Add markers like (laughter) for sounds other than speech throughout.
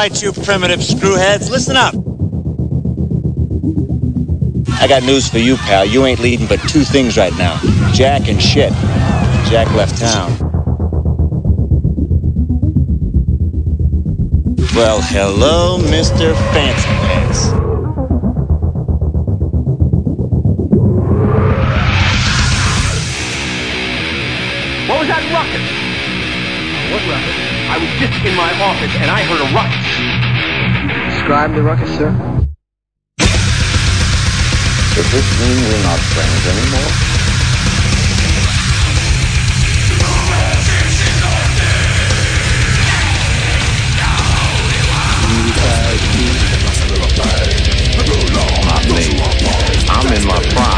All right, you primitive screwheads, listen up. I got news for you, pal. You ain't leading but two things right now Jack and shit. Jack left town. Well, hello, Mr. Fancy Pants. What was that ruckus? What ruckus? I was just in my office and I heard a ruckus. Describe the ruckus, sir. Does this mean we're not friends anymore? Not me. I'm in my prime.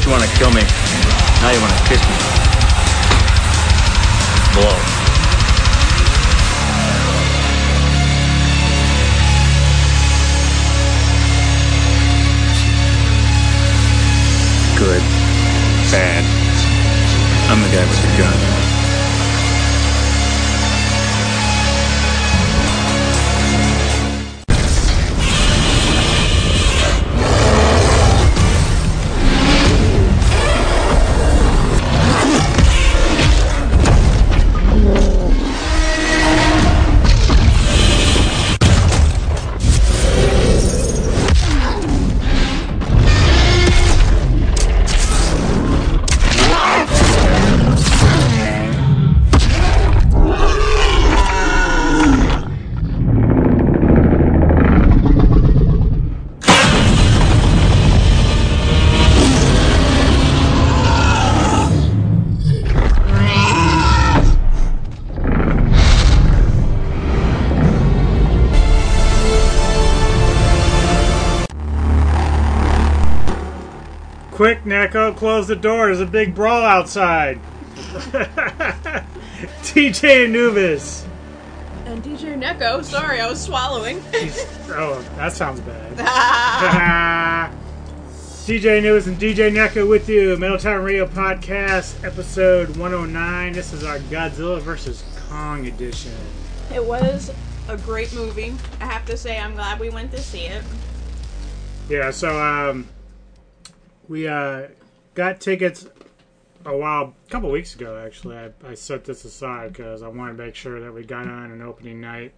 First you want to kill me, now you want to kiss me. Blow. Good. Bad. I'm the guy with the gun. Close the door. There's a big brawl outside. (laughs) DJ Anubis. And DJ Neko, sorry, I was swallowing. Oh, that sounds bad. (laughs) (laughs) DJ Anubis and DJ Neko with you. Metal Town Radio Podcast, episode 109. This is our Godzilla vs. Kong edition. it was a great movie. I have to say, I'm glad we went to see it. Yeah, so um, we uh, got tickets a while, a couple weeks ago actually. I, I set this aside because I wanted to make sure that we got on an opening night.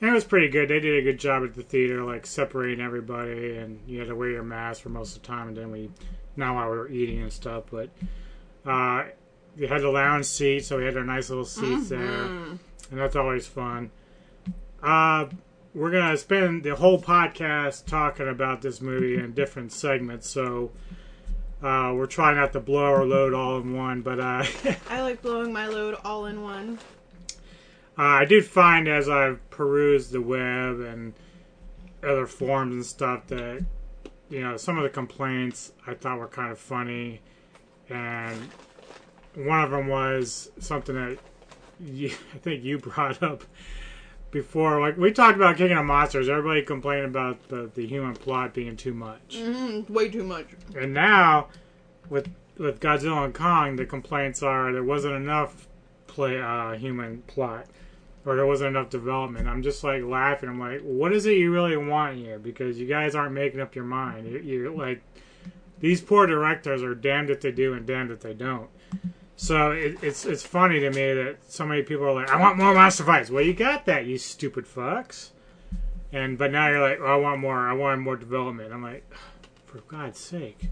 And it was pretty good. They did a good job at the theater, like separating everybody, and you had to wear your mask for most of the time. And then we, not while we were eating and stuff, but uh, you had the lounge seat, so we had our nice little seats there, and that's always fun. Uh, we're gonna spend the whole podcast talking about this movie in different segments, so uh, we're trying not to blow our load all in one. But uh, (laughs) I like blowing my load all in one. uh, I did find as I've perused the web and other forums and stuff that you know some of the complaints I thought were kind of funny, and one of them was something that you, (laughs) I think you brought up before. Like we talked about King of Monsters, everybody complained about the, the human plot being too much. mm-hmm, way too much. And now, with with Godzilla and Kong, the complaints are there wasn't enough play uh, human plot, or there wasn't enough development. I'm just like laughing. I'm like, what is it you really want here? Because you guys aren't making up your mind. You, you're like, these poor directors are damned if they do and damned if they don't. So it, it's it's funny to me that so many people are like, I want more monster fights. Well, you got that, you stupid fucks. And but now you're like, oh, I want more. I want more development. I'm like, for God's sake.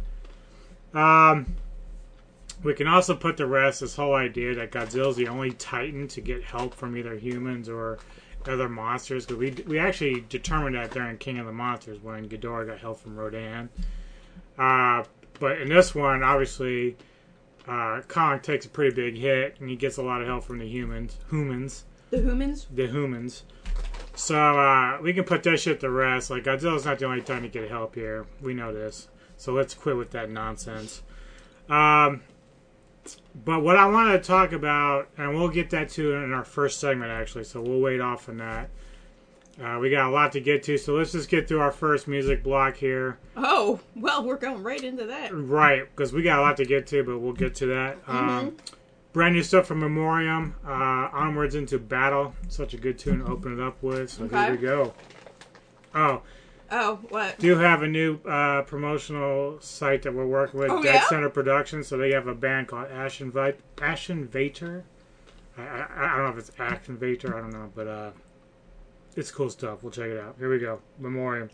Um, we can also put to rest this whole idea that Godzilla's the only Titan to get help from either humans or other monsters. Because we we actually determined that during King of the Monsters when Ghidorah got help from Rodan. Uh, but in this one, obviously, uh, Kong takes a pretty big hit and he gets a lot of help from the humans. Humans The humans? the humans. So uh, we can put that shit to rest. Like Godzilla's not the only time to get help here. We know this. So let's quit with that nonsense. Um, but what I want to talk about, and we'll get that to in our first segment actually, so we'll wait off on that. Uh, we got a lot to get to, so let's just get through our first music block here. Oh, well, we're going right into that. Right, because we got a lot to get to, but we'll get to that. Um, brand new stuff from Memoriam, uh, Onwards into Battle. Such a good tune to open it up with, so Okay. here we go. Oh, Oh, what? do have a new uh, promotional site that we're working with, Oh, Dead yeah? Center Productions. So they have a band called Ashen Vi- Aschenvater. I, I, I don't know if it's Aschenvater. I don't know, but uh, it's cool stuff. We'll check it out. Here we go. Memoriam.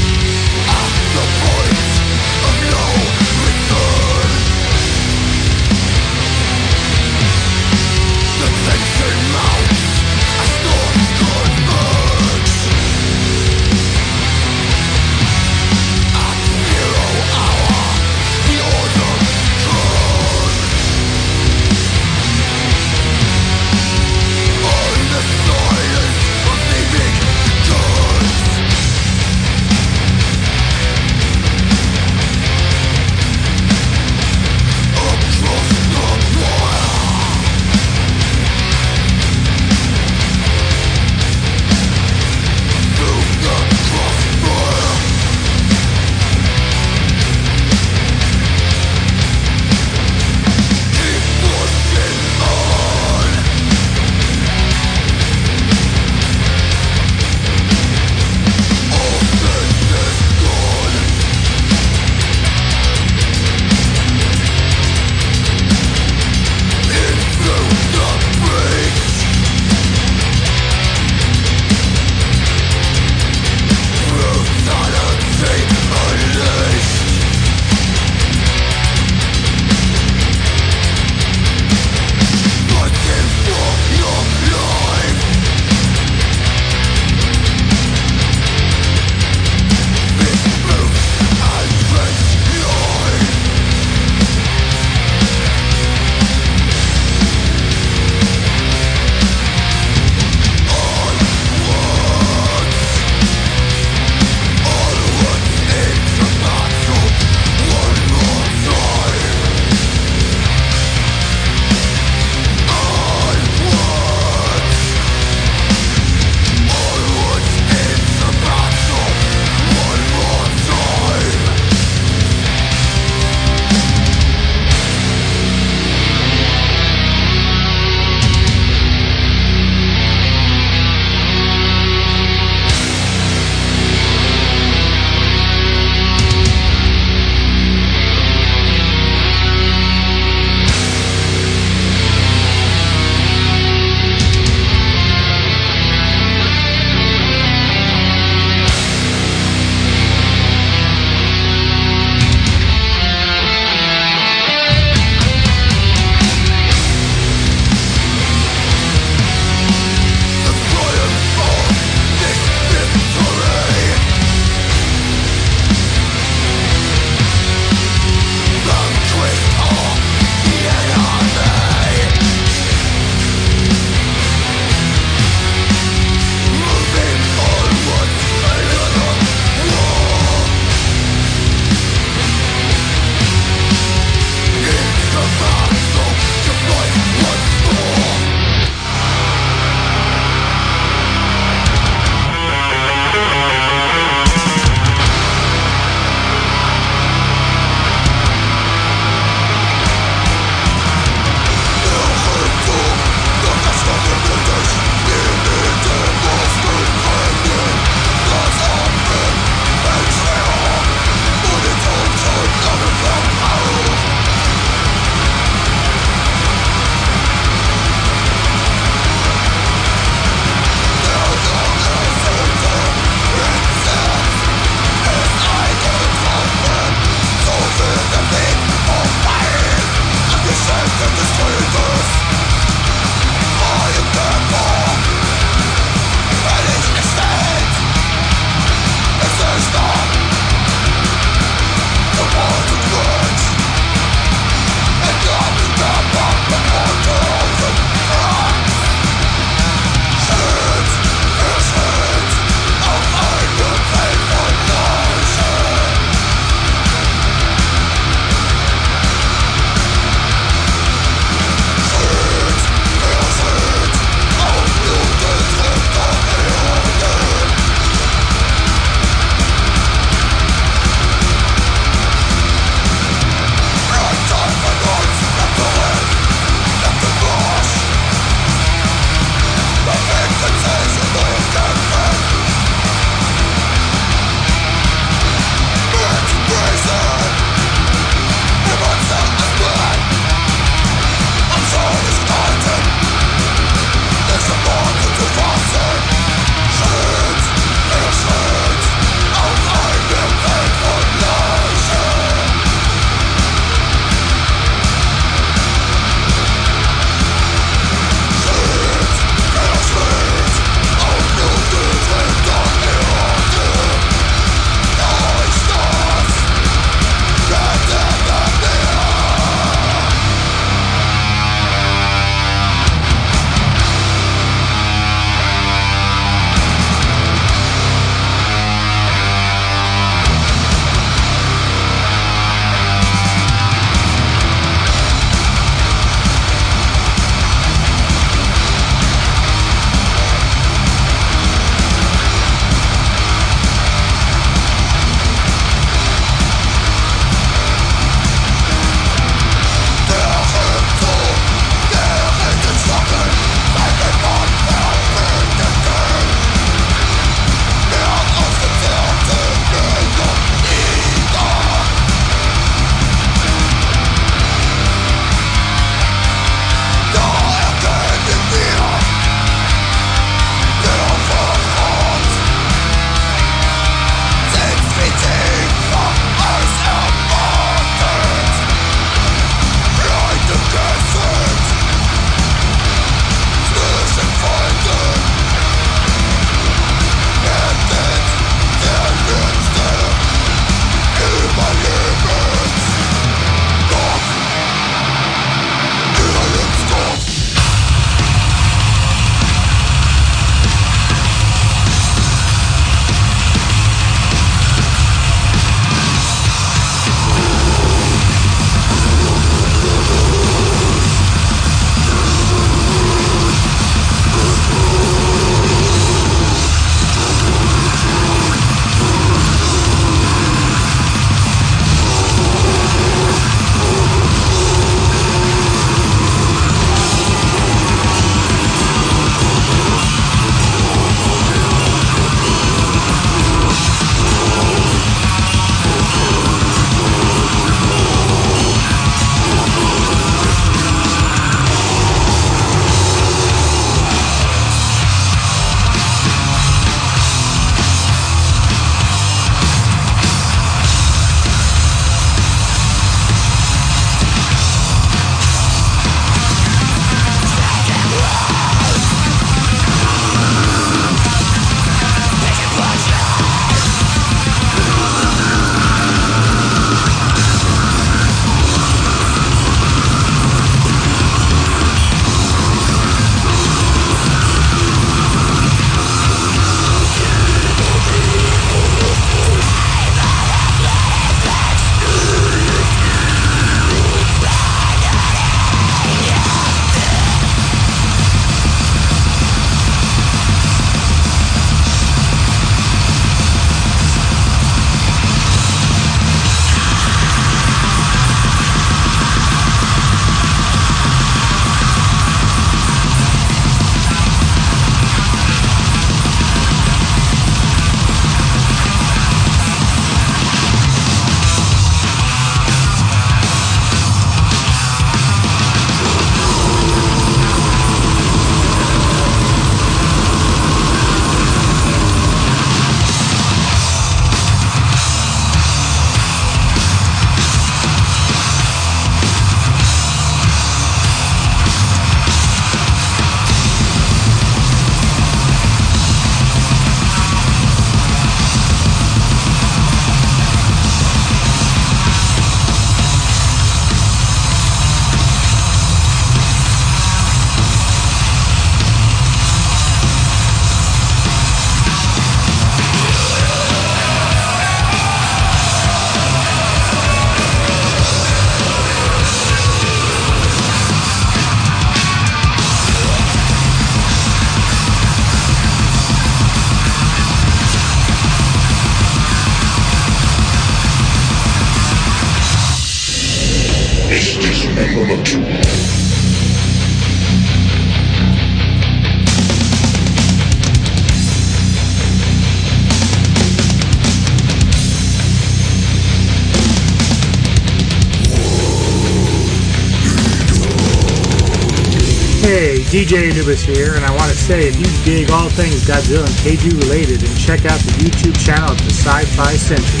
DJ Anubis here, and I want to say if you dig all things Godzilla and Kaiju related, then check out the YouTube channel of the Sci-Fi Sentry.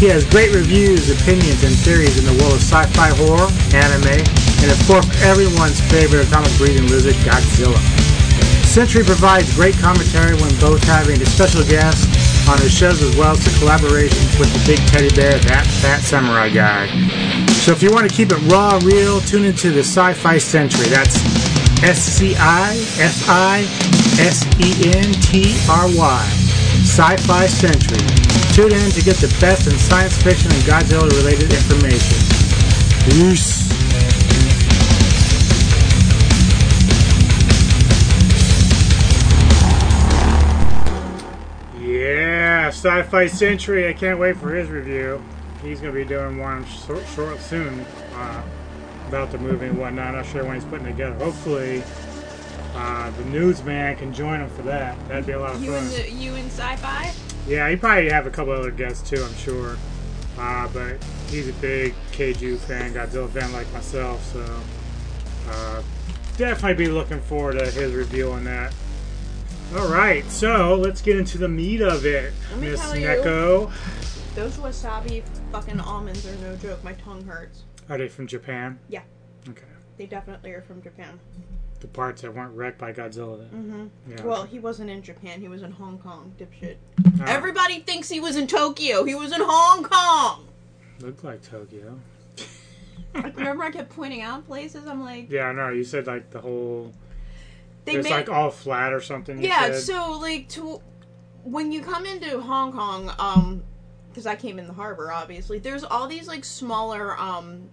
He has great reviews, opinions, and theories in the world of sci-fi horror, anime, and of course everyone's favorite atomic breathing lizard, Godzilla. Sentry provides great commentary when both having a special guest on his shows as well as the collaborations with the big teddy bear, that fat samurai guy. So if you want to keep it raw real, tune into the Sci-Fi Sentry. That's S-C-I-F-I-S-E-N-T-R-Y. Sci-Fi Sentry. Tune in to get the best in science fiction and Godzilla-related information. Peace. Yeah, Sci-Fi Sentry. I can't wait for his review. He's going to be doing one short, short soon uh, about the movie and whatnot. Not sure when he's putting it together. Hopefully, uh, the newsman can join him for that. That'd be a lot of You fun. and the, you and sci-fi. Yeah, he probably have a couple other guests too, I'm sure. Uh, but he's a big Kaiju fan, Godzilla fan like myself, so uh, definitely be looking forward to his review on that. All right, so let's get into the meat of it, Miss. Neko. Those wasabi fucking almonds are no joke. My tongue hurts. Are they from Japan? Yeah. Okay. They definitely are from Japan. The parts that weren't wrecked by Godzilla. Then. Mm-hmm. Yeah. Well, he wasn't in Japan. He was in Hong Kong, dipshit. Uh, Everybody thinks he was in Tokyo. He was in Hong Kong. looked like Tokyo. Remember, I kept pointing out places. I'm like, Yeah, I know. You said like the whole. they it's made like all flat or something. yeah. said. So like to when you come into Hong Kong, um, because I came in the harbor, obviously, there's all these like smaller um.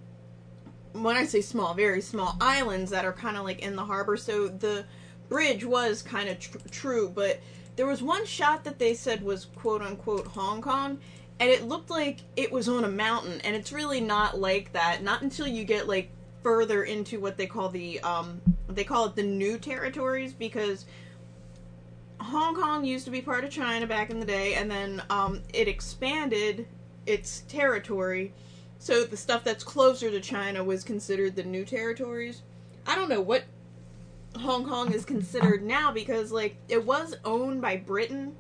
When I say small, very small islands that are kind of like in the harbor. So the bridge was kind of tr- true, but there was one shot that they said was quote unquote Hong Kong, and it looked like it was on a mountain, and it's really not like that. Not until you get like further into what they call the um they call it the new territories because Hong Kong used to be part of China back in the day, and then um, it expanded its territory. So the stuff that's closer to China was considered the new territories. I don't know what Hong Kong is considered now because, like, it was owned by Britain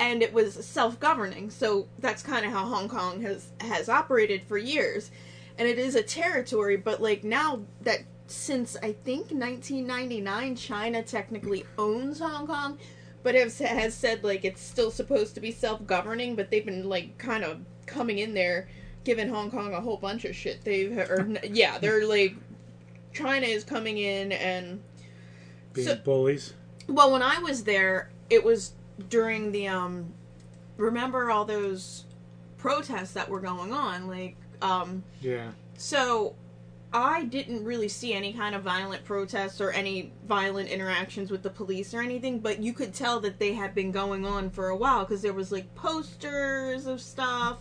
and it was self-governing. So that's kind of how Hong Kong has has operated for years, and it is a territory. But like now that since I think 1999, China technically owns Hong Kong, but has, has said like it's still supposed to be self-governing. But they've been like kind of coming in there, giving Hong Kong a whole bunch of shit. They've or yeah, they're like China is coming in and being so- bullies. well, when I was there, it was during the um remember all those protests that were going on like um Yeah. so I didn't really see any kind of violent protests or any violent interactions with the police or anything, but you could tell that they had been going on for a while because there was like posters of stuff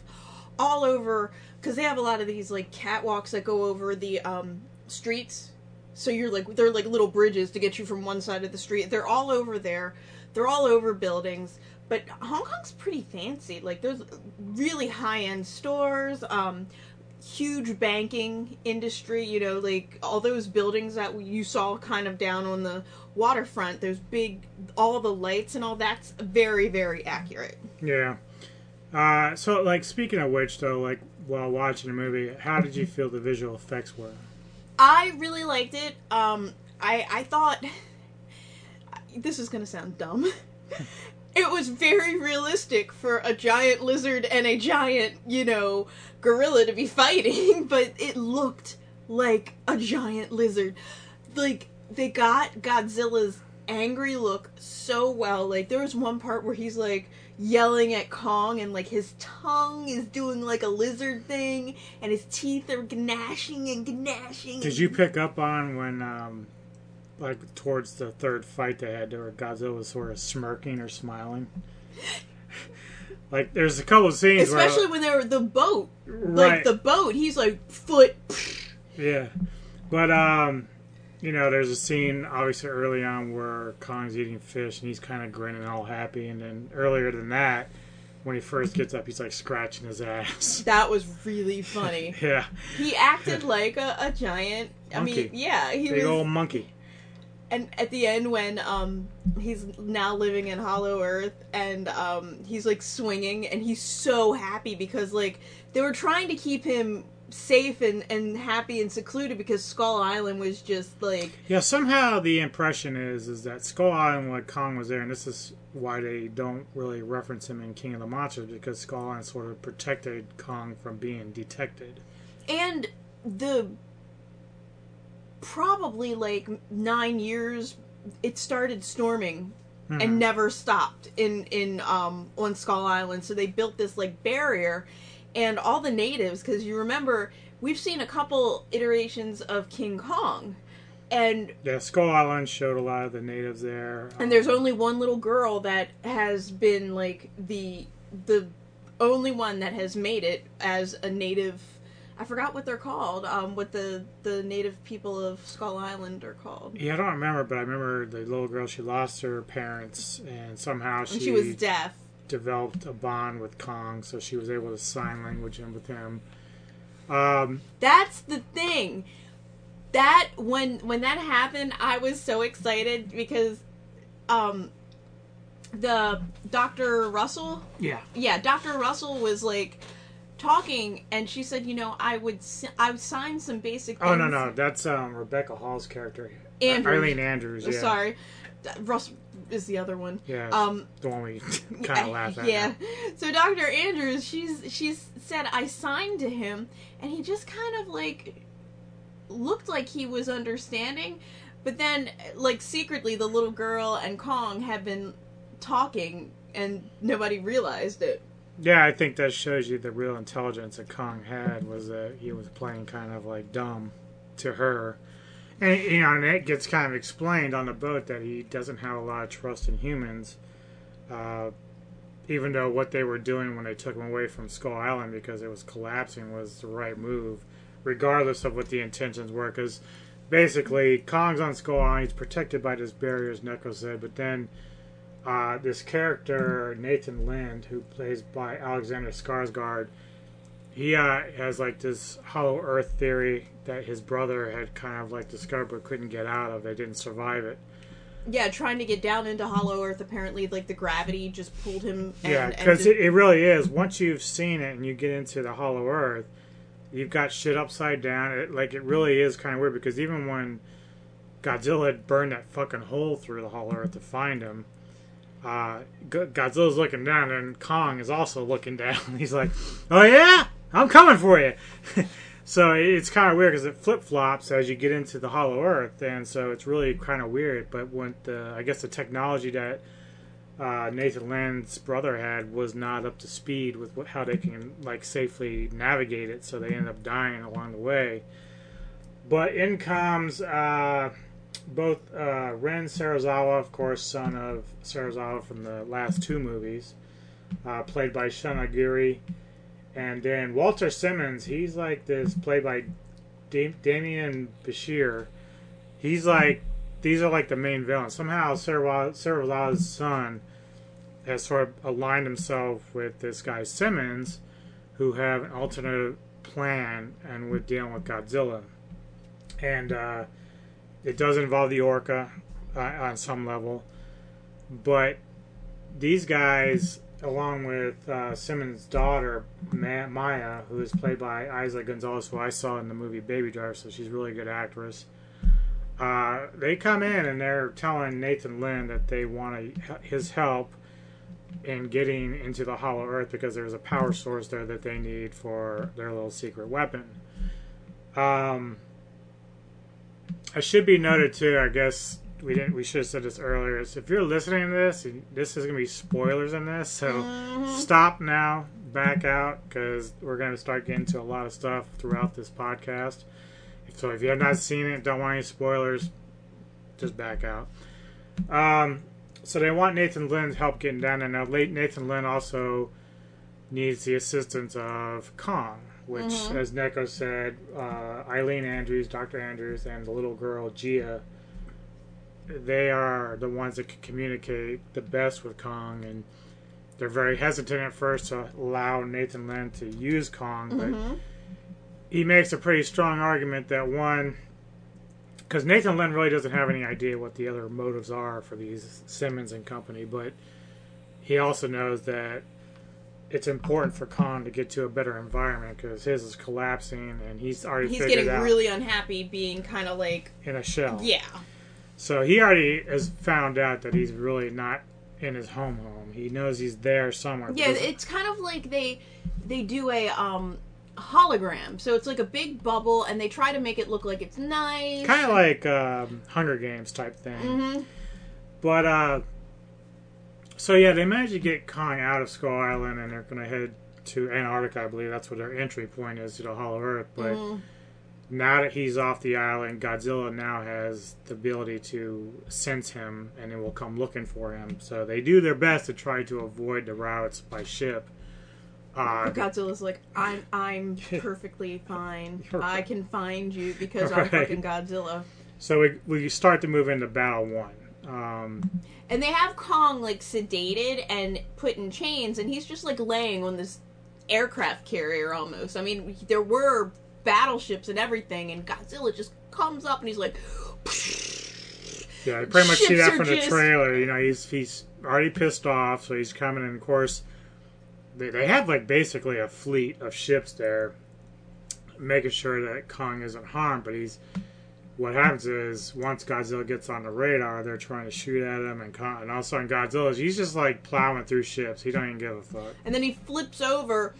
all over because they have a lot of these like catwalks that go over the um streets. So you're like they're like little bridges to get you from one side of the street. They're all over there. They're all over buildings. But Hong Kong's pretty fancy. Like there's really high end stores. Um, huge banking industry, you know, like all those buildings that you saw kind of down on the waterfront, those big, all the lights and all that's very, very accurate. Yeah. Uh, so, like, speaking of which, though, like, while watching the movie, how did you (laughs) feel the visual effects were? I really liked it. Um, I, I thought, (laughs) this is going to sound dumb. (laughs) It was very realistic for a giant lizard and a giant, you know, gorilla to be fighting, but it looked like a giant lizard. Like, they got Godzilla's angry look so well. Like, there was one part where he's like yelling at Kong, and like his tongue is doing like a lizard thing, and his teeth are gnashing and gnashing. Did you pick up on when, um, like, towards the third fight they had, where Godzilla was sort of smirking or smiling? (laughs) like, there's a couple of scenes Especially where. when they were the boat, Right. like the boat. He's like foot. (laughs) Yeah. But, um, you know, there's a scene, obviously, early on where Kong's eating fish and he's kind of grinning all happy. And then earlier than that, when he first gets up, he's, like, scratching his ass. (laughs) That was really funny. (laughs) yeah. he acted like a, a giant. I mean, yeah, he Big was. old monkey. and at the end when um he's now living in Hollow Earth and um he's like swinging and he's so happy because like they were trying to keep him safe and and happy and secluded because Skull Island was just like Yeah, somehow the impression is is that Skull Island, when Kong was there, and this is why they don't really reference him in King of the Monsters because Skull Island sort of protected Kong from being detected. and the probably like nine years it started storming and never stopped in in um on skull island so they built this like barrier and all the natives because you remember we've seen a couple iterations of king kong and Yeah, Skull Island showed a lot of the natives there. and there's only one little girl that has been like the the only one that has made it as a native I forgot what they're called. Um, what the the native people of Skull Island are called. Yeah, I don't remember, but I remember the little girl. She lost her parents, and somehow she, And she was deaf. Developed a bond with Kong, so she was able to sign language in with him. Um, That's the thing. That when when that happened, I was so excited because um the Dr. Russell, yeah, yeah, Dr. Russell was like talking and she said, you know, I would I would sign some basic Oh no, things- no, that's um, Rebecca Hall's character, Andrews. Ilene Andrews. Yeah, Sorry. D- Russ is the other one. yeah, Um the one we kind of laugh at. Yeah. So Dr. Andrews, she's she's said I signed to him and he just kind of like looked like he was understanding, but then like secretly the little girl and Kong have been talking and nobody realized it. Yeah, I think that shows you the real intelligence that Kong had was that he was playing kind of like dumb to her. And you know, and it gets kind of explained on the boat that he doesn't have a lot of trust in humans. Uh, even though what they were doing when they took him away from Skull Island because it was collapsing was the right move, regardless of what the intentions were. Because basically, Kong's on Skull Island, he's protected by this barrier, as Neko said, but then uh, this character Nathan Lind, who plays by Alexander Skarsgård, he uh, has like this Hollow Earth theory that his brother had kind of like discovered but couldn't get out of. They didn't survive it. Yeah, trying to get down into Hollow Earth apparently like the gravity just pulled him and, yeah, because it, it really is. Once you've seen it and you get into the Hollow Earth, you've got shit upside down. It, like it really is kind of weird because even when Godzilla had burned that fucking hole through the Hollow Earth to find him, uh, Godzilla's looking down and Kong is also looking (laughs) down. He's like, "Oh yeah, I'm coming for you." (laughs) so it's kind of weird because it flip flops as you get into the Hollow Earth, and so it's really kind of weird. But when the I guess the technology that uh, Nathan Lind's brother had was not up to speed with what, how they can like safely navigate it, so they end up dying along the way. But in comes uh, both uh, Ren Serizawa, of course, son of Serizawa from the last two movies, uh, played by Shun Oguri, and then Walter Simmons. He's like this, played by da- Demián Bichir. He's like these are like the main villains. Somehow Serizawa's son has sort of aligned himself with this guy Simmons, who have an alternate plan and with dealing with Godzilla. And uh, it does involve the Orca uh, on some level, but these guys, along with uh, Simmons' daughter Ma- Maya, who is played by Eiza Gonzalez, who I saw in the movie Baby Driver, so she's a really good actress. Uh, they come in and they're telling Nathan Lind that they want a, his help in getting into the Hollow Earth because there's a power source there that they need for their little secret weapon. Um, I should be noted too. I guess we didn't. We should have said this earlier. Is if you're listening to this, this is going to be spoilers in this. So stop now, back out because we're going to start getting to a lot of stuff throughout this podcast. So if you have not seen it, don't want any spoilers, just back out. Um, so they want Nathan Lind's help getting down there. Now, late Nathan Lind also needs the assistance of Kong, which, as Neko said, uh, Ilene Andrews, Dr. Andrews, and the little girl Gia, they are the ones that can communicate the best with Kong, and they're very hesitant at first to allow Nathan Lind to use Kong, but mm-hmm. he makes a pretty strong argument that one, because Nathan Lind really doesn't have any idea what the other motives are for these Simmons and company, but he also knows that it's important for Kong to get to a better environment because his is collapsing and he's already He's getting really unhappy being kind of like, in a shell. yeah. So he already has found out that he's really not in his home home. He knows he's there somewhere. Yeah, it's kind of like they they do a um hologram. So it's like a big bubble and they try to make it look like it's nice. kind of like um, Hunger Games type thing. Mhm. But uh, so yeah, they managed to get Kong out of Skull Island, and they're going to head to Antarctica. I believe that's what their entry point is to the Hollow Earth. But Mhm. Now that he's off the island, Godzilla now has the ability to sense him, and it will come looking for him. So they do their best to try to avoid the routes by ship. Uh, Godzilla's like, I'm I'm (laughs) perfectly fine. (laughs) I can find you because I'm Right. fucking Godzilla. so we, we start to move into Battle One. Um, And they have Kong like sedated and put in chains, and he's just like laying on this aircraft carrier almost. I mean, there were battleships and everything, and Godzilla just comes up and he's like, (laughs) Yeah, you pretty much see that from the just- trailer. You know, he's he's already pissed off, so he's coming. And of course, they they have like basically a fleet of ships there, making sure that Kong isn't harmed. But he's what happens is once Godzilla gets on the radar, they're trying to shoot at him, and Kong, and all of a sudden Godzilla's he's just like plowing through ships. He don't even give a fuck. and then he flips over.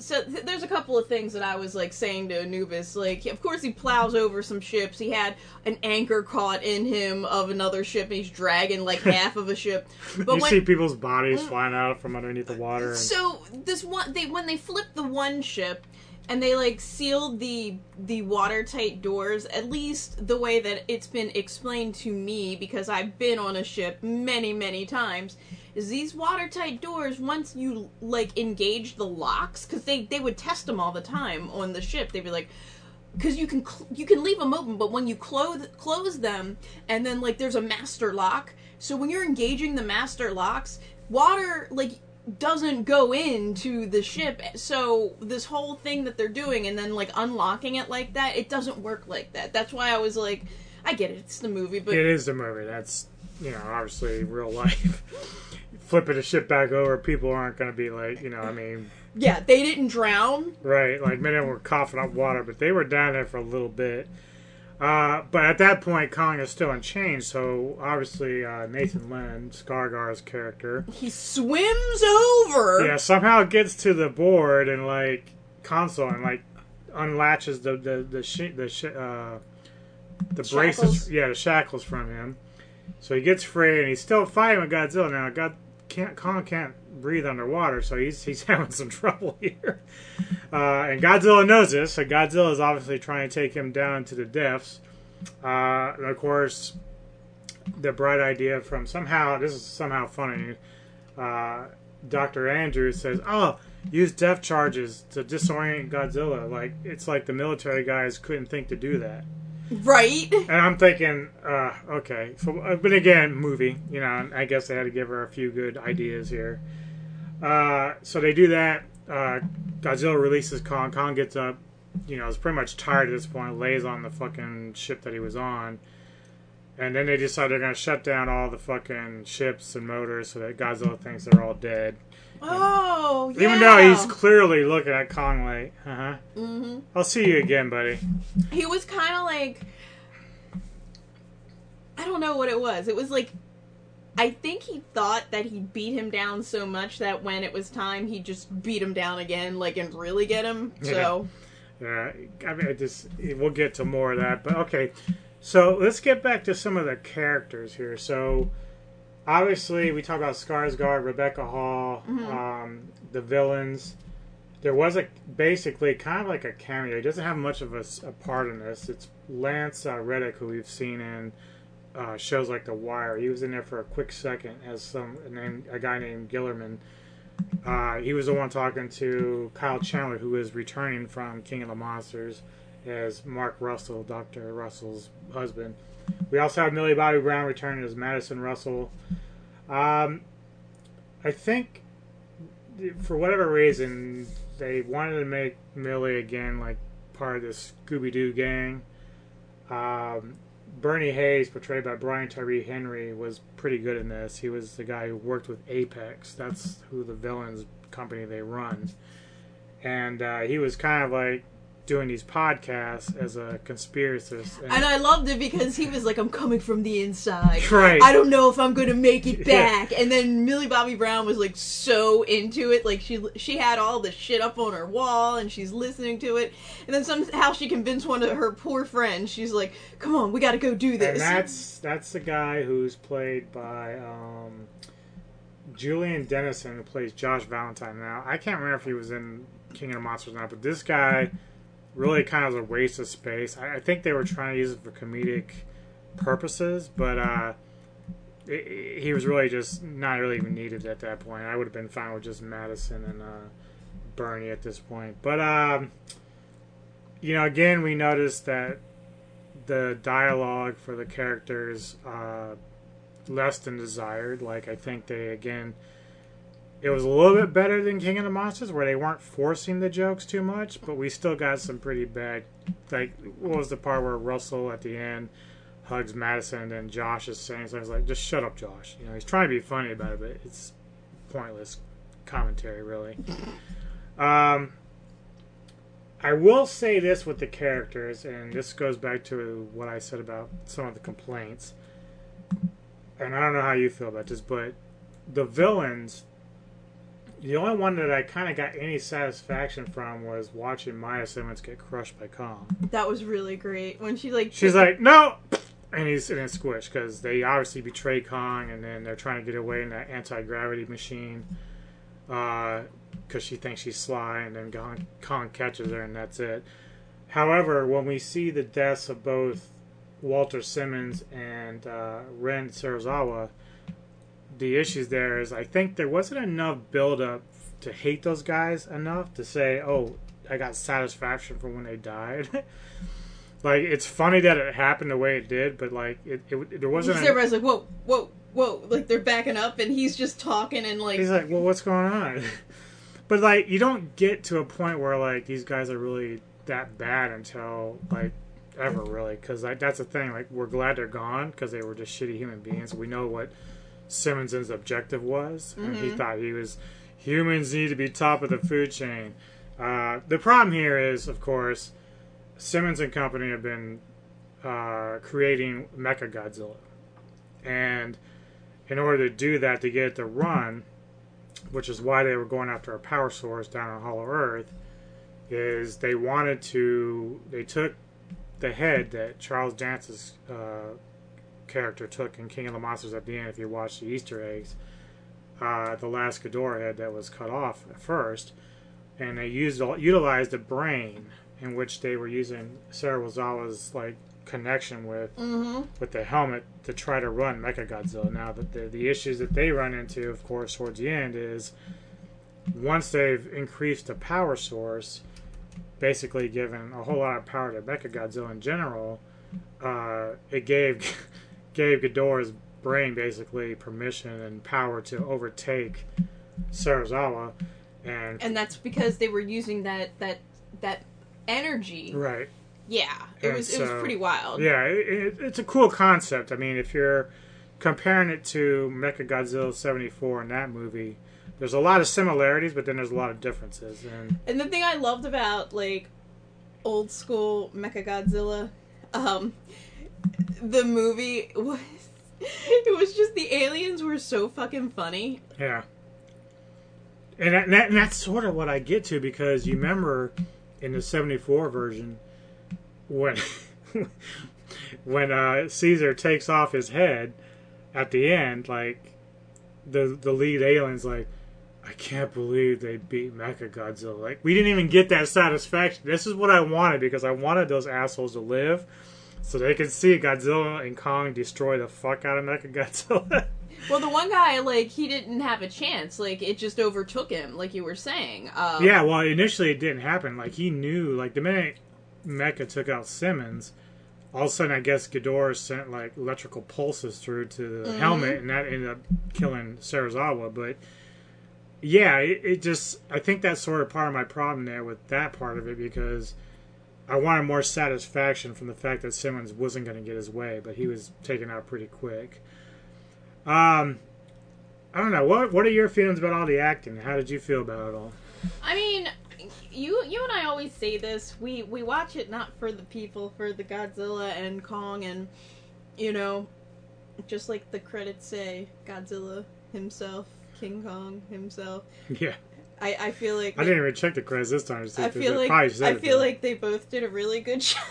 So th- there's a couple of things that I was like saying to Anubis. Like, of course, he plows over some ships. He had an anchor caught in him of another ship, and he's dragging like (laughs) half of a ship. But you when see people's bodies flying out from underneath the water. And, So this one, they when they flipped the one ship, and they like sealed the the watertight doors. At least the way that it's been explained to me, because I've been on a ship many many times, is these watertight doors. Once you like engage the locks, because they they would test them all the time on the ship. They'd be like. Because you can cl- you can leave them open, but when you close close them, and then like there's a master lock. So when you're engaging the master locks, water like doesn't go into the ship so this whole thing that they're doing and then like unlocking it like that it doesn't work like that that's why i was like i get it it's the movie but it is the movie. That's you know obviously real life. (laughs) Flipping a ship back over, people aren't going to be like you know. I mean, yeah they didn't drown Right, like many of them were coughing up water, but they were down there for a little bit. Uh, but at that point, Kong is still in chains, so obviously uh, Nathan Lind, Skarsgård's character, he swims over yeah, somehow gets to the board and like console and like unlatches the the the shi the shi uh, the braces, yeah, the shackles from him. So he gets free, and he's still fighting with Godzilla. Now, God can't Kong can't breathe underwater, so he's (laughs) he's having some trouble here. Uh, and Godzilla knows this, so Godzilla is obviously trying to take him down to the depths. Uh, and of course, the bright idea from somehow this is somehow funny. Uh, Doctor Andrews says, "Oh, use depth charges to disorient Godzilla." Like it's like the military guys couldn't think to do that. Right And I'm thinking, uh, okay, so, uh, but again, movie, you know, I guess they had to give her a few good ideas here. Uh, so they do that. Uh, Godzilla releases Kong. Kong gets up, you know, is pretty much tired at this point, lays on the fucking ship that he was on. And then they decide they're to shut down all the fucking ships and motors so that Godzilla thinks they're all dead. Oh yeah Even though he's clearly looking at Kong like, uh huh, hmm I'll see you again, buddy. he was kind of like i don't know what it was it was like I think he thought that he beat him down so much that when it was time, he just beat him down again, like and really get him. So Yeah, I mean, I just we'll get to more of that, but okay. So let's get back to some of the characters here. So obviously, we talk about Skarsgård, Rebecca Hall, um, the villains. There was a basically kind of like a cameo. He doesn't have much of a part in this. It's Lance uh, Reddick, who we've seen in uh, shows like The Wire. He was in there for a quick second as some name, a guy named Guillermin. Uh, he was the one talking to Kyle Chandler, who is returning from King of the Monsters as Mark Russell, Dr. Russell's husband. We also have Millie Bobby Brown returning as Madison Russell. Um, I think for whatever reason they wanted to make Millie again like part of this Scooby Doo gang. Um, Bernie Hayes, portrayed by Brian Tyree Henry, was pretty good in this. He was the guy who worked with Apex. That's who the villains company they run, and uh, he was kind of like doing these podcasts as a conspiracist. And I loved it because he was like, "I'm coming from the inside. Right. I don't know if I'm going to make it (laughs) Yeah. back." And then Millie Bobby Brown was like so into it, like she she had all the shit up on her wall and she's listening to it. And then somehow she convinced one of her poor friends. She's like, "Come on, we got to go do this." And that's that's the guy who's played by um, Julian Dennison, who plays Josh Valentine. Now I can't remember if he was in King of the Monsters or not, but this guy (laughs) really kind of was a waste of space. I, I think they were trying to use it for comedic purposes, but uh, i i- he was really just not really even needed at that point. I would have been fine with just Madison and uh, Bernie at this point, but um, you know, again, we noticed that the dialogue for the characters uh, less than desired. Like I think they again, it was a little bit better than King of the Monsters, where they weren't forcing the jokes too much, but we still got some pretty bad. Like what was the part where Russell at the end hugs Madison and Josh is saying something like, "Just shut up, Josh." You know, he's trying to be funny about it, but it's pointless commentary, really. (laughs) Um, I will say this with the characters, and this goes back to what I said about some of the complaints. And I don't know how you feel about this, but the villains, the only one that I kind of got any satisfaction from was watching Maya Simmons get crushed by Kong. that was really great when she like She's like, no! And he's in a squish because they obviously betray Kong and then they're trying to get away in that anti gravity machine because she thinks she's sly and then Kong, Kong catches her and that's it. However, when we see the deaths of both Walter Simmons and uh, Ren Serizawa, the issues there is I think there wasn't enough build up to hate those guys enough to say, oh, I got satisfaction from when they died. (laughs) like it's funny that it happened the way it did, but like it, it there wasn't. because everybody's like, "Whoa, whoa, whoa!" Like they're backing up, and he's just talking and like He's like, well, what's going on? (laughs) but like, you don't get to a point where like these guys are really that bad until like ever really, because like that's the thing. Like, we're glad they're gone because they were just shitty human beings. We know what Simmons's objective was, and he thought he was humans need to be top of the food chain. Uh, the problem here is, of course, Simmons and company have been uh, creating Mecha Godzilla, and in order to do that, to get it to run, which is why they were going after a power source down on Hollow Earth, is they wanted to. They took the head that Charles Dance's uh, character took in King of the Monsters at the end. If you watch the Easter eggs, uh, the last Ghidorah head that was cut off at first, and they used utilized the brain in which they were using Serizawa's like connection with with the helmet to try to run Mechagodzilla. Now, the, the the issues that they run into, of course, towards the end is once they've increased the power source, basically given a whole lot of power to Mechagodzilla in general, uh, it gave (laughs) gave Ghidorah's brain basically permission and power to overtake Serizawa, and, and that's because they were using that that that energy. right. Yeah, it And was it was pretty wild. Yeah, it, it, it's a cool concept. I mean, if you're comparing it to Mechagodzilla 74 in that movie, there's a lot of similarities, but then there's a lot of differences. And And the thing I loved about like old school Mechagodzilla, um, the movie was (laughs) it was just the aliens were so fucking funny. yeah. And, that, and, that, and that's sort of what I get to because you remember in the 74 version when (laughs) when uh, Caesar takes off his head at the end, like the the lead alien's like, I can't believe they beat Mechagodzilla. Like we didn't even get that satisfaction. This is what I wanted because I wanted those assholes to live, so they could see Godzilla and Kong destroy the fuck out of Mechagodzilla. (laughs) Well, the one guy like he didn't have a chance. Like it just overtook him, like you were saying. Um, yeah, well, initially it didn't happen. Like he knew, like the minute Mecha took out Simmons, all of a sudden I guess Ghidorah sent like electrical pulses through to the helmet, and that ended up killing Serizawa. But yeah, it, it just I think that's sort of part of my problem there with that part of it because I wanted more satisfaction from the fact that Simmons wasn't going to get his way, but he was taken out pretty quick. Um, I don't know. What What are your feelings about all the acting? How did you feel about it all? I mean, you you and I always say this. We we watch it not for the people, for the Godzilla and Kong, and you know, just like the credits say, Godzilla himself, King Kong himself. (laughs) Yeah, I I feel like I didn't even check the credits this time. I feel like I feel like they both did a really good job.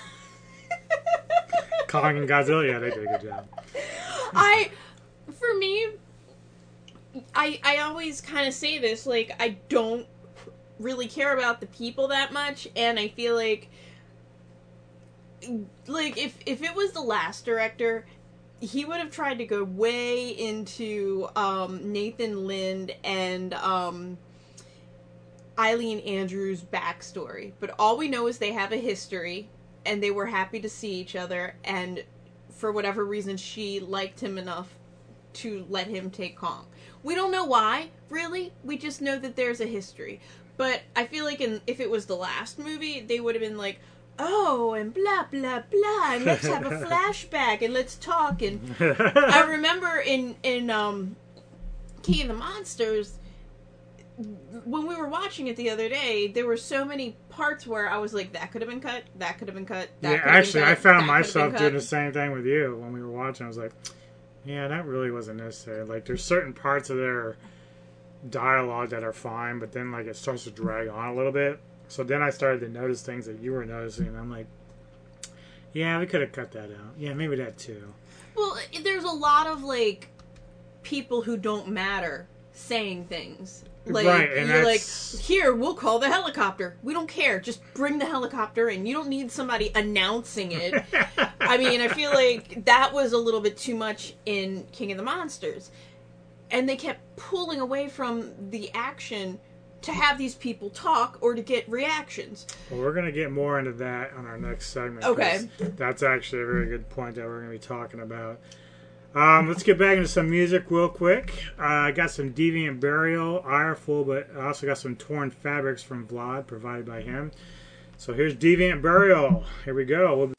Kong and Godzilla. Yeah, they did a good job. I, for me, I I always kind of say this like I don't really care about the people that much, and I feel like like if if it was the last director. He would have tried to go way into um, Nathan Lind and um, Ilene Andrews' backstory, but all we know is they have a history, and they were happy to see each other, and for whatever reason, she liked him enough to let him take Kong. We don't know why, really. We just know that there's a history. But I feel like in, if it was the last movie, they would have been like, oh, and blah, blah, blah, and let's have a (laughs) flashback, and let's talk. And (laughs) I remember in, in um, King of the Monsters, when we were watching it the other day, there were so many parts where I was like, that could have been cut, that could have been cut. That yeah, actually, cut, I found that could have myself doing the same thing with you when we were watching. I was like, yeah, that really wasn't necessary. Like, there's certain parts of their dialogue that are fine, but then like it starts to drag on a little bit. So then I started to notice things that you were noticing, and I'm like, yeah, we could have cut that out. Yeah, maybe that too. Well, there's a lot of like people who don't matter saying things. Like Right, and you're like, here we'll call the helicopter. We don't care. Just bring the helicopter, and you don't need somebody announcing it. I mean, I feel like that was a little bit too much in King of the Monsters, and they kept pulling away from the action to have these people talk or to get reactions. Well, we're gonna get more into that on our next segment. Okay. That's actually a very good point that we're gonna be talking about. Um, let's get back into some music real quick. Uh, I got some Deviant Burial, Ireful, but I also got some Torn Fabriks from Vlad, provided by him. So here's Deviant Burial. Here we go. We'll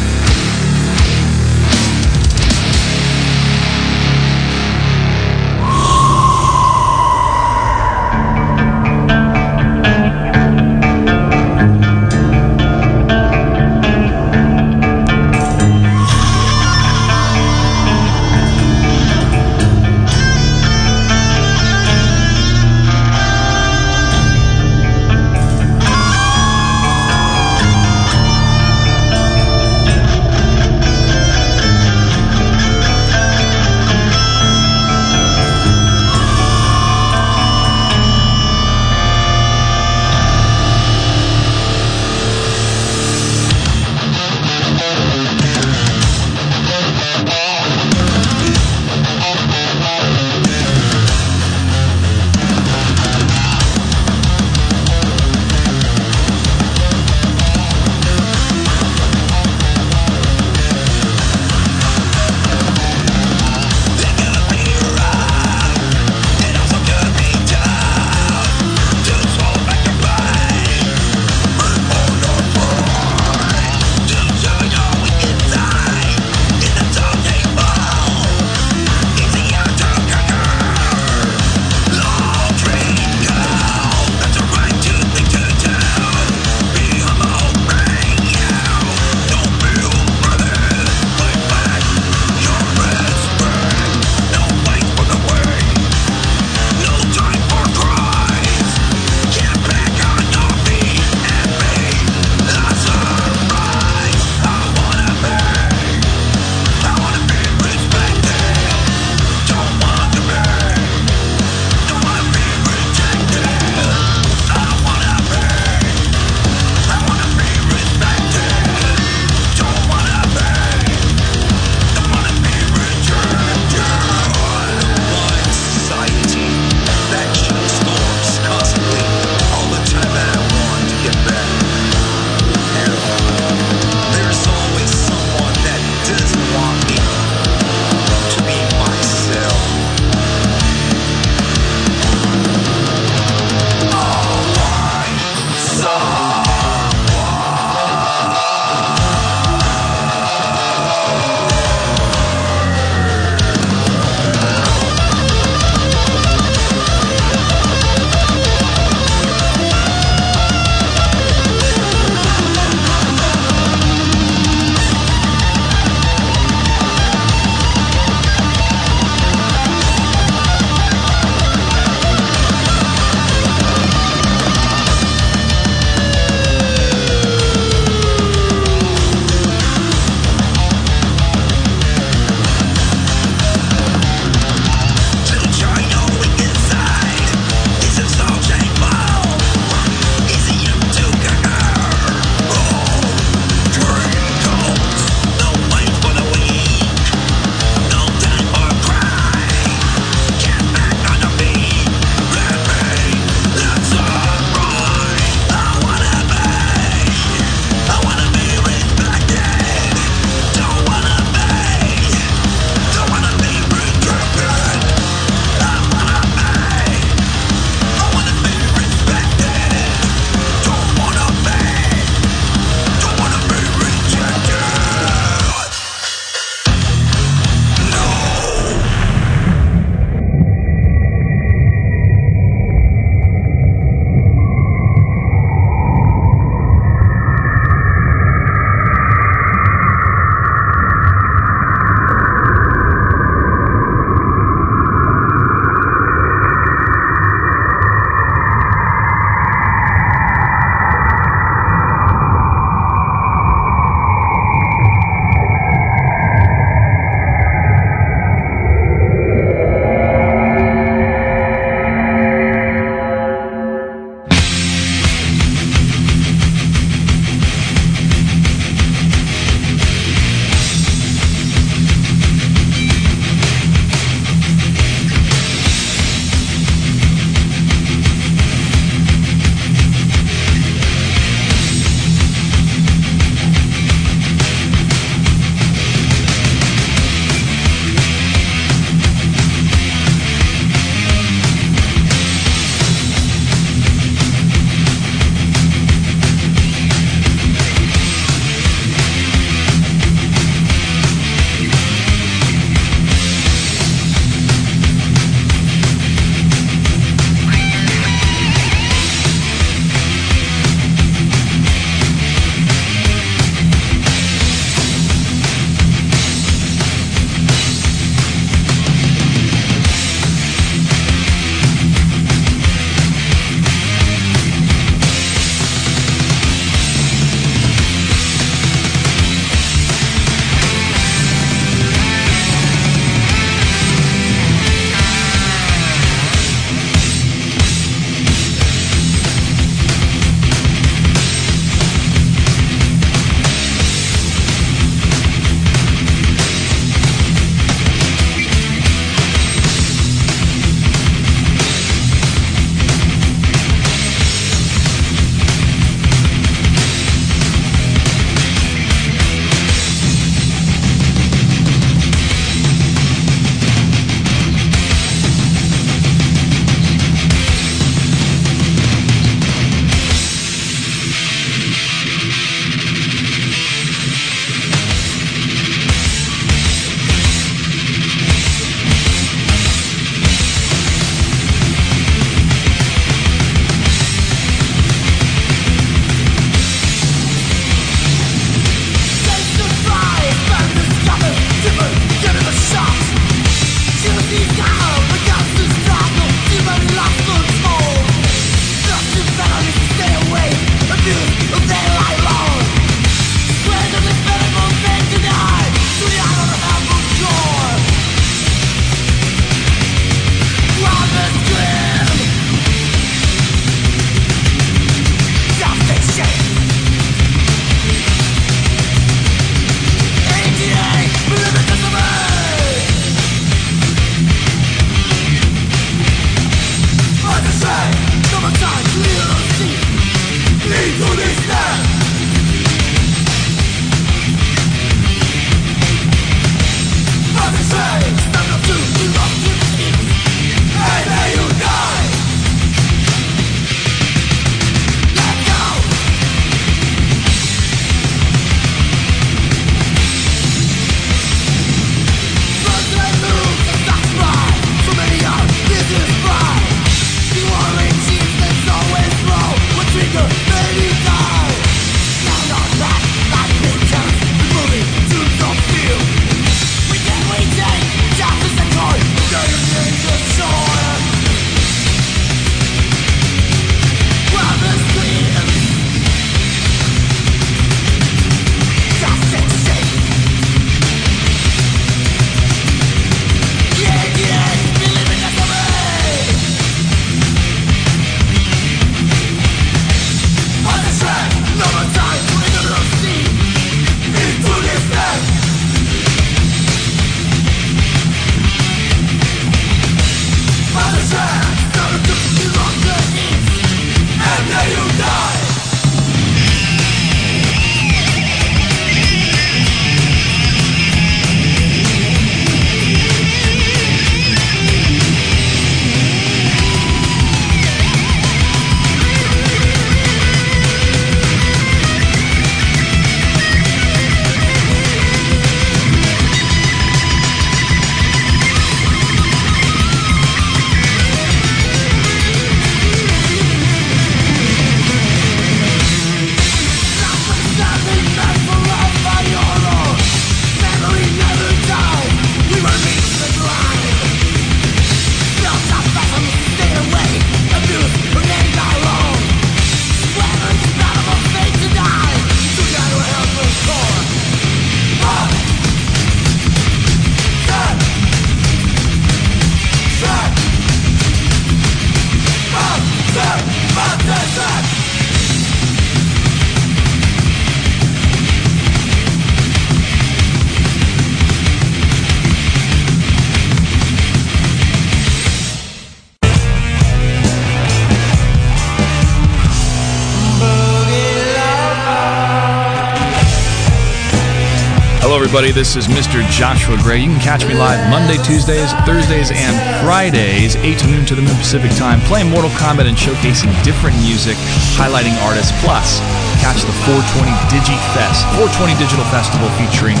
everybody. This is Mr. Joshua Gray. You can catch me live Monday, Tuesdays, Thursdays, and Fridays, 8 to noon to the noon Pacific time, playing Mortal Kombat and showcasing different music, highlighting artists. Plus, catch the 420 Digi Fest, 420 Digital Festival featuring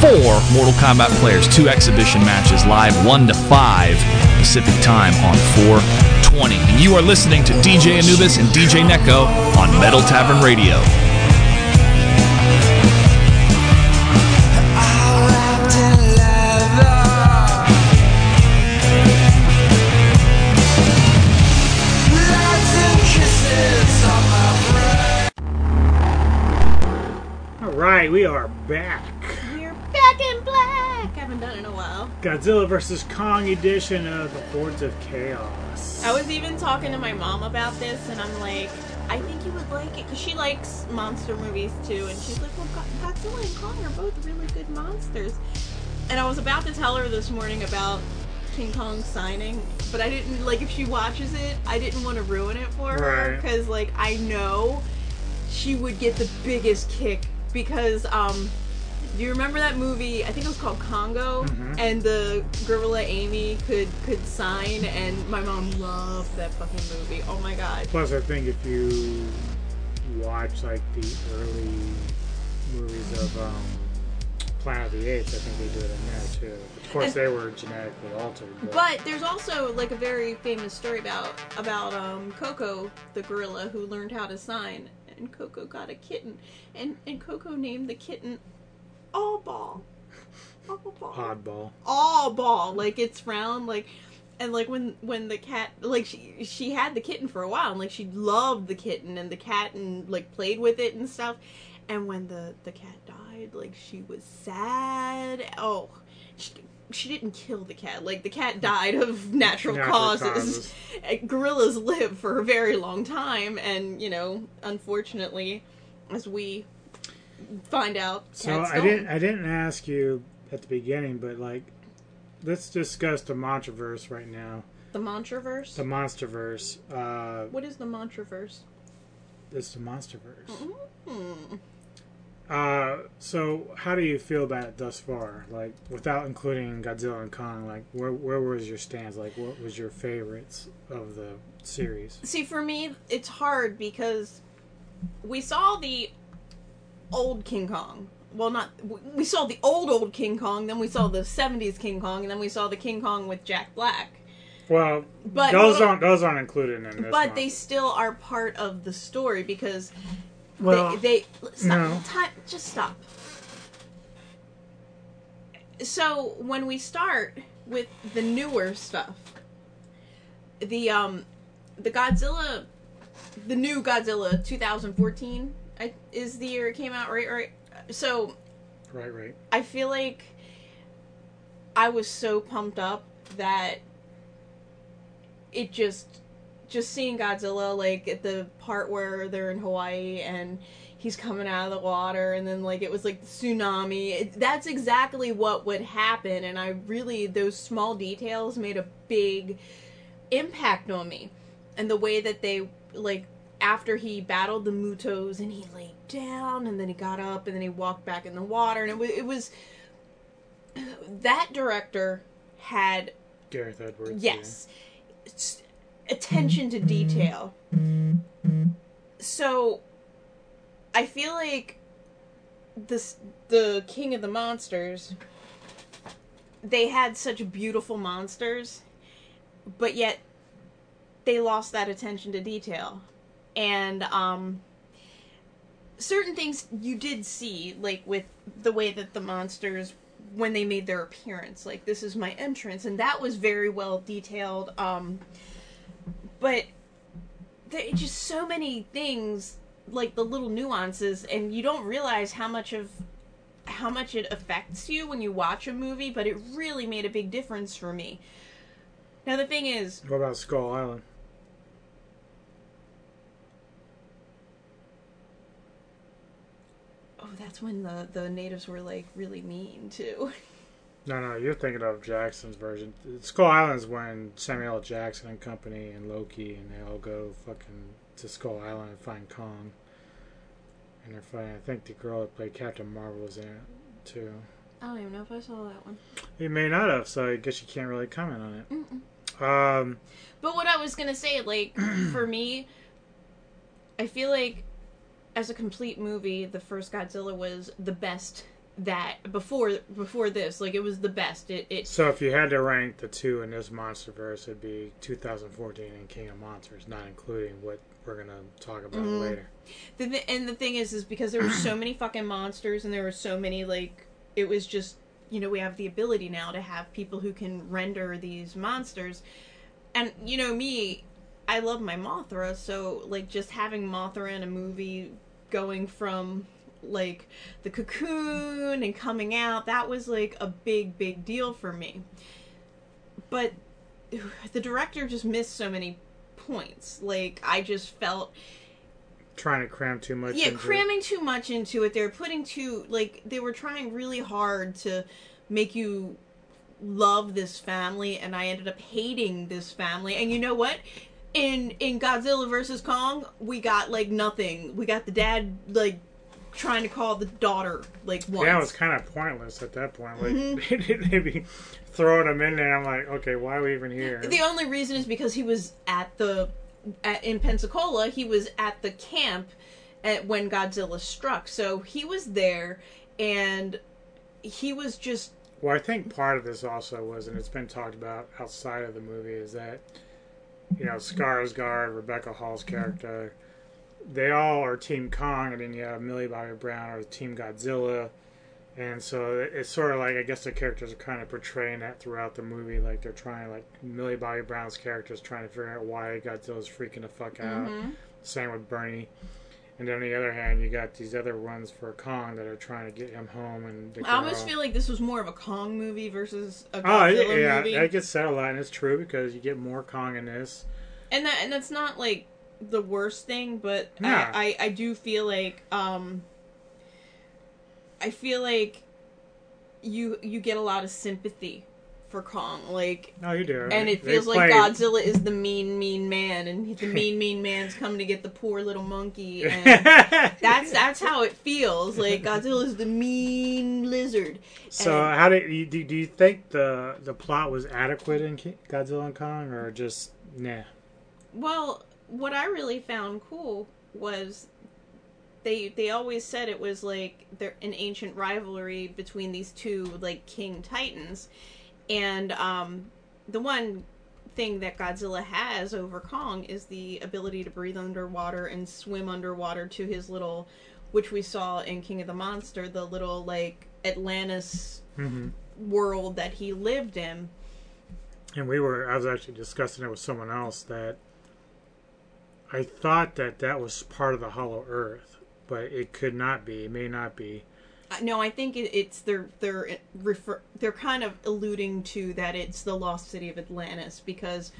four Mortal Kombat players, two exhibition matches live 1 to 5 Pacific time on 420. And you are listening to DJ Anubis and DJ Neko on Metal Tavern Radio. We are back. We're back in black. Haven't done it in a while. Godzilla vs Kong edition of the Hordes of Chaos. I was even talking to my mom about this, and I'm like, I think you would like it because she likes monster movies too, and she's like, well, Godzilla and Kong are both really good monsters. And I was about to tell her this morning about King Kong signing, but I didn't like if she watches it, I didn't want to ruin it for her Right. because like I know she would get the biggest kick because um do you remember that movie? I think it was called Congo, Mhm. and the gorilla Amy could could sign, and my mom loved that fucking movie. Oh my god! Plus, I think if you watch like the early movies of um, Planet of the Apes, I think they do it in there too. Of course, And- they were genetically altered. But, But there's also like a very famous story about about um, Koko, the gorilla who learned how to sign, and Koko got a kitten, and and Koko named the kitten All Ball. (laughs) All Ball. oddball. all ball like it's round like and like when when the cat like she she had the kitten for a while and like she loved the kitten and the cat and like played with it and stuff and when the the cat died like she was sad oh she, she didn't kill the cat like the cat died of natural, Natural causes, causes. (laughs) Gorillas live for a very long time and you know unfortunately as we find out So I don't. didn't I didn't ask you at the beginning, but like, let's discuss the Monsterverse right now. the Monsterverse The Monsterverse. Uh, What is the Monsterverse? it's the Monsterverse. Hmm. Uh, so how do you feel about it thus far? Like, without including Godzilla and Kong, like, where where was your stance? Like, what was your favorites of the series? See, for me, it's hard because we saw the old King Kong. Well, not we saw the old old King Kong, then we saw the '70s King Kong, and then we saw the King Kong with Jack Black. Well, But- those aren't those aren't included in this. But one. they still are part of the story because well, they, they stop no. time just stop so when we start with the newer stuff the um the godzilla the new godzilla 2014 I, is the year it came out right right so right, right. i feel like i was so pumped up that it just just seeing Godzilla like at the part where they're in Hawaii and he's coming out of the water and then like it was like tsunami. It, that's exactly what would happen and I really those small details made a big impact on me. And the way that they like after he battled the Mutos and he laid down and then he got up and then he walked back in the water and it was it was that director had Gareth Edwards. yes. it's attention to detail. So i feel like this the king of the monsters they had such beautiful monsters but yet they lost that attention to detail. And um certain things you did see like with the way that the monsters when they made their appearance like this is my entrance and that was very well detailed um but there are just so many things like the little nuances and you don't realize how much of how much it affects you when you watch a movie but it really made a big difference for me now the thing is What about Skull Island? oh that's when the the natives were like really mean too (laughs) No, no, you're thinking of Jackson's version. Skull Island's when Samuel L. Jackson and company and Loki and they all go fucking to Skull Island and find Kong. And they're fighting. I think the girl that played Captain Marvel was in it too. i don't even know if i saw that one You may not have, so I guess you can't really comment on it. Mm-mm. Um, But what I was gonna say, like, (clears throat) for me, I feel like as a complete movie, the first Godzilla was the best that before before this. Like, it was the best. It it so if you had to rank the two in this MonsterVerse, it'd be 2014 and King of Monsters, not including what we're gonna talk about Mhm. later. the, th- and the thing is, is because there were so many fucking monsters, and there were so many like it was just you know we have the ability now to have people who can render these monsters, and you know me, I love my Mothra, so like just having Mothra in a movie, going from like the cocoon and coming out, that was like a big big deal for me. But the director just missed so many points. Like I just felt Trying to cram too much. yeah into it. cramming too much into it they were putting too like they were trying really hard to make you love this family and i ended up hating this family and you know what in in godzilla versus kong we got like nothing we got the dad like trying to call the daughter like once Yeah, it was kind of pointless at that point. Like Mm-hmm. (laughs) they'd be throwing them in there. I'm like, okay, why are we even here? The only reason is because he was at the at, in Pensacola. He was at the camp at when Godzilla struck, so he was there, and he was just Well, I think part of this also was, and it's been talked about outside of the movie, is that you know Skarsgård, Rebecca Hall's character, they all are Team Kong, and then you have Millie Bobby Brown or Team Godzilla, and so it's sort of like I guess the characters are kind of portraying that throughout the movie, like they're trying, like Millie Bobby Brown's character is trying to figure out why Godzilla's freaking the fuck out. Mm-hmm. Same with Bernie. And then on the other hand, you got these other ones for Kong that are trying to get him home, and the I almost feel like this was more of a Kong movie versus a Oh Godzilla yeah, movie, yeah, that gets said a lot, and it's true because you get more Kong in this. and that and that's not like the worst thing, but Nah. I, I I do feel like um I feel like you you get a lot of sympathy for Kong, like No, you do, and it They feels like played- Godzilla is the mean, mean man, and the mean, mean man's coming to get the poor little monkey, (laughs) and that's that's how it feels. Like Godzilla is the mean lizard. So, And- how did you, do? Do you think the the plot was adequate in Godzilla and Kong, or just nah? Well, what I really found cool was they they always said it was like there an ancient rivalry between these two like king titans, and um, the one thing that Godzilla has over Kong is the ability to breathe underwater and swim underwater to his little, which we saw in King of the Monster, the little like Atlantis hmm world that he lived in. And we were, I was actually discussing it with someone else that I thought that that was part of the Hollow Earth, but it could not be. It may not be. Uh, No, I think it, it's they're they're refer they're kind of alluding to that it's the lost city of Atlantis because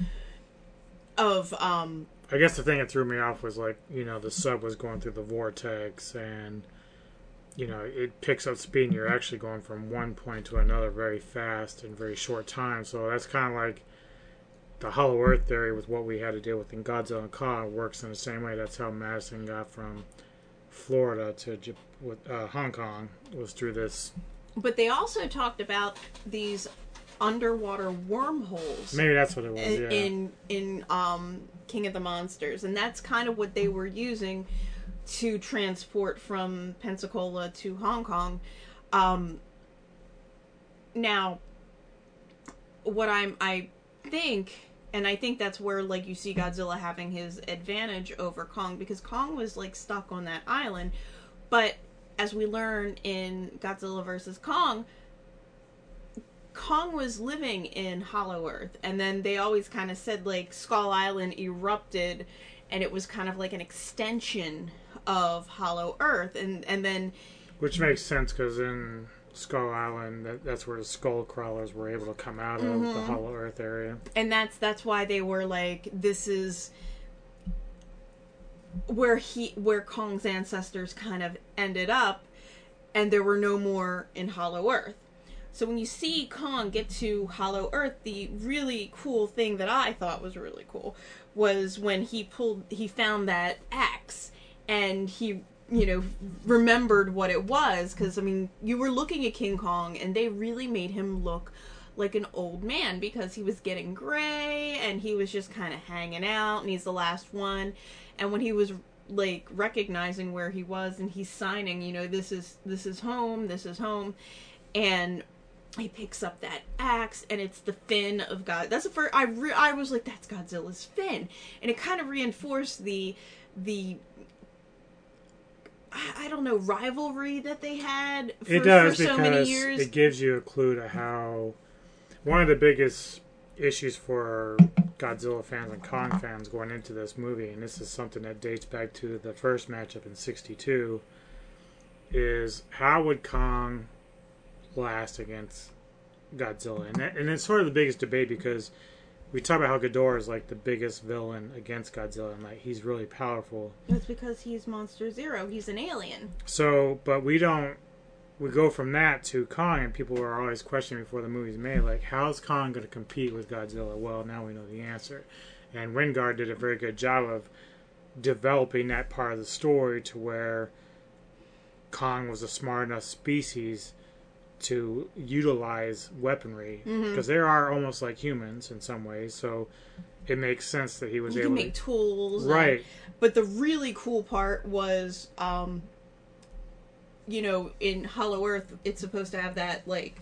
of um I guess the thing that threw me off was like, you know, the sub was going through the vortex and you know, it picks up speed and you're actually going from one point to another very fast in very short time. So that's kind of like the Hollow Earth theory with what we had to deal with in Godzilla and Kong works in the same way. That's how Madison got from Florida to uh, Hong Kong was through this. But they also talked about these underwater wormholes Maybe that's what it was. in, Yeah. in in um King of the Monsters, and that's kind of what they were using to transport from Pensacola to Hong Kong. Um, now, what I'm I think, and I think that's where like you see Godzilla having his advantage over Kong because Kong was like stuck on that island, but as we learn in Godzilla versus Kong, Kong was living in Hollow Earth, and then they always kind of said like Skull Island erupted, and it was kind of like an extension of Hollow Earth, and and then Which makes sense because in Skull Island, that, that's where the skull crawlers were able to come out of Mm-hmm. the Hollow Earth area. and that's that's why they were like this is where he where Kong's ancestors kind of ended up, and there were no more in Hollow Earth. So when you see Kong get to Hollow Earth, the really cool thing that I thought was really cool was when he pulled he found that axe and he you know remembered what it was because I mean you were looking at King Kong and they really made him look like an old man because he was getting gray and he was just kind of hanging out and he's the last one. And when he was like recognizing where he was and he's signing you know this is this is home this is home and he picks up that axe and it's the fin of god that's the first i re- i was like that's godzilla's fin. And it kind of reinforced the the I don't know rivalry that they had for, it does for so many years. it gives you a clue to how one of the biggest issues for Godzilla fans and Kong fans going into this movie, and this is something that dates back to the first matchup in '62, is how would Kong last against Godzilla? And that, and it's sort of the biggest debate because we talk about how Ghidorah is like the biggest villain against Godzilla, and like he's really powerful. It's because he's Monster Zero. He's an alien. So, but we don't. We go from that to Kong, and people are always questioning before the movie's made, like, how's Kong going to compete with Godzilla? Well, now we know the answer. And Wingard did a very good job of developing that part of the story to where Kong was a smart enough species to utilize weaponry because they are almost like humans in some ways. So it makes sense that he was He able can make to. tools. and- Right. but the really cool part was, um, you know, in Hollow Earth, it's supposed to have that like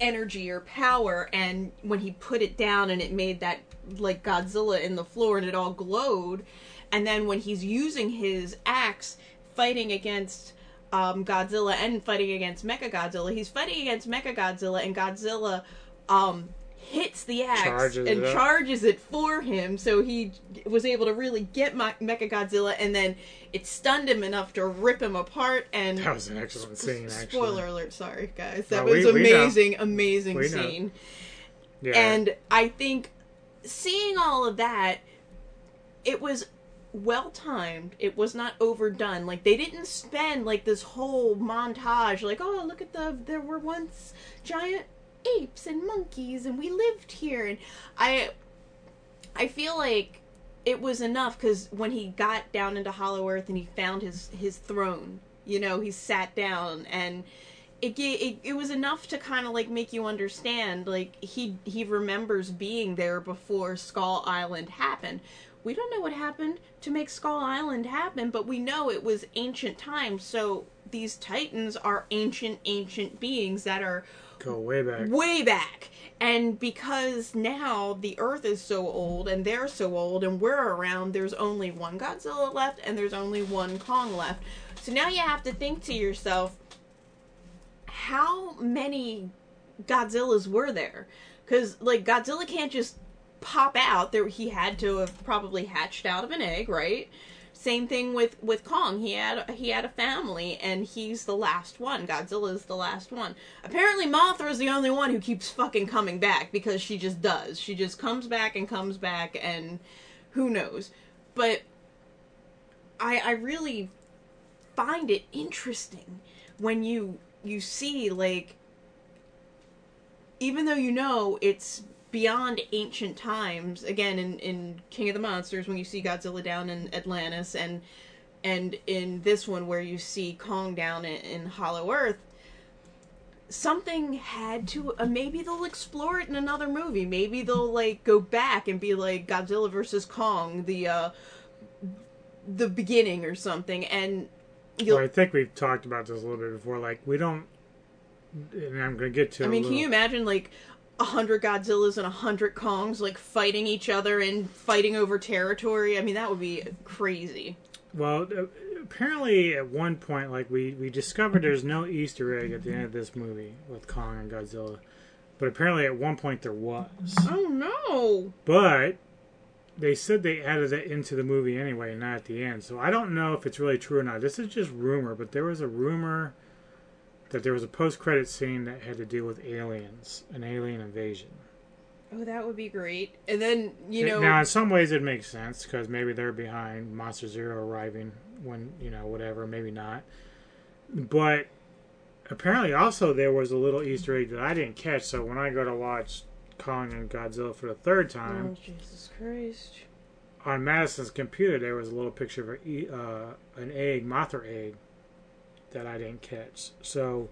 energy or power, and when he put it down and it made that like Godzilla in the floor and it all glowed, and then when he's using his axe fighting against um, Godzilla and fighting against Mecha Godzilla, he's fighting against Mecha Godzilla, and Godzilla um, hits the axe Charges and it charges it for him, so he was able to really get Me- Mecha Godzilla, and then it stunned him enough to rip him apart. And That was an excellent scene, actually. spoiler alert, sorry guys, that No, was we amazing, amazing We know. scene. Yeah. And I think seeing all of that, it was well timed. It was not overdone. Like they didn't spend like this whole montage like, "Oh, look at the there were once giant apes and monkeys and we lived here." And I I feel like it was enough cuz when he got down into Hollow Earth and he found his his throne, you know, he sat down and it it, it was enough to kind of like make you understand like he he remembers being there before Skull Island happened. We don't know what happened to make Skull Island happen, but we know it was ancient times. So these titans are ancient ancient beings that are Go way back. way back. And because now the Earth is so old and they're so old and we're around, there's only one Godzilla left and there's only one Kong left. So now you have to think to yourself, how many Godzillas were there? Because like Godzilla can't just pop out. There, he had to have probably hatched out of an egg, right? Same thing with with Kong. He had he had a family, and he's the last one. godzilla is the last one. Apparently, Mothra's the only one who keeps fucking coming back because she just does. She just comes back and comes back, and who knows? But I I really find it interesting when you you see like even though you know it's beyond ancient times. Again, in in King of the Monsters, when you see Godzilla down in Atlantis, and and in this one where you see Kong down in, in Hollow Earth, something had to. Uh, maybe they'll explore it in another movie. Maybe they'll like go back and be like Godzilla versus Kong, the uh, the beginning or something, and. Well, I think we've talked about this a little bit before. Like we don't, and I'm going to get to. I mean, can you imagine like a hundred Godzillas and a hundred Kongs like fighting each other and fighting over territory? I mean, that would be crazy. Well, uh, apparently at one point, like we we discovered there's no Easter egg at the end of this movie with Kong and Godzilla, but apparently at one point there was. Oh no! But they said they added it into the movie anyway, not at the end. So I don't know if it's really true or not. This is just rumor, but there was a rumor that there was a post-credit scene that had to do with aliens, an alien invasion. Oh, that would be great. And then you know, now in some ways it makes sense because maybe they're behind Monster Zero arriving when you know whatever, maybe not. But apparently, also there was a little Easter egg that I didn't catch. So when I go to watch Kong and Godzilla for the third time oh Jesus Christ! on Madison's computer, there was a little picture of a, uh, an egg, Mothra egg, that I didn't catch. So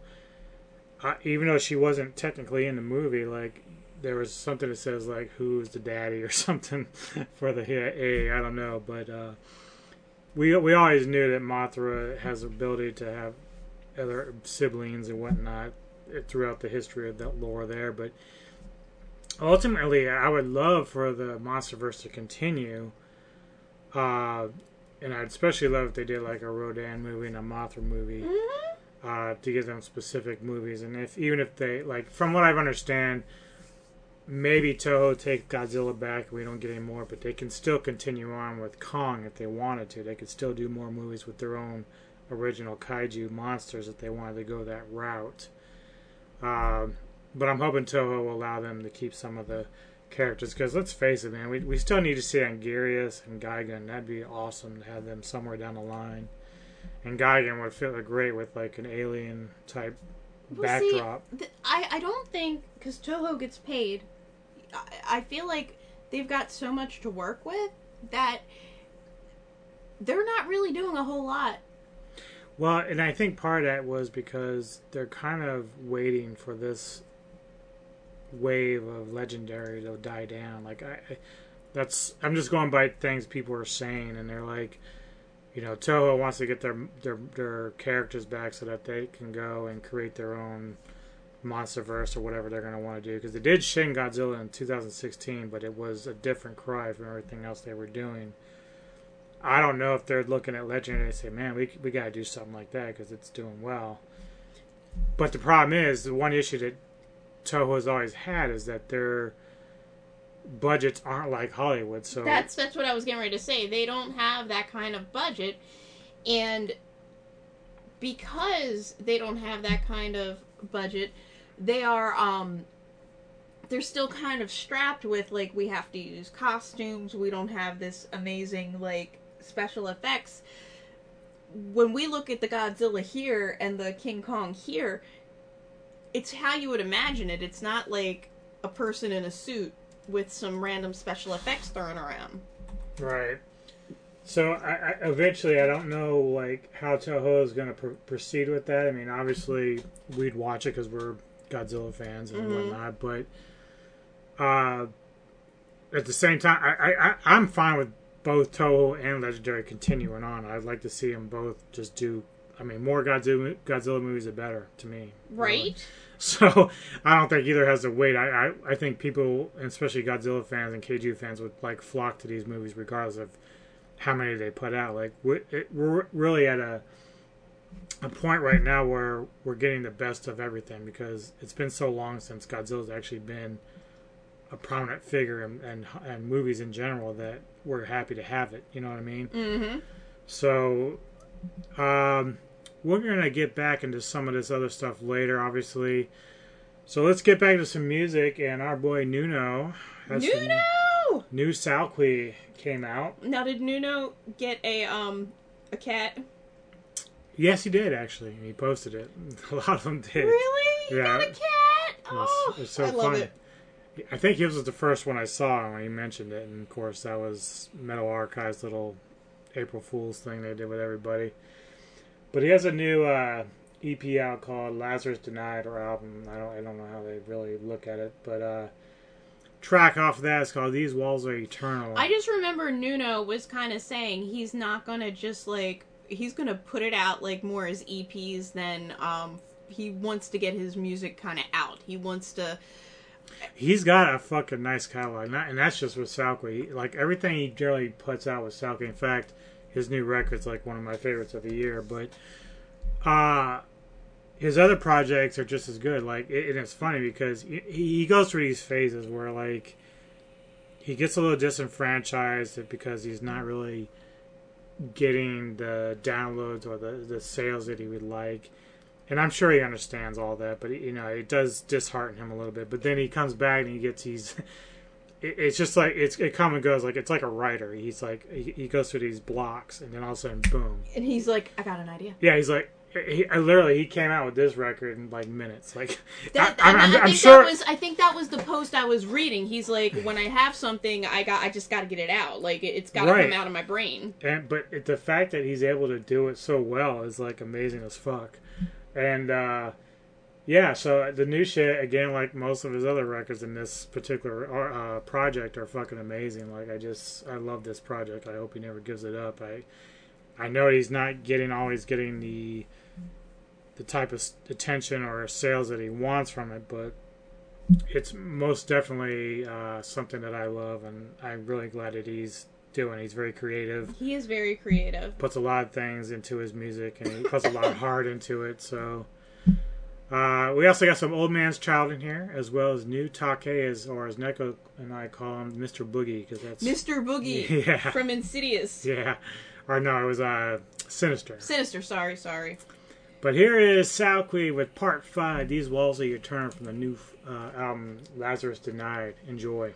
I, even though she wasn't technically in the movie, like there was something that says like who's the daddy or (laughs) something for the he- egg. I don't know, but uh, we we always knew that Mothra has the ability to have other siblings and whatnot throughout the history of that lore there, but ultimately, I would love for the MonsterVerse to continue. Uh, and I'd especially love if they did like a Rodan movie and a Mothra movie uh, to give them specific movies. And if even if they like, from what I understand, maybe Toho take Godzilla back. We don't get any more, but they can still continue on with Kong if they wanted to. They could still do more movies with their own original kaiju monsters if they wanted to go that route. Um, but I'm hoping Toho will allow them to keep some of the characters because let's face it, man, we we still need to see Anguirus and Gigan. That'd be awesome to have them somewhere down the line. And Gigan would fit great with like an alien type Well, see, backdrop. th- I I don't think because Toho gets paid. I, I feel like they've got so much to work with that they're not really doing a whole lot. Well, and I think part of that was because they're kind of waiting for this wave of legendary to die down. Like I, I that's I'm just going by things people are saying, and they're like, you know, Toho wants to get their their their characters back so that they can go and create their own MonsterVerse or whatever they're going to want to do. Because they did Shin Godzilla in 2016, but it was a different cry from everything else they were doing. I don't know if they're looking at Legendary and say, "Man, we we got to do something like that because it's doing well." But the problem is the one issue that Toho has always had is that their budgets aren't like Hollywood. So That's that's what I was getting ready to say. They don't have that kind of budget, and because they don't have that kind of budget, they are um they're still kind of strapped with like we have to use costumes. We don't have this amazing like special effects. When we look at the Godzilla here and the King Kong here, it's how you would imagine it. It's not like a person in a suit with some random special effects thrown around. Right. So I, I eventually I don't know like how Toho is going to pr- proceed with that. I mean, obviously we'd watch it because we're Godzilla fans and whatnot, but uh, at the same time, I, I I- I'm fine with both Toho and Legendary continuing on. I'd like to see them both just do. I mean, more Godzilla Godzilla movies are better to me. really. (laughs) So I don't think either has to wait. I, I, I think people, especially Godzilla fans and Kaiju fans, would like flock to these movies regardless of how many they put out. Like we're, it, we're really at a a point right now where we're getting the best of everything because it's been so long since Godzilla's actually been a prominent figure in, and and movies in general that we're happy to have it. You know what I mean? Mm-hmm. So, um, we're gonna get back into some of this other stuff later, obviously. So let's get back to some music, and our boy Nuno Nuno! new Salqiu came out. Now, did Nuno get a um a cat? Yes, he did actually. He posted it. (laughs) A lot of them did. Really? You Yeah. got a cat? It's, Oh, it's so I love funny. it. I think his was the first one I saw when he mentioned it, and of course that was Metal Archive's little April Fool's thing they did with everybody. But he has a new uh, EP out called Lazarus Denied or album. I don't I don't know how they really look at it, but uh, track off of that is called These Walls Are Eternal. I just remember Nuno was kind of saying he's not gonna just like he's gonna put it out like more as EPs than um he wants to get his music kind of out. He wants to He's got a fucking nice catalog, and, that, and that's just with Salqiu. Like everything he generally puts out with Salqiu. In fact, his new record's like one of my favorites of the year. But uh his other projects are just as good. Like, it, and it's funny because he, he goes through these phases where like he gets a little disenfranchised because he's not really getting the downloads or the the sales that he would like and I'm sure he understands all that, but you know it does dishearten him a little bit. But then he comes back and he gets these. (laughs) It, it's just like it's it come and goes. Like it's like a writer. He's like he, he goes through these blocks, and then all of a sudden, boom. and he's like, I got an idea. Yeah, he's like. He, I literally, he came out with this record in like minutes. Like, (laughs) That, I, I'm, I I'm think sure. that was I think that was the post I was reading. He's like, when I have something, I got I just got to get it out. Like it, it's got to Right. come out of my brain. and but it, the fact that he's able to do it so well is like amazing as fuck and uh yeah so the new shit again like most of his other records in this particular uh, project are fucking amazing like i just i love this project i hope he never gives it up i i know he's not getting always getting the the type of attention or sales that he wants from it but it's most definitely uh, something that I love, and I'm really glad that he's doing. He's very creative He is very creative. puts a lot of things into his music and he puts a lot of (laughs) heart into it. So uh, we also got some old man's child in here, as well as new Taake, as or as Neko and I call him, Mr. Boogie, because that's Mr. Boogie (laughs) Yeah. from Insidious. yeah, or no, it was uh, Sinister. Sinister, sorry, sorry. But here is Salqiu with Part Five. These Walls Are Eternal from the new uh, album Lazarus Denied. Enjoy.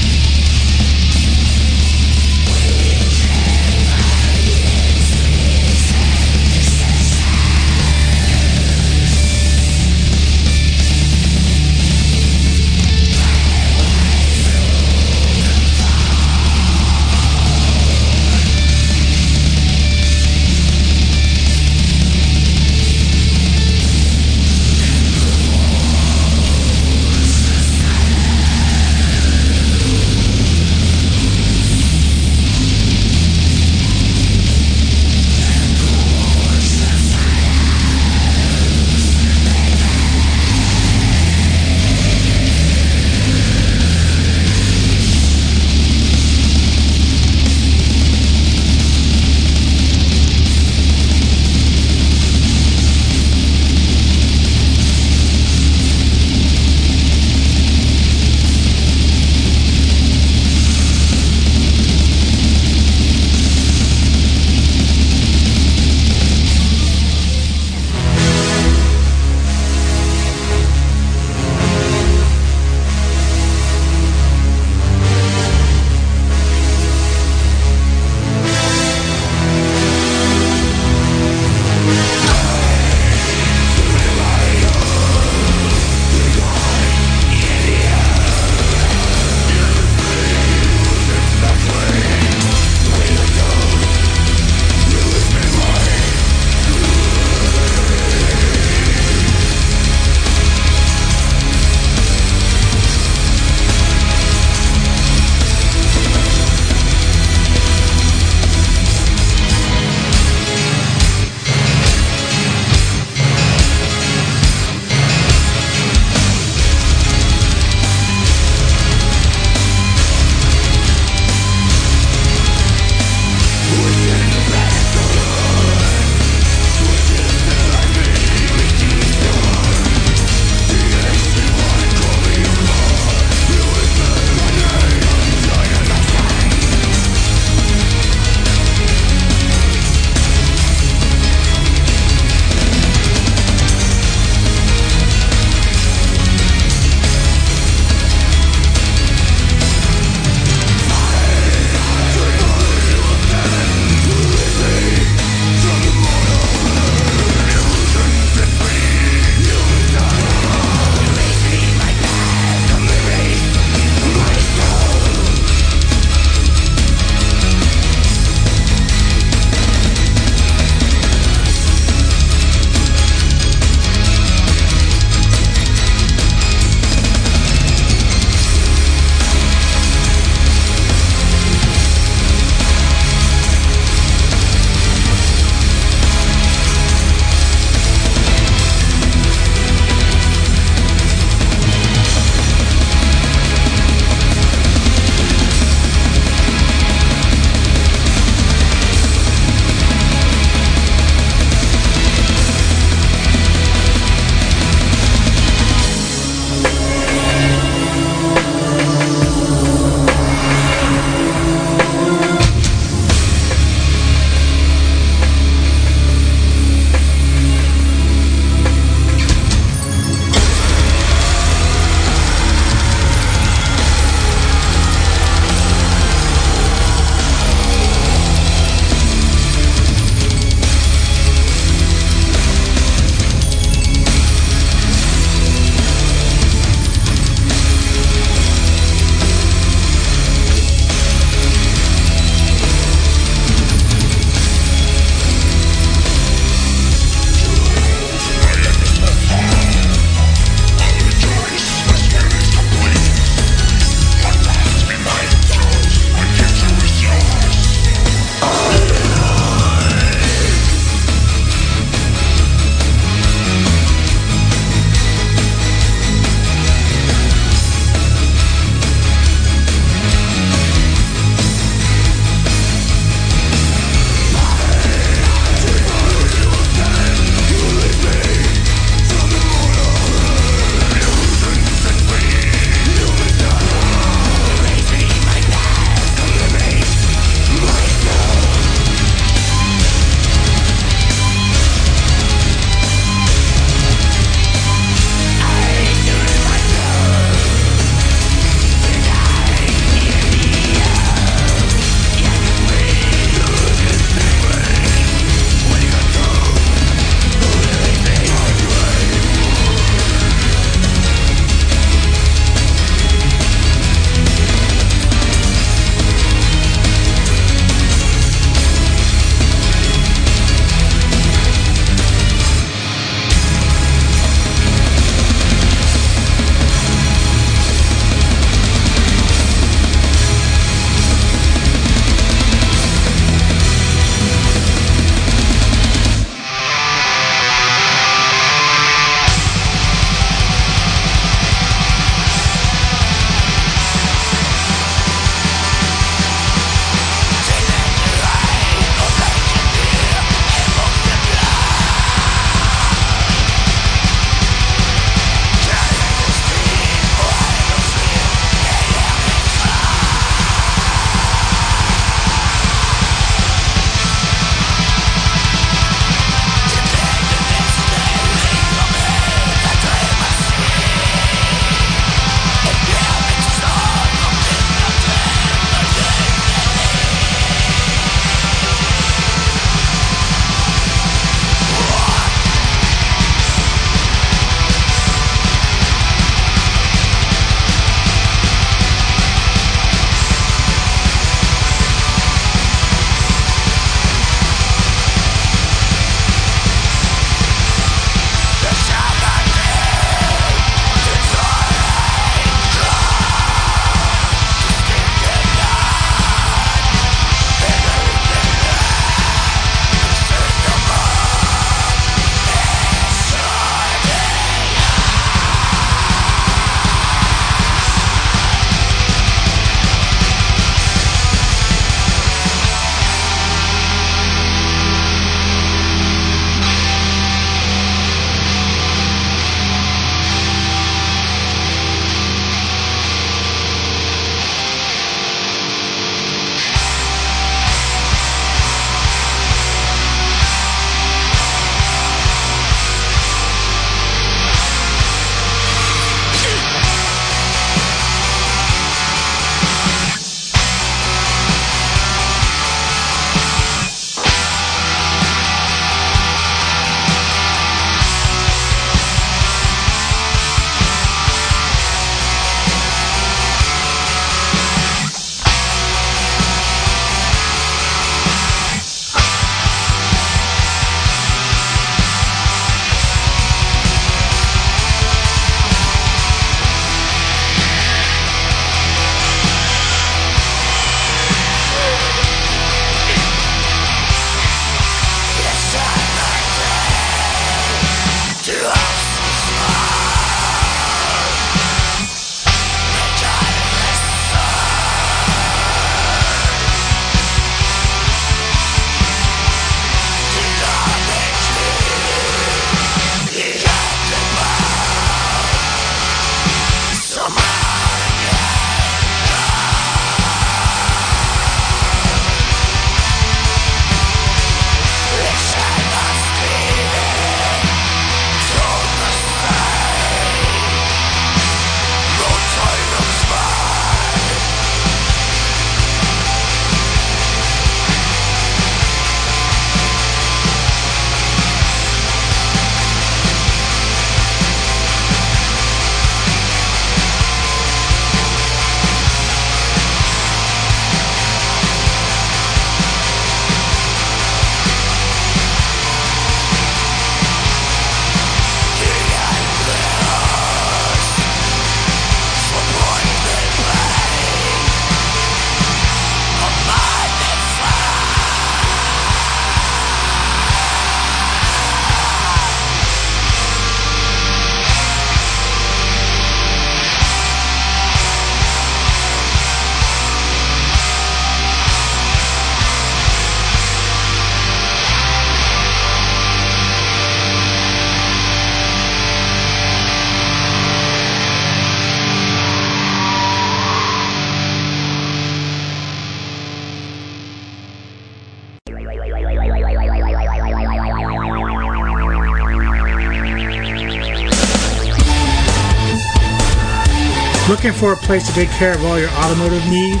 Looking for a place to take care of all your automotive needs?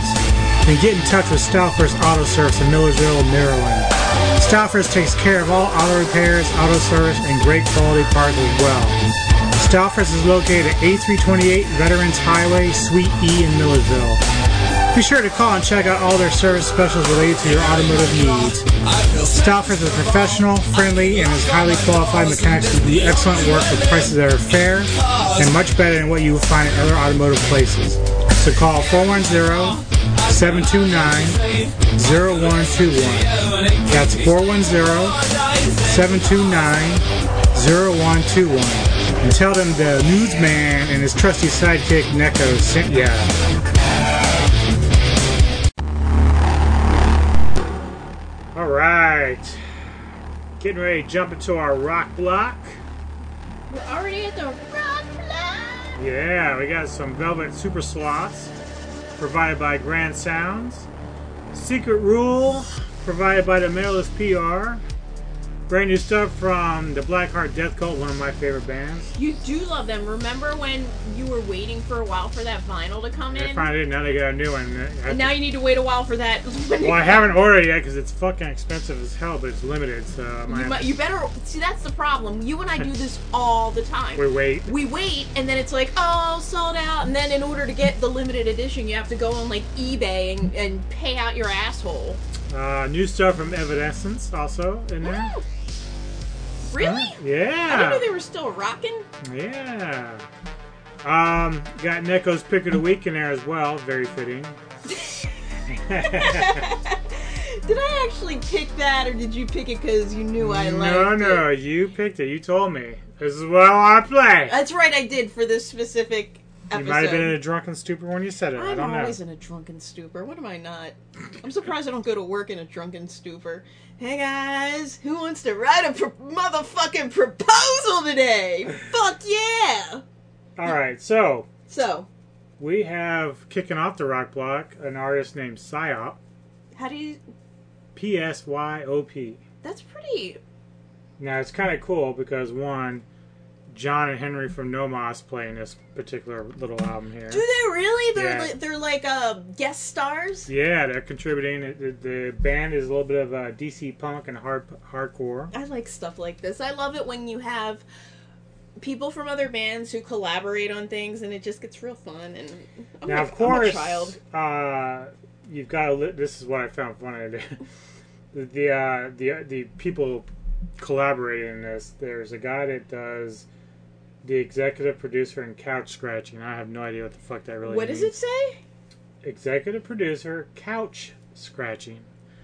Then get in touch with Stouffer's Auto Service in Millersville, Maryland. Stouffer's takes care of all auto repairs, auto service, and great quality parts as well. Stouffer's is located at A328 Veterans Highway, Suite E in Millersville. Be sure to call and check out all their service specials related to your automotive needs. Stouffer's is a professional, friendly, and has highly qualified mechanics who do excellent work with prices that are fair and much better than what you will find at other automotive places. So call 410-729-0121. That's 410-729-0121. And tell them the newsman and his trusty sidekick Neko sent ya. Getting ready to jump into our rock block. We're already at the rock block. Yeah, we got some Velvet Supersloths provided by Grand Sounds. Secret Rule provided by the Mailers PR. Brand new stuff from the Black Heart Death Cult, one of my favorite bands. You do love them. Remember when you were waiting for a while for that vinyl to come in? finally did, now they got a new one. I- And now you need to wait a while for that. (laughs) well, I haven't ordered it yet because it's fucking expensive as hell, but it's limited, so I You, might, you better see. That's the problem. You and I do this (laughs) all the time. we wait. we wait and then it's like oh sold out and then in order to get the limited edition you have to go on like ebay and, and pay out your asshole Uh, new stuff from Evanescence also in there. Woo! Really Yeah. i didn't know they were still rocking Yeah. Um, got Neko's pick of the week in there as well. Very fitting. (laughs) did i actually pick that or did you pick it because you knew i liked it? no, no, you picked it. You told me. This is what I play. that's right i did for this specific You might have been in a drunken stupor when you said it. I I'm don't know. always in a drunken stupor. What am I not? I'm surprised I don't go to work in a drunken stupor. Hey guys, who wants to write a pro- motherfucking proposal today? Fuck yeah! All right, so So, we have kicking off the rock block an artist named Psyop. how do you? P S Y O P. That's pretty. Now it's kind of cool because one, John and Henry from Nomos playing this particular little album here. Do they really? They're Yeah. like, they're like uh, guest stars. Yeah, they're contributing. The, the band is a little bit of uh, DC punk and hard hardcore. I like stuff like this. I love it when you have people from other bands who collaborate on things, and it just gets real fun. And I'm, now, a, of course, child. uh, you've got to. Li- this is what I found funny. (laughs) the the, uh, the the people collaborating in this. There's a guy that does the executive producer and couch scratching. I have no idea what the fuck that really is. What means. does it say? Executive producer couch scratching.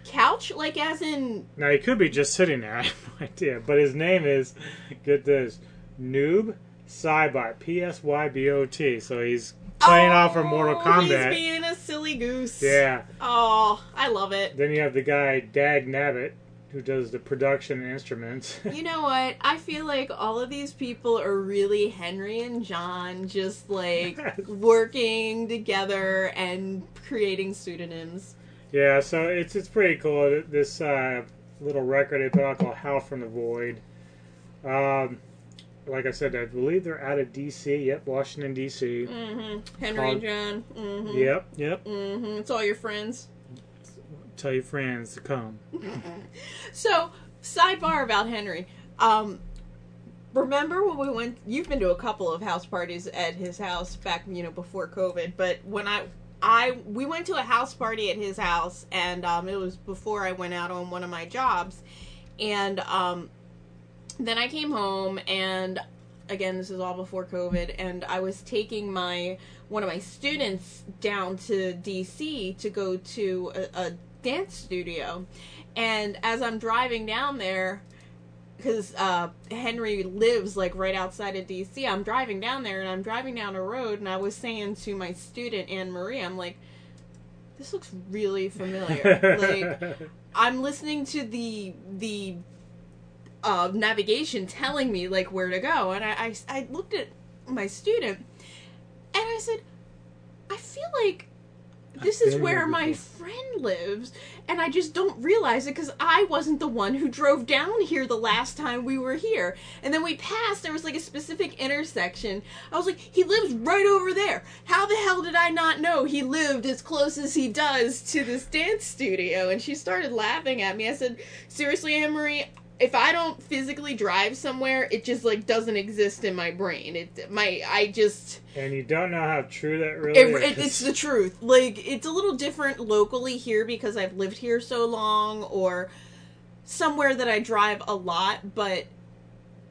Couch, like as in Now he could be just sitting there. (laughs) I have no idea. But his name is get this Noob Psybot. P S Y B O T. So he's playing off from Mortal Oh, Kombat. He's being a silly goose. Yeah. Oh, I love it. Then you have the guy Dag Nabbit who does the production and instruments. (laughs) You know what? I feel like all of these people are really Henry and John, just like (laughs) working together and creating pseudonyms. yeah, so it's it's pretty cool. This uh, little record they put out called Howl from the Void. Um, like I said, I believe they're out of DC. Yep, Washington DC. Mm-hmm. Henry and John. Mm-hmm. Yep, yep. Mm-hmm. It's all your friends. Tell your friends to come. (laughs) So, sidebar about Henry. Um, remember when we went? You've been to a couple of house parties at his house back, you know, before COVID. But when I, I, we went to a house party at his house, and um, it was before I went out on one of my jobs, and um, then I came home and. Again, this is all before COVID, and I was taking my one of my students down to DC to go to a, a dance studio, and as I'm driving down there, because uh, Henry lives like right outside of DC, I'm driving down there and I'm driving down a road, and I was saying to my student Anne Marie, I'm like, this looks really familiar. (laughs) like I'm listening to the the uh, navigation telling me like where to go, and I, I I looked at my student, and I said, I feel like this is where here my friend lives and i just don't realize it because i wasn't the one who drove down here the last time we were here. And then we passed there was like a specific intersection. I was like he lives right over there. How the hell did i not know he lived as close as he does to this dance studio? And she started laughing at me. I said seriously anne-marie if I don't physically drive somewhere, it just like doesn't exist in my brain. It my I just And you don't know how true that really it, is. it, it's the truth. Like it's a little different locally here because I've lived here so long, or somewhere that I drive a lot. But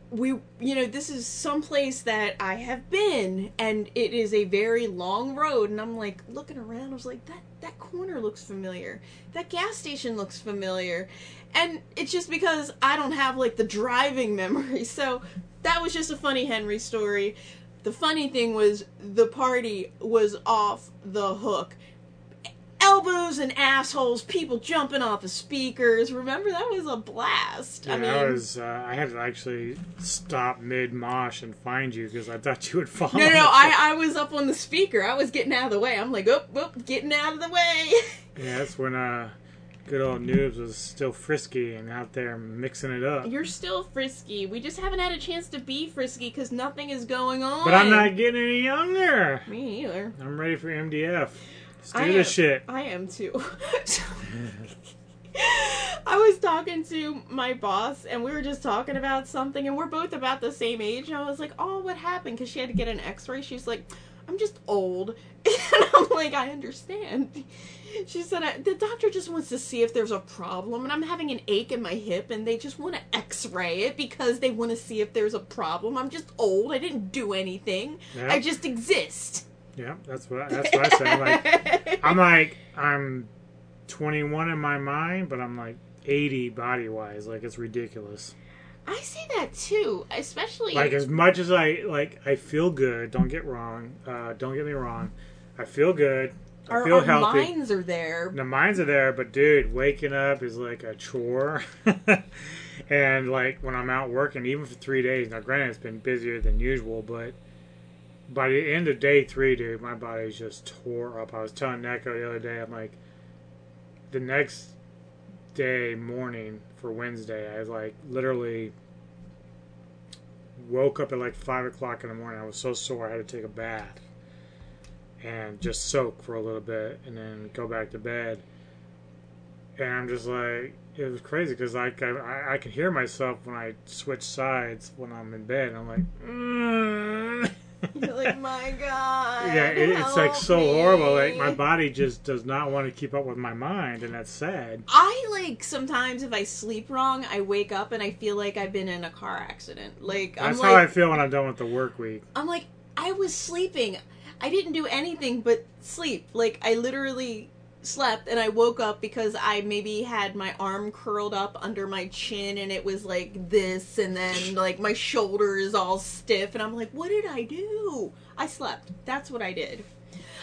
we, you know, this is some place that I have been, and it is a very long road. And I'm like looking around. I was like, that that corner looks familiar. That gas station looks familiar, and it's just because I don't have like the driving (laughs) memory. So that was just a funny Henry story. The funny thing was the party was off the hook. Elbows and assholes, people jumping off the speakers. Remember that was a blast. Yeah, I mean, I was. Uh, I had to actually stop mid mosh and find you because I thought you would fall. no, no, no. I, I was up on the speaker. I was getting out of the way. I'm like, oh, oh, getting out of the way. (laughs) Yeah, that's when uh, good old Noobs was still frisky and out there mixing it up. You're still frisky. We just haven't had a chance to be frisky because nothing is going on. But I'm not getting any younger. Me either. I'm ready for MDF. Let's do I this am- shit. I am too. (laughs) I was talking to my boss, and we were just talking about something, and we're both about the same age. And I was like, "Oh, what happened?" Because she had to get an X-ray. She's like, "I'm just old," (laughs) and I'm like, "I understand." She said, I, "The doctor just wants to see if there's a problem, and I'm having an ache in my hip, and they just want to X-ray it because they want to see if there's a problem. I'm just old. I didn't do anything. I just exist." Yeah, that's what that's what I said. I'm like, (laughs) I'm like, I'm 21 in my mind, but I'm like 80 body wise. Like it's ridiculous. I say that too, especially Like as much as I like, I feel good. Don't get wrong. Uh, don't get me wrong. I feel good. I our, feel our healthy. minds are there. The minds are there, but dude, waking up is like a chore. (laughs) and like when I'm out working, even for three days. Now, granted, it's been busier than usual, but by the end of day three, dude, my body's just tore up. I was telling Neko the other day, I'm like, the next day morning for Wednesday, I was like literally woke up at like five o'clock in the morning. I was so sore, I had to take a bath and just soak for a little bit and then go back to bed. And I'm just like, it was crazy because like I, I, I can hear myself when I switch sides when I'm in bed. I'm like, mm. You're like, my (laughs) God. yeah, it, it's like so horrible. Like my body just does not want to keep up with my mind, and that's sad. I like sometimes if I sleep wrong, I wake up and I feel like I've been in a car accident. Like I'm That's like, how I feel when I'm done with the work week. I'm like, I was sleeping. I didn't do anything but sleep. Like I literally slept and I woke up because I maybe had my arm curled up under my chin and it was like this and then like my shoulder is all stiff and I'm like, what did I do? I slept. That's what I did.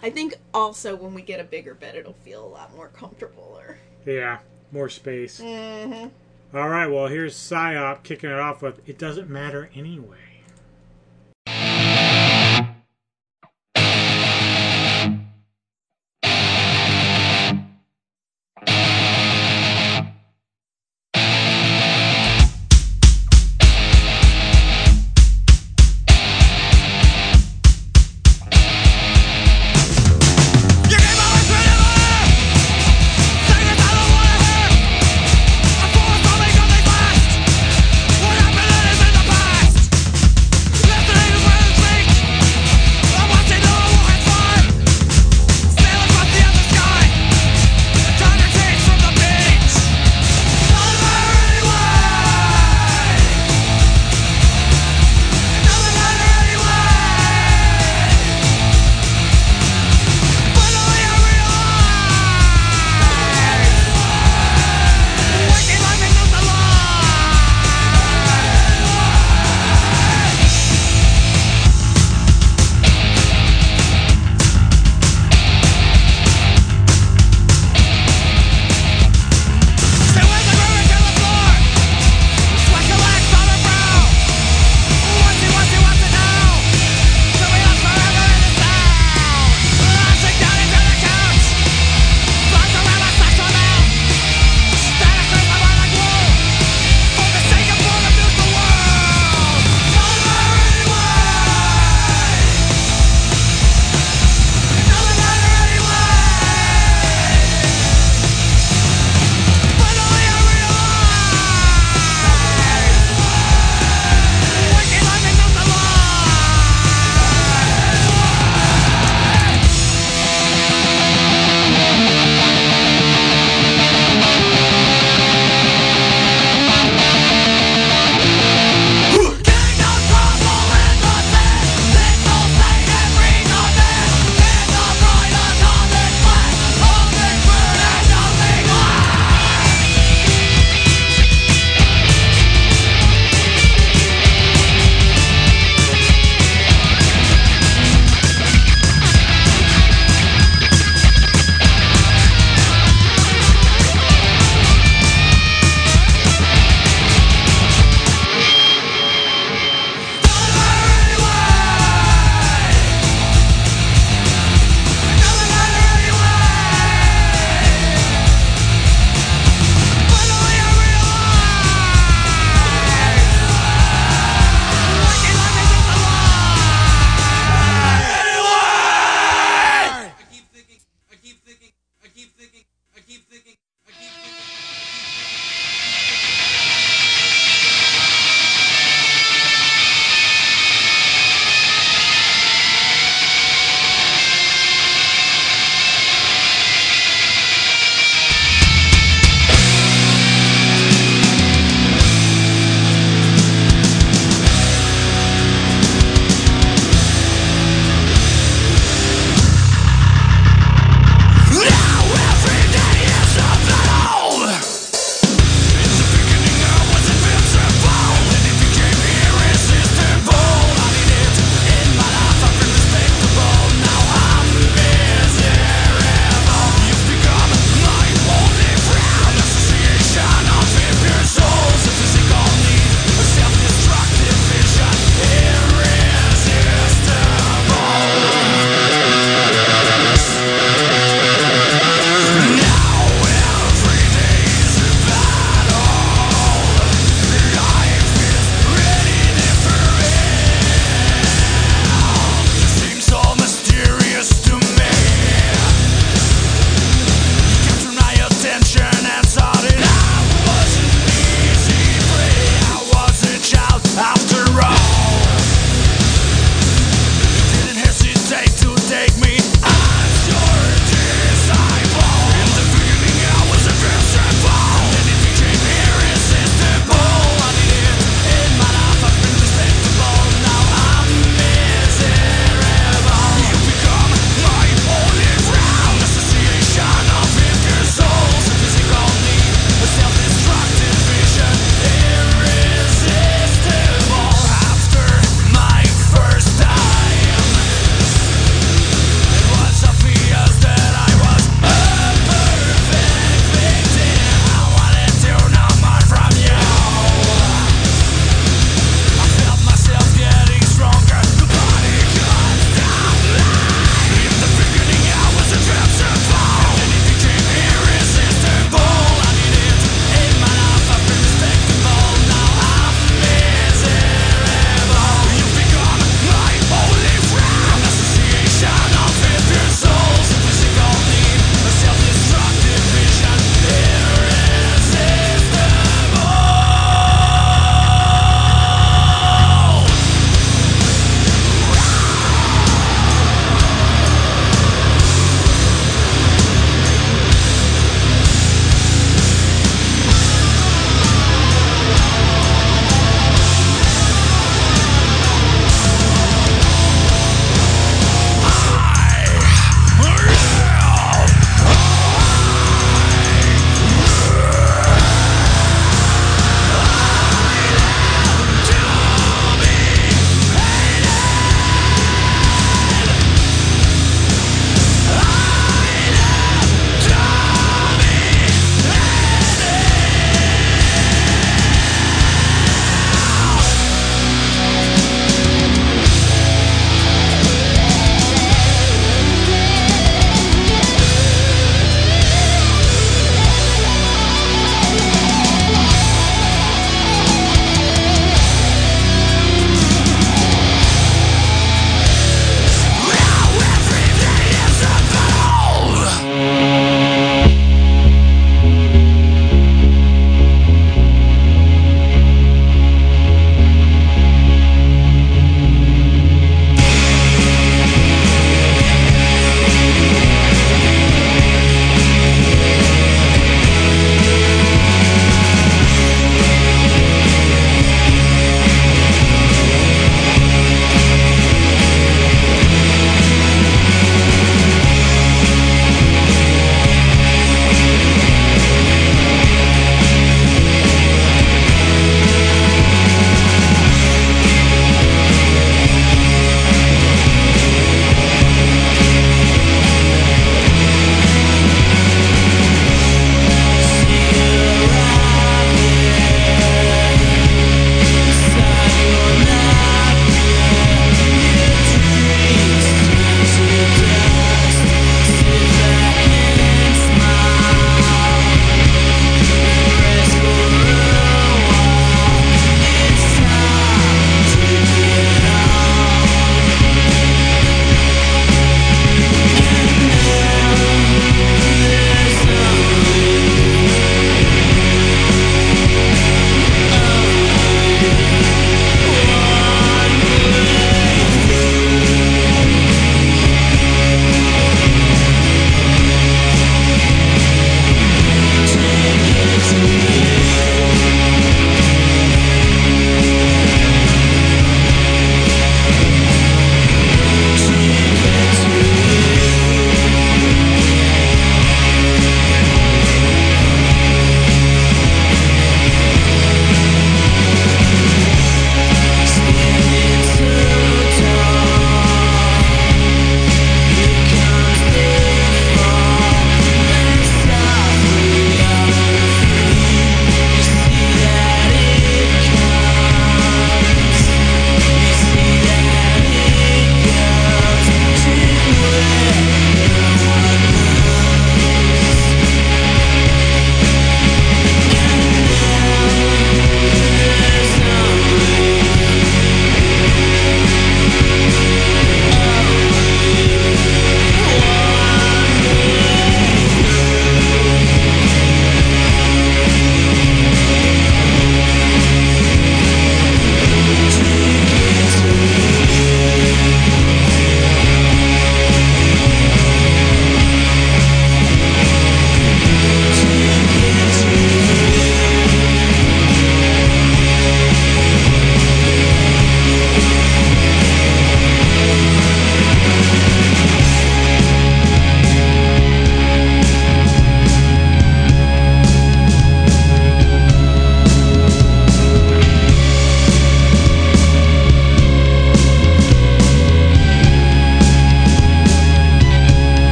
I think also when we get a bigger bed it'll feel a lot more comfortable or Yeah, more space. mm-hmm. All right, well here's Psyop kicking it off with "It doesn't matter anyway."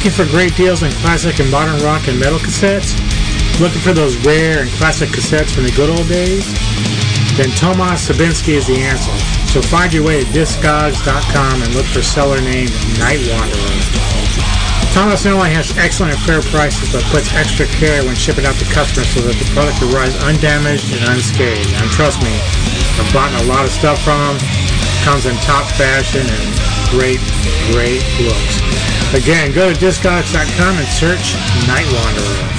Looking for great deals on classic and modern rock and metal cassettes? Looking for those rare and classic cassettes from the good old days? Then Tomas Sabinski is the answer. So find your way to Discogs.com and look for seller name Night Wanderer. Thomas not only has excellent and fair prices, but puts extra care when shipping out to customers so that the product arrives undamaged and unscathed. And trust me, I've bought a lot of stuff from him. Comes in top fashion and great, great looks. Again, go to Discogs.com and search Night Wanderer.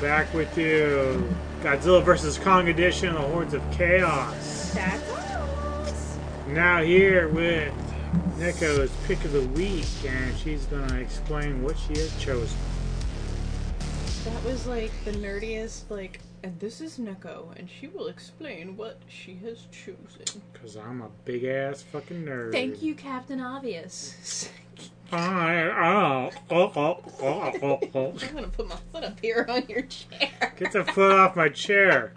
Back with you. Godzilla vs. Kong edition, The Hordes of Chaos. That's us. Now here with Neko's pick of the week, and she's gonna explain what she has chosen. That was like the nerdiest, like, and this is Neko, and she will explain what she has chosen. Cause I'm a big ass fucking nerd. Thank you, Captain Obvious. (laughs) I'm gonna put my foot up here on your chair. Get the foot off my chair.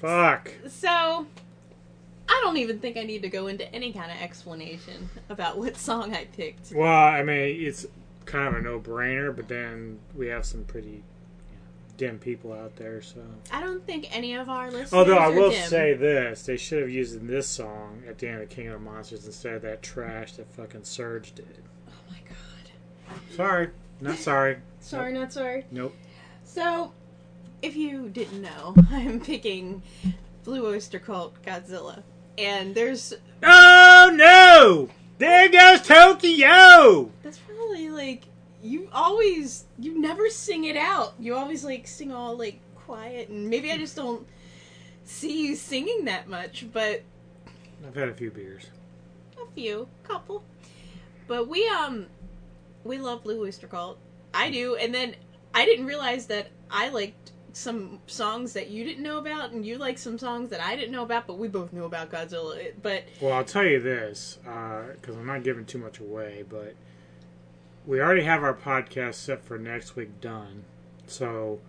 Fuck. So, I don't even think I need to go into any kind of explanation about what song I picked. Well, I mean, it's kind of a no-brainer, but then we have some pretty dim people out there, so. I don't think any of our listeners. Although I will dim. say this, they should have used this song at the end of King of the Monsters instead of that trash that fucking Serj did. Oh my god. Sorry, not sorry. (laughs) Sorry, not sorry. Nope. So, if you didn't know, (laughs) I'm picking Blue Oyster Cult Godzilla. And there's. Oh no! There goes Tokyo. That's probably like. You always. You never sing it out. You always like sing all like quiet, and maybe I just don't see you singing that much, but I've had a few beers. a few, couple. But we um we love Blue Oyster Cult. I do, and then I didn't realize that I liked some songs that you didn't know about, and you like some songs that I didn't know about, but we both knew about Godzilla. But Well, I'll tell you this, because I'm not giving too much away, but we already have our podcast set for next week done. So,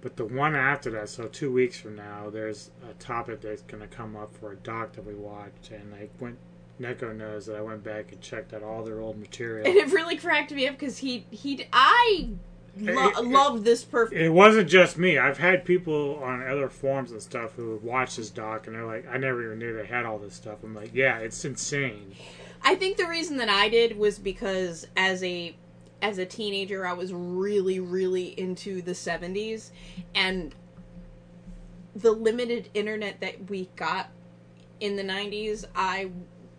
but the one after that, so two weeks from now, there's a topic that's going to come up for a doc that we watched, and I went. Neko knows that I went back and checked out all their old material. and it really cracked me up because he he I lo- It- it- love this perfect. It wasn't just me. I've had people on other forums and stuff who watch this doc, and they're like, "I never even knew they had all this stuff." I'm like, "Yeah, it's insane." I think the reason that I did was because as a as a teenager I was really really into the 70s and the limited internet that we got in the 90s I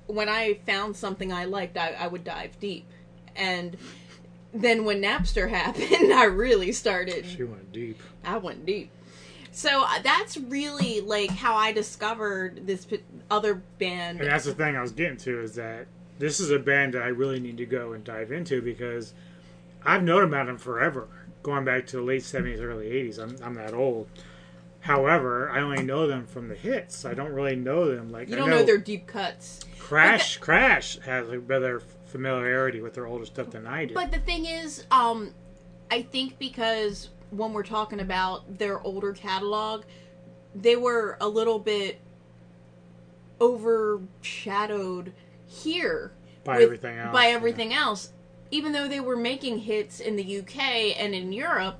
when I found something I liked I, I would dive deep and then when Napster (laughs) happened I really started She went deep. I went deep. So uh, that's really like how I discovered this p- other band. And that's the thing I was getting to is that this is a band that I really need to go and dive into because I've known about them forever, going back to the late seventies, early eighties. I'm I'm that old. However, I only know them from the hits. I don't really know them like you don't know, their deep cuts. Crash. Crash has a better familiarity with their older stuff than I do. But the thing is, um, I think because when we're talking about their older catalog, they were a little bit overshadowed here by with- everything else. by yeah. everything else. Even though they were making hits in the UK and in Europe,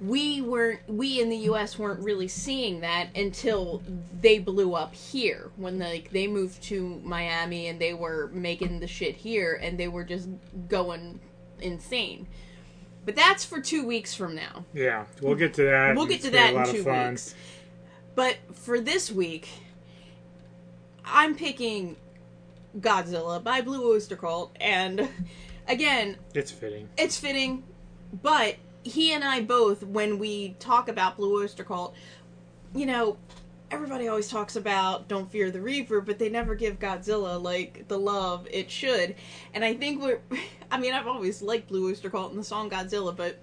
we weren't we in the US weren't really seeing that until they blew up here when like they moved to Miami and they were making the shit here and they were just going insane. But that's for 2 weeks from now. Yeah, we'll get to that. We'll get to that in two weeks. But for this week, I'm picking Godzilla by Blue Oyster Cult, and again, It's fitting. it's fitting. But he and I both, when we talk about Blue Oyster Cult, you know, everybody always talks about Don't Fear the Reaper, but they never give Godzilla like the love it should. And I think we're, (laughs) I mean, I've always liked Blue Oyster Cult and the song Godzilla, but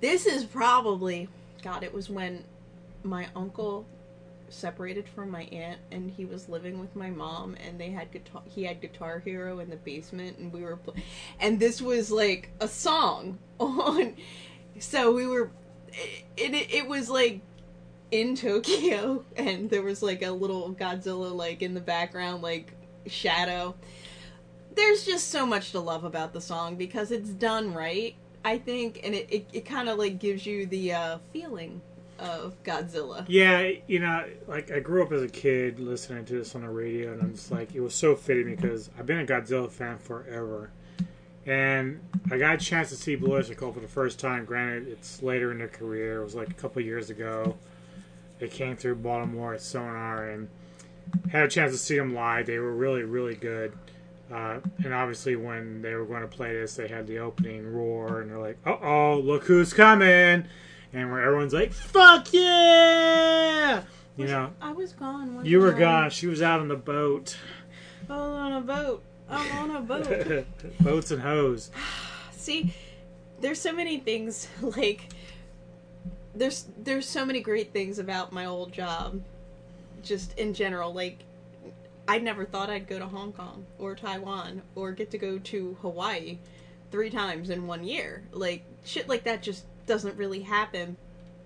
this is probably, God, it was when my uncle separated from my aunt and he was living with my mom and they had guitar he had guitar hero in the basement and we were pl- and this was like a song (laughs) on so we were it, it, it was like in Tokyo (laughs) and there was like a little Godzilla like in the background like shadow. There's just so much to love about the song because it's done right I think and it, it, it kind of like gives you the uh, feeling of Godzilla Yeah, you know, like I grew up as a kid listening to this on the radio, and I'm just like, it was so fitting because I've been a Godzilla fan forever, and I got a chance to see Blue Cult for the first time. Granted, it's later in their career; it was like a couple years ago. They came through Baltimore at Sonar, and had a chance to see them live. They were really, really good. Uh, and obviously, when they were going to play this, they had the opening roar, and they're like, "Uh oh, look who's coming!" And where everyone's like, "Fuck yeah!" You know, I was gone. you were gone. She was out on the boat, I was on a boat. I'm on a boat. (laughs) boats and hoes. (sighs) See, there's so many things (laughs) like there's there's so many great things about my old job. Just in general, like I never thought I'd go to Hong Kong or Taiwan or get to go to Hawaii three times in one year. Like shit like that just doesn't really happen.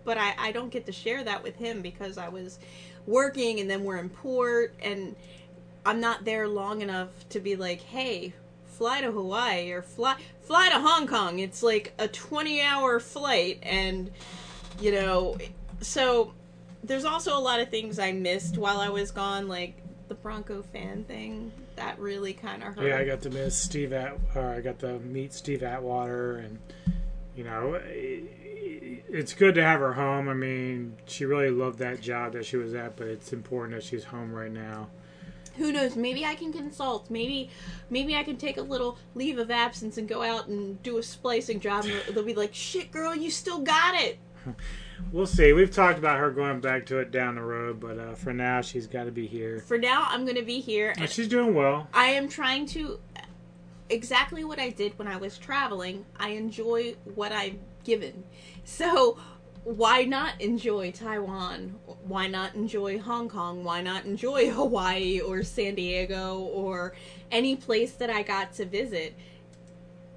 But I, I don't get to share that with him because I was working and then we're in port and I'm not there long enough to be like, hey, fly to Hawaii or fly fly to Hong Kong. It's like a 20 hour flight and you know, so there's also a lot of things I missed while I was gone like the Bronco fan thing that really kind of hurt. Yeah, I got to miss Steve At, or I got to meet Steve Atwater, and you know, i- it's good to have her home. I mean, she really loved that job that she was at, but it's important that she's home right now. who knows maybe i can consult maybe maybe i can take a little leave of absence and go out and do a splicing job and they'll- be like shit girl you still got it (laughs) We'll see. We've talked about her going back to it down the road, but uh, for now, she's got to be here. for now i'm gonna be here and she's doing well. i am trying to exactly what i did when i was traveling. I enjoy what i've given. So why not enjoy taiwan? Why not enjoy hong kong? Why not enjoy (laughs) hawaii or san diego or any place that i got to visit?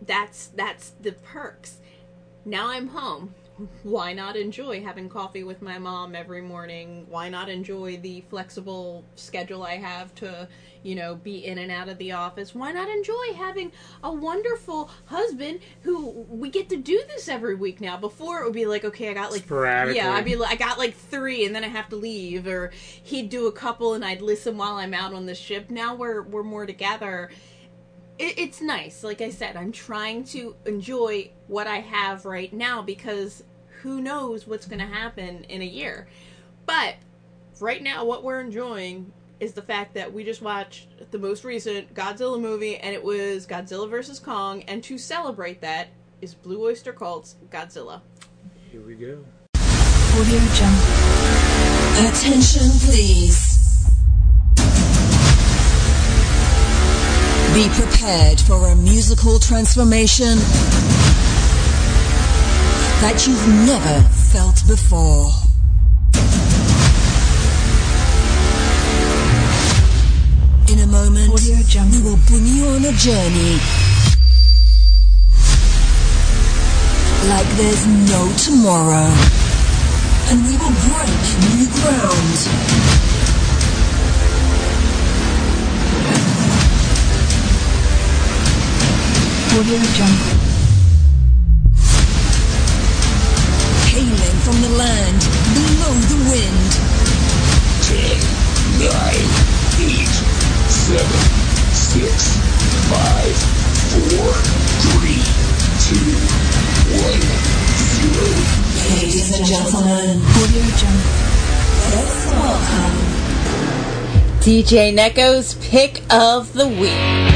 That's that's the perks. Now i'm home why not enjoy having coffee with my mom every morning? Why not enjoy the flexible schedule i have to you know be in and out of the office? Why not enjoy having a wonderful husband who we get to do this every week now? Before it would be like okay i got like yeah i'd be like i got like three and then i have to leave or he'd do a couple and i'd listen while i'm out on the ship. Now we're we're more together it, it's nice. Like I said, I'm trying to enjoy what I have right now because who knows what's going to happen in a year. But right now, what we're enjoying is the fact that we just watched the most recent Godzilla movie, and it was Godzilla vs. Kong. And to celebrate that is Blue Oyster Cult's Godzilla. Here we go. Audio Jungle. Attention, please. Be prepared for a musical transformation that you've never felt before. In a moment, we will bring you on a journey like there's no tomorrow. And we will break new ground. Audio Jungle. hailing from the land below the wind. Ten, nine, eight, seven, six, five, four, three, two, one, zero. Ladies and gentlemen, Audio Jungle. let's welcome DJ Neko's pick of the week.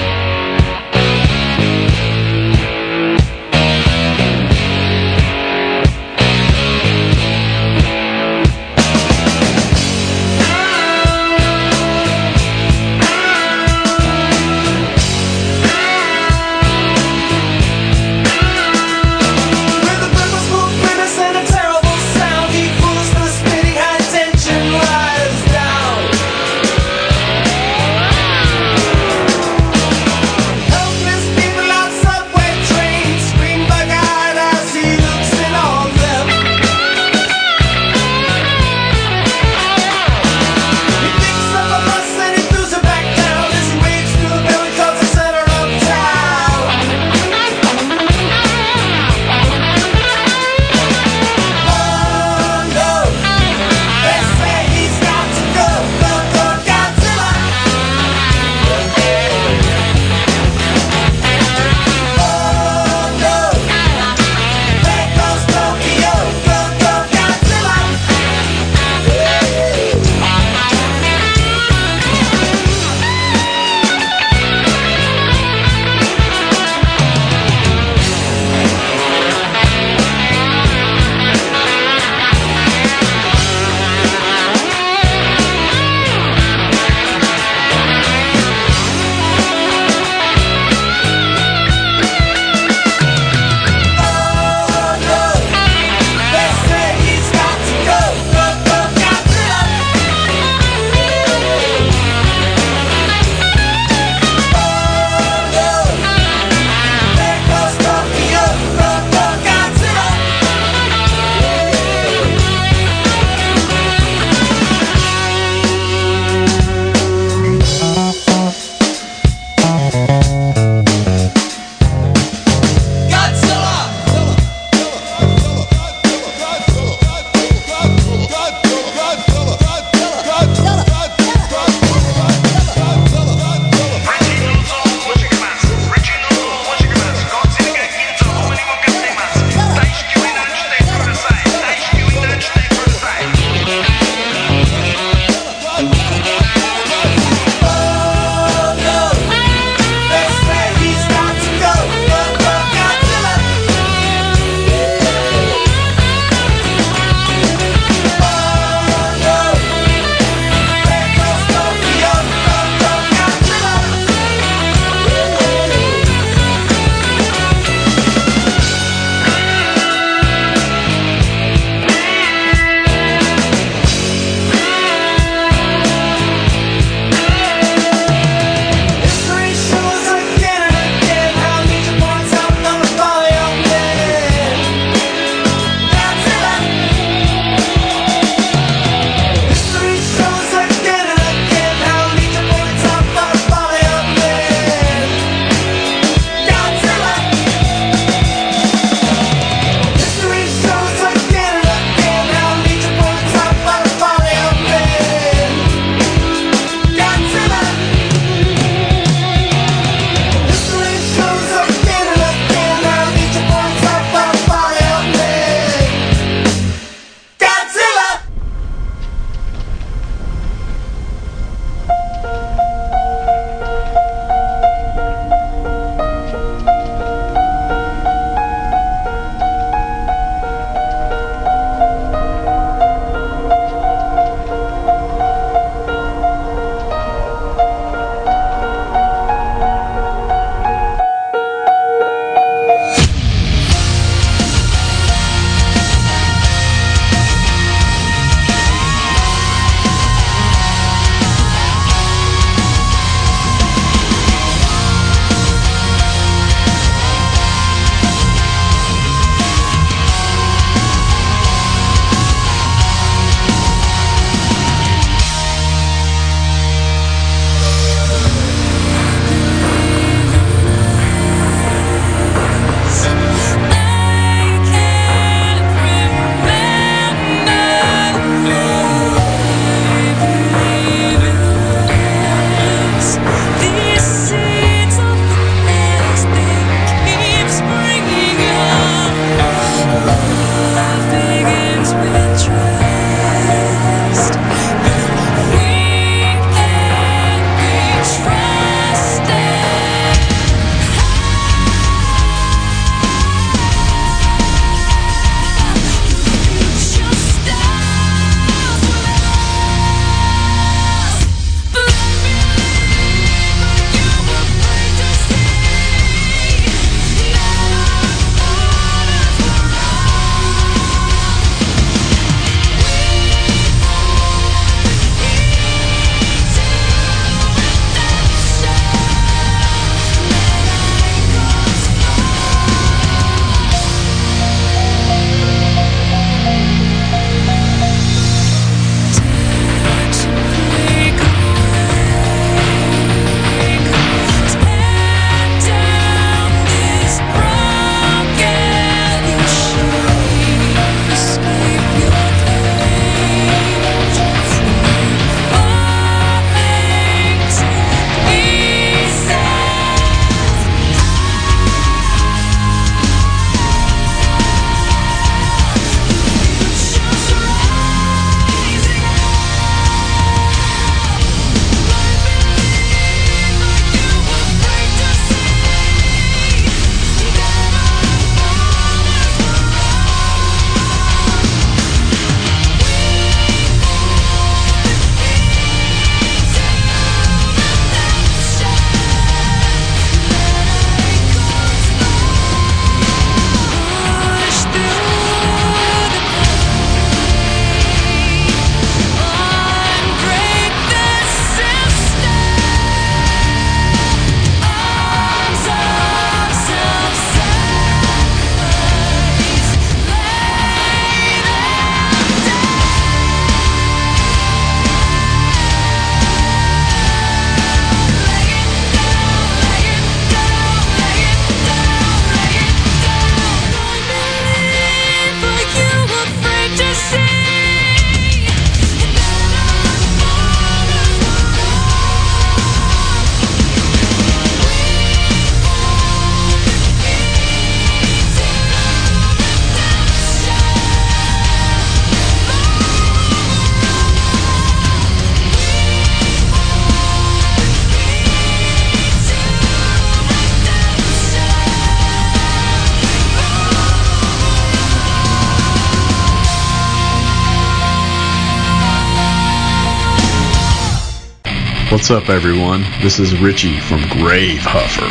What's up, everyone? This is Richie from Grave Huffer,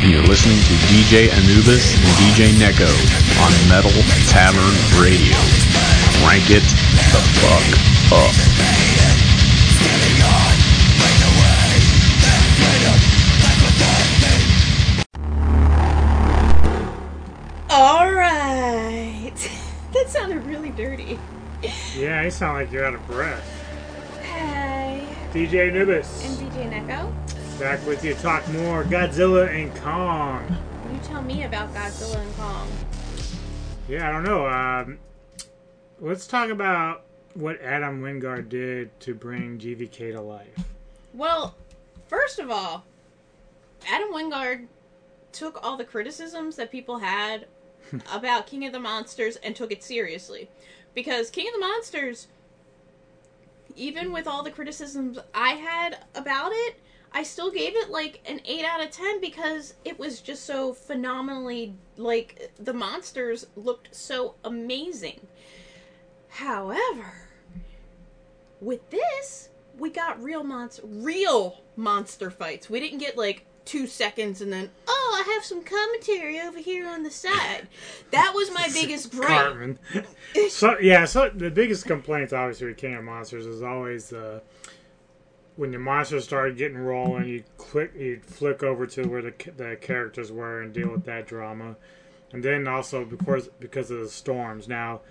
and you're listening to DJ Anubis and DJ Neko on Metal Tavern Radio. Rank it the fuck up. All right. (laughs) that sounded really dirty. Yeah, you sound like you're out of breath. Hey. DJ Nubis. And DJ Neko. Back with you. Talk more Godzilla and Kong. You tell me about Godzilla and Kong. Yeah, I don't know. Um, let's talk about what Adam Wingard did to bring GVK to life. Well, first of all, Adam Wingard took all the criticisms that people had (laughs) about King of the Monsters and took it seriously. Because King of the Monsters, even with all the criticisms I had about it, I still gave it like an 8 out of 10 because it was just so phenomenally like the monsters looked so amazing. However, with this, we got real monster real monster fights. We didn't get like 2 seconds and then oh, I have some commentary over here on the side. That was my (laughs) biggest gripe. Cartman. (laughs) so yeah, so the biggest complaints obviously with King of Monsters is always uh, when the monsters started getting rolling, you click, you flick over to where the the characters were and deal with that drama, and then also because because of the storms. Now,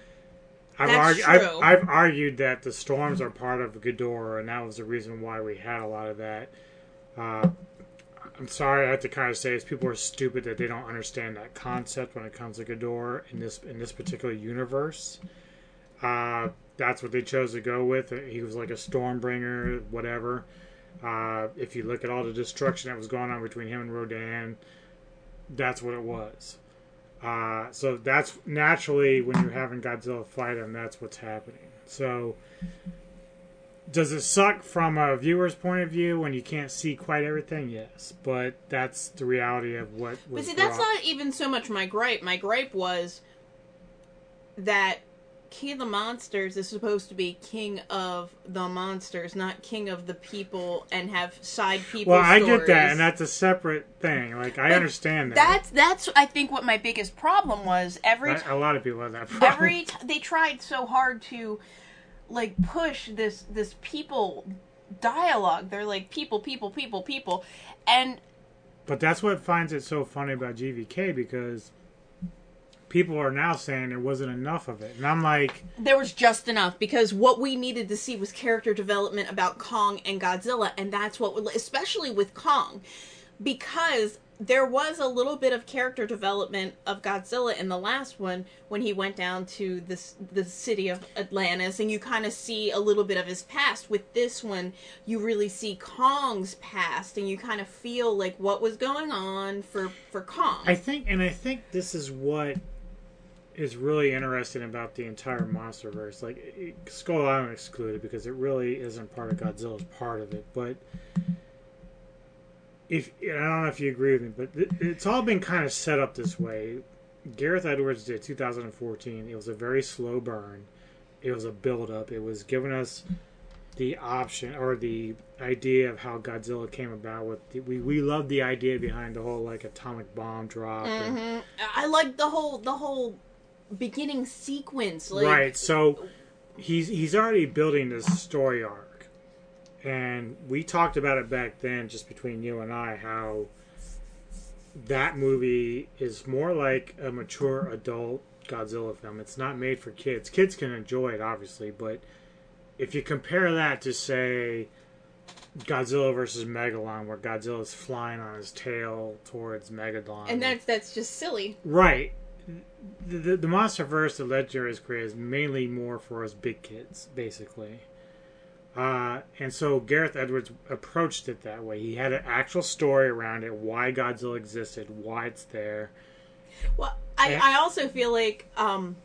I've, argu- I've. I've argued that the storms are part of Ghidorah, and that was the reason why we had a lot of that. Uh, I'm sorry, I have to kind of say, is people are stupid that they don't understand that concept when it comes to Ghidorah in this in this particular universe. Uh, that's what they chose to go with. He was like a Stormbringer, whatever. Uh, if you look at all the destruction that was going on between him and Rodan, that's what it was. Uh, so that's naturally when you're having Godzilla fight him, that's what's happening. So does it suck from a viewer's point of view when you can't see quite everything? Yes, but that's the reality of what was. But see, that's not even so much my gripe. My gripe was that King of the Monsters is supposed to be king of the monsters, not king of the people, and have side people. Well, I get that, and that's a separate thing. Like I But understand that. That's that's I think what my biggest problem was. Every A- a lot of people have that problem. every t- they tried so hard to like push this this people dialogue. They're like people, people, people, people, and But that's what finds it so funny about GVK because people are now saying there wasn't enough of it, and I'm like, there was just enough because what we needed to see was character development about Kong and Godzilla, and that's what, especially with Kong, because there was a little bit of character development of Godzilla in the last one when he went down to this the city of Atlantis, and you kind of see a little bit of his past. With this one, you really see Kong's past, and you kind of feel like what was going on for for Kong. I think, and I think this is what is really interesting about the entire MonsterVerse. Like Skull Island excluded because it really isn't part of Godzilla's part of it. But if I don't know if you agree with me, but it's all been kind of set up this way. Gareth Edwards did 2014. It was a very slow burn. It was a build up. It was giving us the option or the idea of how Godzilla came about. With the, we we love the idea behind the whole like atomic bomb drop. and- hmm I like the whole the whole beginning sequence. Like, right. So he's he's already building this story arc, and we talked about it back then, just between you and I, how that movie is more like a mature adult Godzilla film. It's not made for kids. Kids can enjoy it, obviously, but if you compare that to say Godzilla versus Megalon, where Godzilla's flying on his tail towards Megalon, and that's that's just silly. Right. The, the, the MonsterVerse that Legendary has created is mainly more for us big kids, basically. Uh, and so Gareth Edwards approached it that way. He had an actual story around it, why Godzilla existed, why it's there. Well, I. I also feel like um,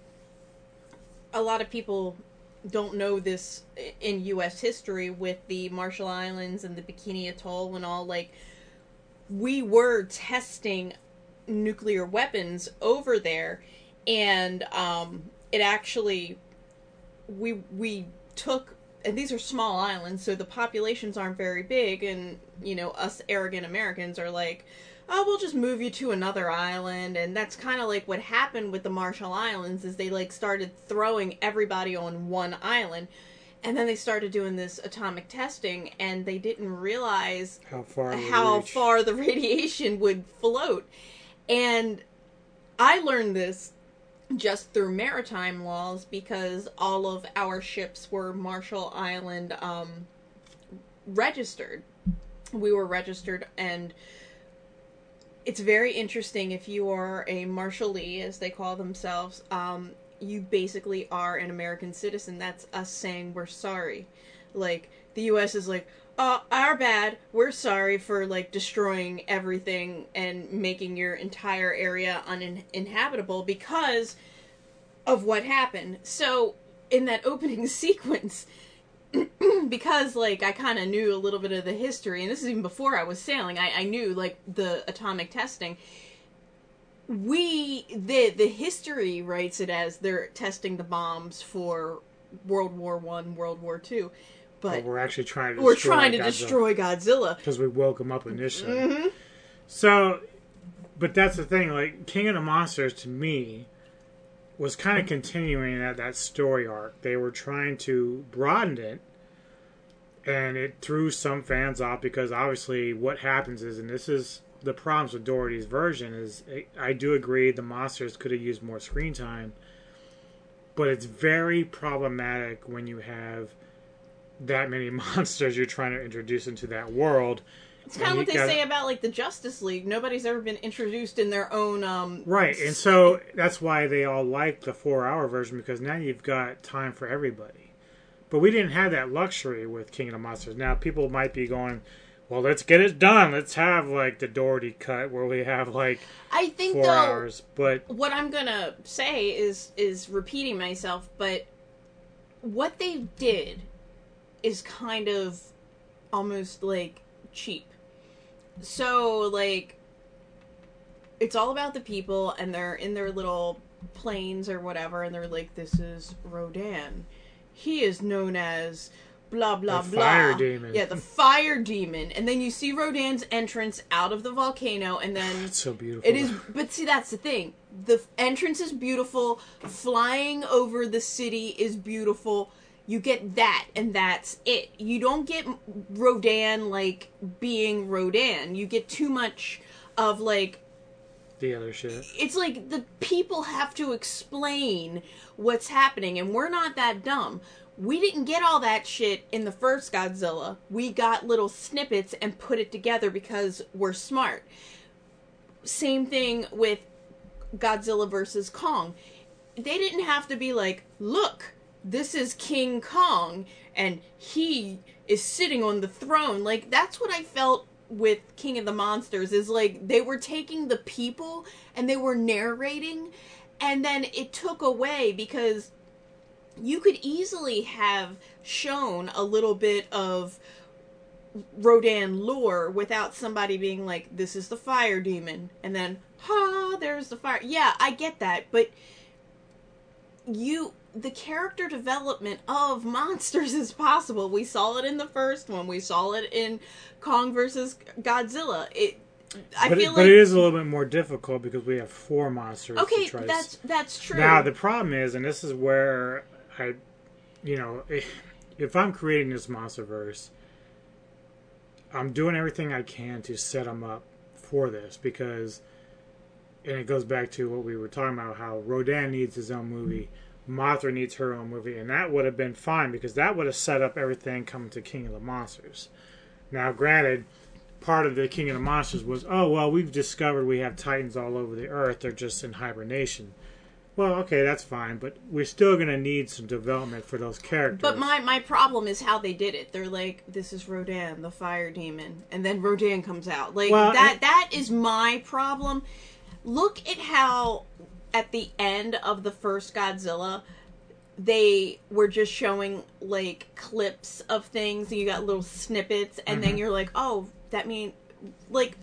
a lot of people don't know this in U.S. history with the Marshall Islands and the Bikini Atoll and all. Like, we were testing nuclear weapons over there, and um, it actually we we took and these are small islands, so the populations aren't very big, and you know us arrogant Americans are like, oh, we'll just move you to another island, and that's kind of like what happened with the Marshall Islands is they like started throwing everybody on one island. And then they started doing this atomic testing, and they didn't realize How far? how reach. far the (laughs) radiation would float. And I learned this just through maritime laws because all of our ships were Marshall Island um, registered. We were registered, and it's very interesting if you are a Marshallese, as they call themselves. Um, you basically are an American citizen. That's us saying we're sorry. Like the U.S. is like, "Oh, our bad. We're sorry for like destroying everything and making your entire area uninhabitable because of what happened." So in that (laughs) opening sequence, (clears throat) because like I kind of knew a little bit of the history, and this is even before I was sailing. I, I knew like the atomic testing. We the the history writes it as they're testing the bombs for World War One, World War Two, But but we're actually trying to. we're destroy trying to Godzilla. destroy Godzilla. because we woke him up initially. Mhm. So, but that's the thing. Like King of the Monsters, to me, was kind of continuing that that story arc. They were trying to broaden it, and it threw some fans off because obviously what happens is, and this is the problems with Dougherty's version is, I do agree the monsters could have used more screen time, but it's very problematic when you have that many (laughs) monsters you're trying to introduce into that world. It's kind of what they gotta- say about like the Justice League. Nobody's ever been introduced in their own um Right, and so that's why they all like the four-hour version because now you've got time for everybody. But we didn't have that luxury with King of the Monsters. Now people might be going, "Well, let's get it done. Let's have like the Dougherty cut where we have like I think four though hours." But what I'm gonna say is is repeating myself, but what they did is kind of almost like cheap. So like it's all about the people and they're in their little planes or whatever and they're like this is Rodan. He is known as blah blah The blah. fire demon. Yeah, the fire demon. And then you see Rodan's entrance out of the volcano and ah, then it's so beautiful. it is, but see, that's the thing. The entrance is beautiful. Flying over the city is beautiful. You get that, and that's it. You don't get Rodan like being Rodan. You get too much of like the other shit. it's like the people have to explain what's happening, and we're not that dumb. We didn't get all that shit in the first Godzilla. We got little snippets and put it together because we're smart. Same thing with Godzilla versus Kong. They didn't have to be like, look, this is King Kong, and he is sitting on the throne. Like, that's what I felt with King of the Monsters is like they were taking the people and they were narrating and then it took away because you could easily have shown a little bit of Rodan lore without somebody being like this is the fire demon and then ha there's the fire yeah I get that but you the character development of monsters is possible. We saw it in the first one. We saw it in Kong versus Godzilla. It I but, feel it, like but it is a little bit more difficult because we have four monsters. to Okay, that's that's true. Now the problem is, and this is where I, you know, if, (laughs) if I'm creating this monsterverse, I'm doing everything I can to set them up for this because, and it goes back to what we were talking about, how Rodan needs his own movie, Mothra needs her own movie, and that would have been fine because that would have set up everything coming to King of the Monsters. Now, granted, part of the King of the Monsters was, oh well, we've discovered we have titans all over the earth; they're just in hibernation. Well, okay, that's fine, but we're still going to need some development for those characters. But my my problem is how they did it. They're like, this is Rodan, the fire demon, and then Rodan comes out. Like Well, that and- that is my problem. Look at how at the end of the first Godzilla they were just showing like clips of things and you got little snippets and then Mhm. you're like, "Oh, that mean like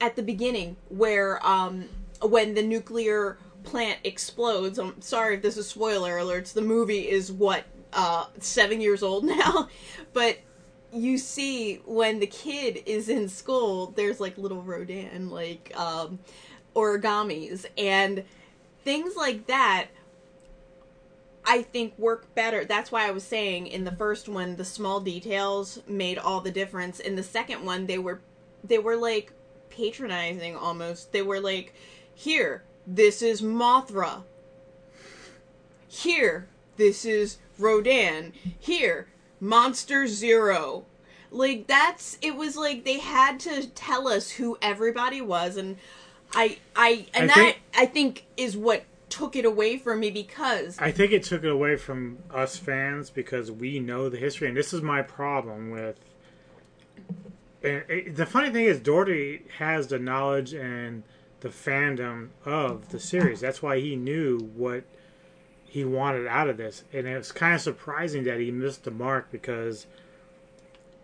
at the beginning where um when the nuclear plant explodes i'm sorry if this is spoiler alerts the movie is what uh, seven years old (laughs) now, but you see when the kid is in school, there's like little Rodan, like um, origamis, and things like that. I think work better. That's why I was saying in the first one, the small details made all the difference. In the second one, they were they were like patronizing almost. They were like, "Here, this is Mothra. Here, this is Rodan. Here, Monster Zero. Like that's it was like they had to tell us who everybody was and I I and I that think- I think is what took it away from me because I think it took it away from us fans because we know the history, and this is my problem with. And it, the funny thing is, Dougherty has the knowledge and the fandom of the series. That's why he knew what he wanted out of this, and it was kind of surprising that he missed the mark because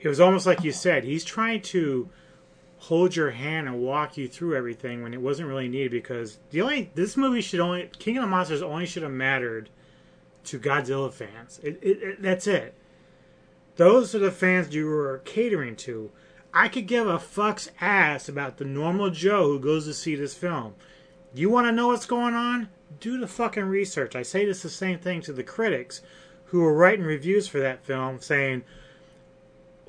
it was almost like you said he's trying to hold your hand and walk you through everything when it wasn't really needed because the only this movie should only King of the Monsters only should have mattered to Godzilla fans. It, it, it, that's it. Those are the fans you were catering to. I could give a fuck's ass about the normal Joe who goes to see this film. You want to know what's going on? Do the fucking research. I say this the same thing to the critics who were writing reviews for that film saying,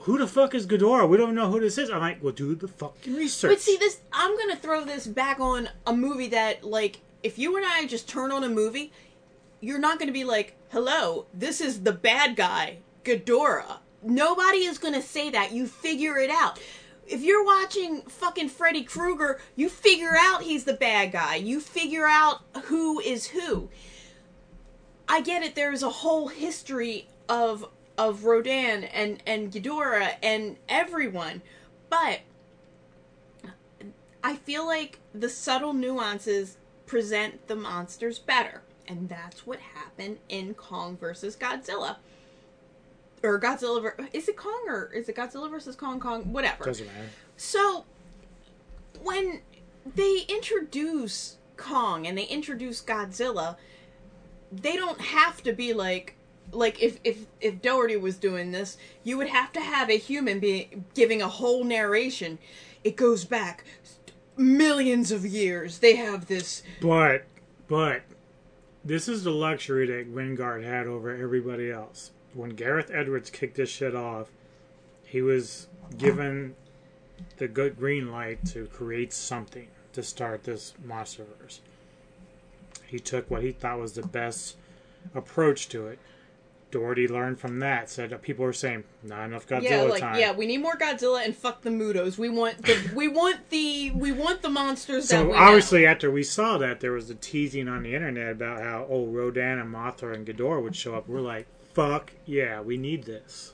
who the fuck is Ghidorah? We don't know who this is. I'm like, well, do the fucking research. But see, this I'm gonna throw this back on a movie that, like, if you and I just turn on a movie, you're not gonna be like, "Hello, this is the bad guy, Ghidorah." Nobody is gonna say that. You figure it out. If you're watching fucking Freddy Krueger, you figure out he's the bad guy. You figure out who is who. I get it. There's a whole history of of Rodan and and Ghidorah and everyone, but I feel like the subtle nuances present the monsters better, and that's what happened in Kong versus Godzilla. Or Godzilla, is it Kong or is it Godzilla versus Kong Kong? Whatever. Doesn't matter. So, when they introduce Kong and they introduce Godzilla, they don't have to be like like if if if Dougherty was doing this, you would have to have a human being giving a whole narration. It goes back millions of years. They have this But, but, this is the luxury that Wingard had over everybody else. When Gareth Edwards kicked this shit off, he was given the good green light to create something to start this monsterverse. He took what he thought was the best approach to it. Dougherty learned from that. Said that people were saying, "Not enough Godzilla yeah, like time." yeah, we need more Godzilla and fuck the Mutos. We want the (laughs) we want the we want the monsters that So know. obviously, after we saw that, there was the teasing on the internet about how oh Rodan and Mothra and Ghidorah would show up. We're like, fuck yeah, we need this.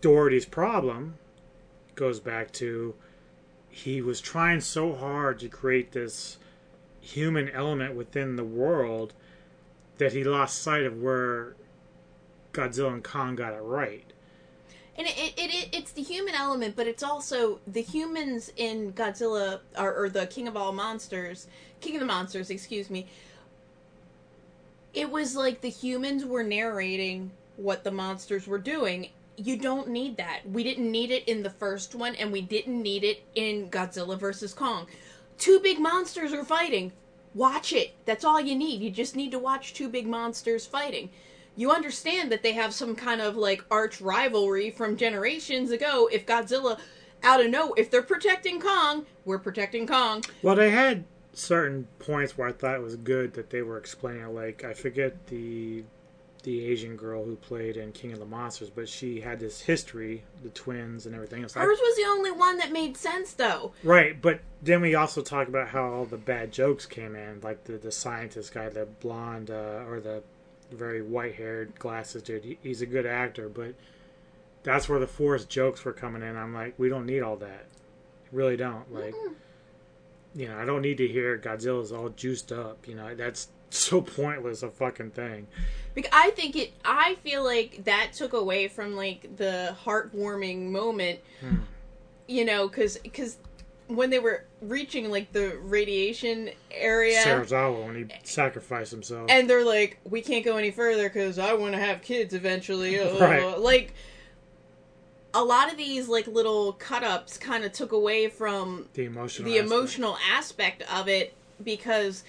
Dougherty's problem goes back to he was trying so hard to create this human element within the world that he lost sight of where Godzilla and Kong got it right. And it, it, it, it's the human element, but it's also the humans in Godzilla, or, or the King of All Monsters, King of the Monsters, excuse me. It was like the humans were narrating what the monsters were doing. You don't need that. We didn't need it in the first one, and we didn't need it in Godzilla versus Kong. Two big monsters are fighting. Watch it. That's all you need. You just need to watch two big monsters fighting you understand that they have some kind of like arch rivalry from generations ago. If Godzilla, out of no, if they're protecting Kong, we're protecting Kong. Well, they had certain points where I thought it was good that they were explaining. Like I forget the the Asian girl who played in King of the Monsters, but she had this history, the twins and everything else. Hers was the only one that made sense, though. Right, but then we also talk about how all the bad jokes came in, like the the scientist guy, the blonde uh, or the very white haired glasses dude. He, he's a good actor, but that's where the forced jokes were coming in. I'm like, we don't need all that. Really don't. Like, you know, I don't need to hear Godzilla's all juiced up. You know, that's so pointless a fucking thing. Because I think it. I feel like that took away from like the heartwarming moment. Hmm. You know, because because when they were reaching like the radiation area, Serizawa when he sacrificed himself. and they're like, "We can't go any further because I want to have kids eventually." (laughs) Uh, Right. Like a lot of these like little cut ups kind of took away from the emotional. the aspect. emotional aspect of it because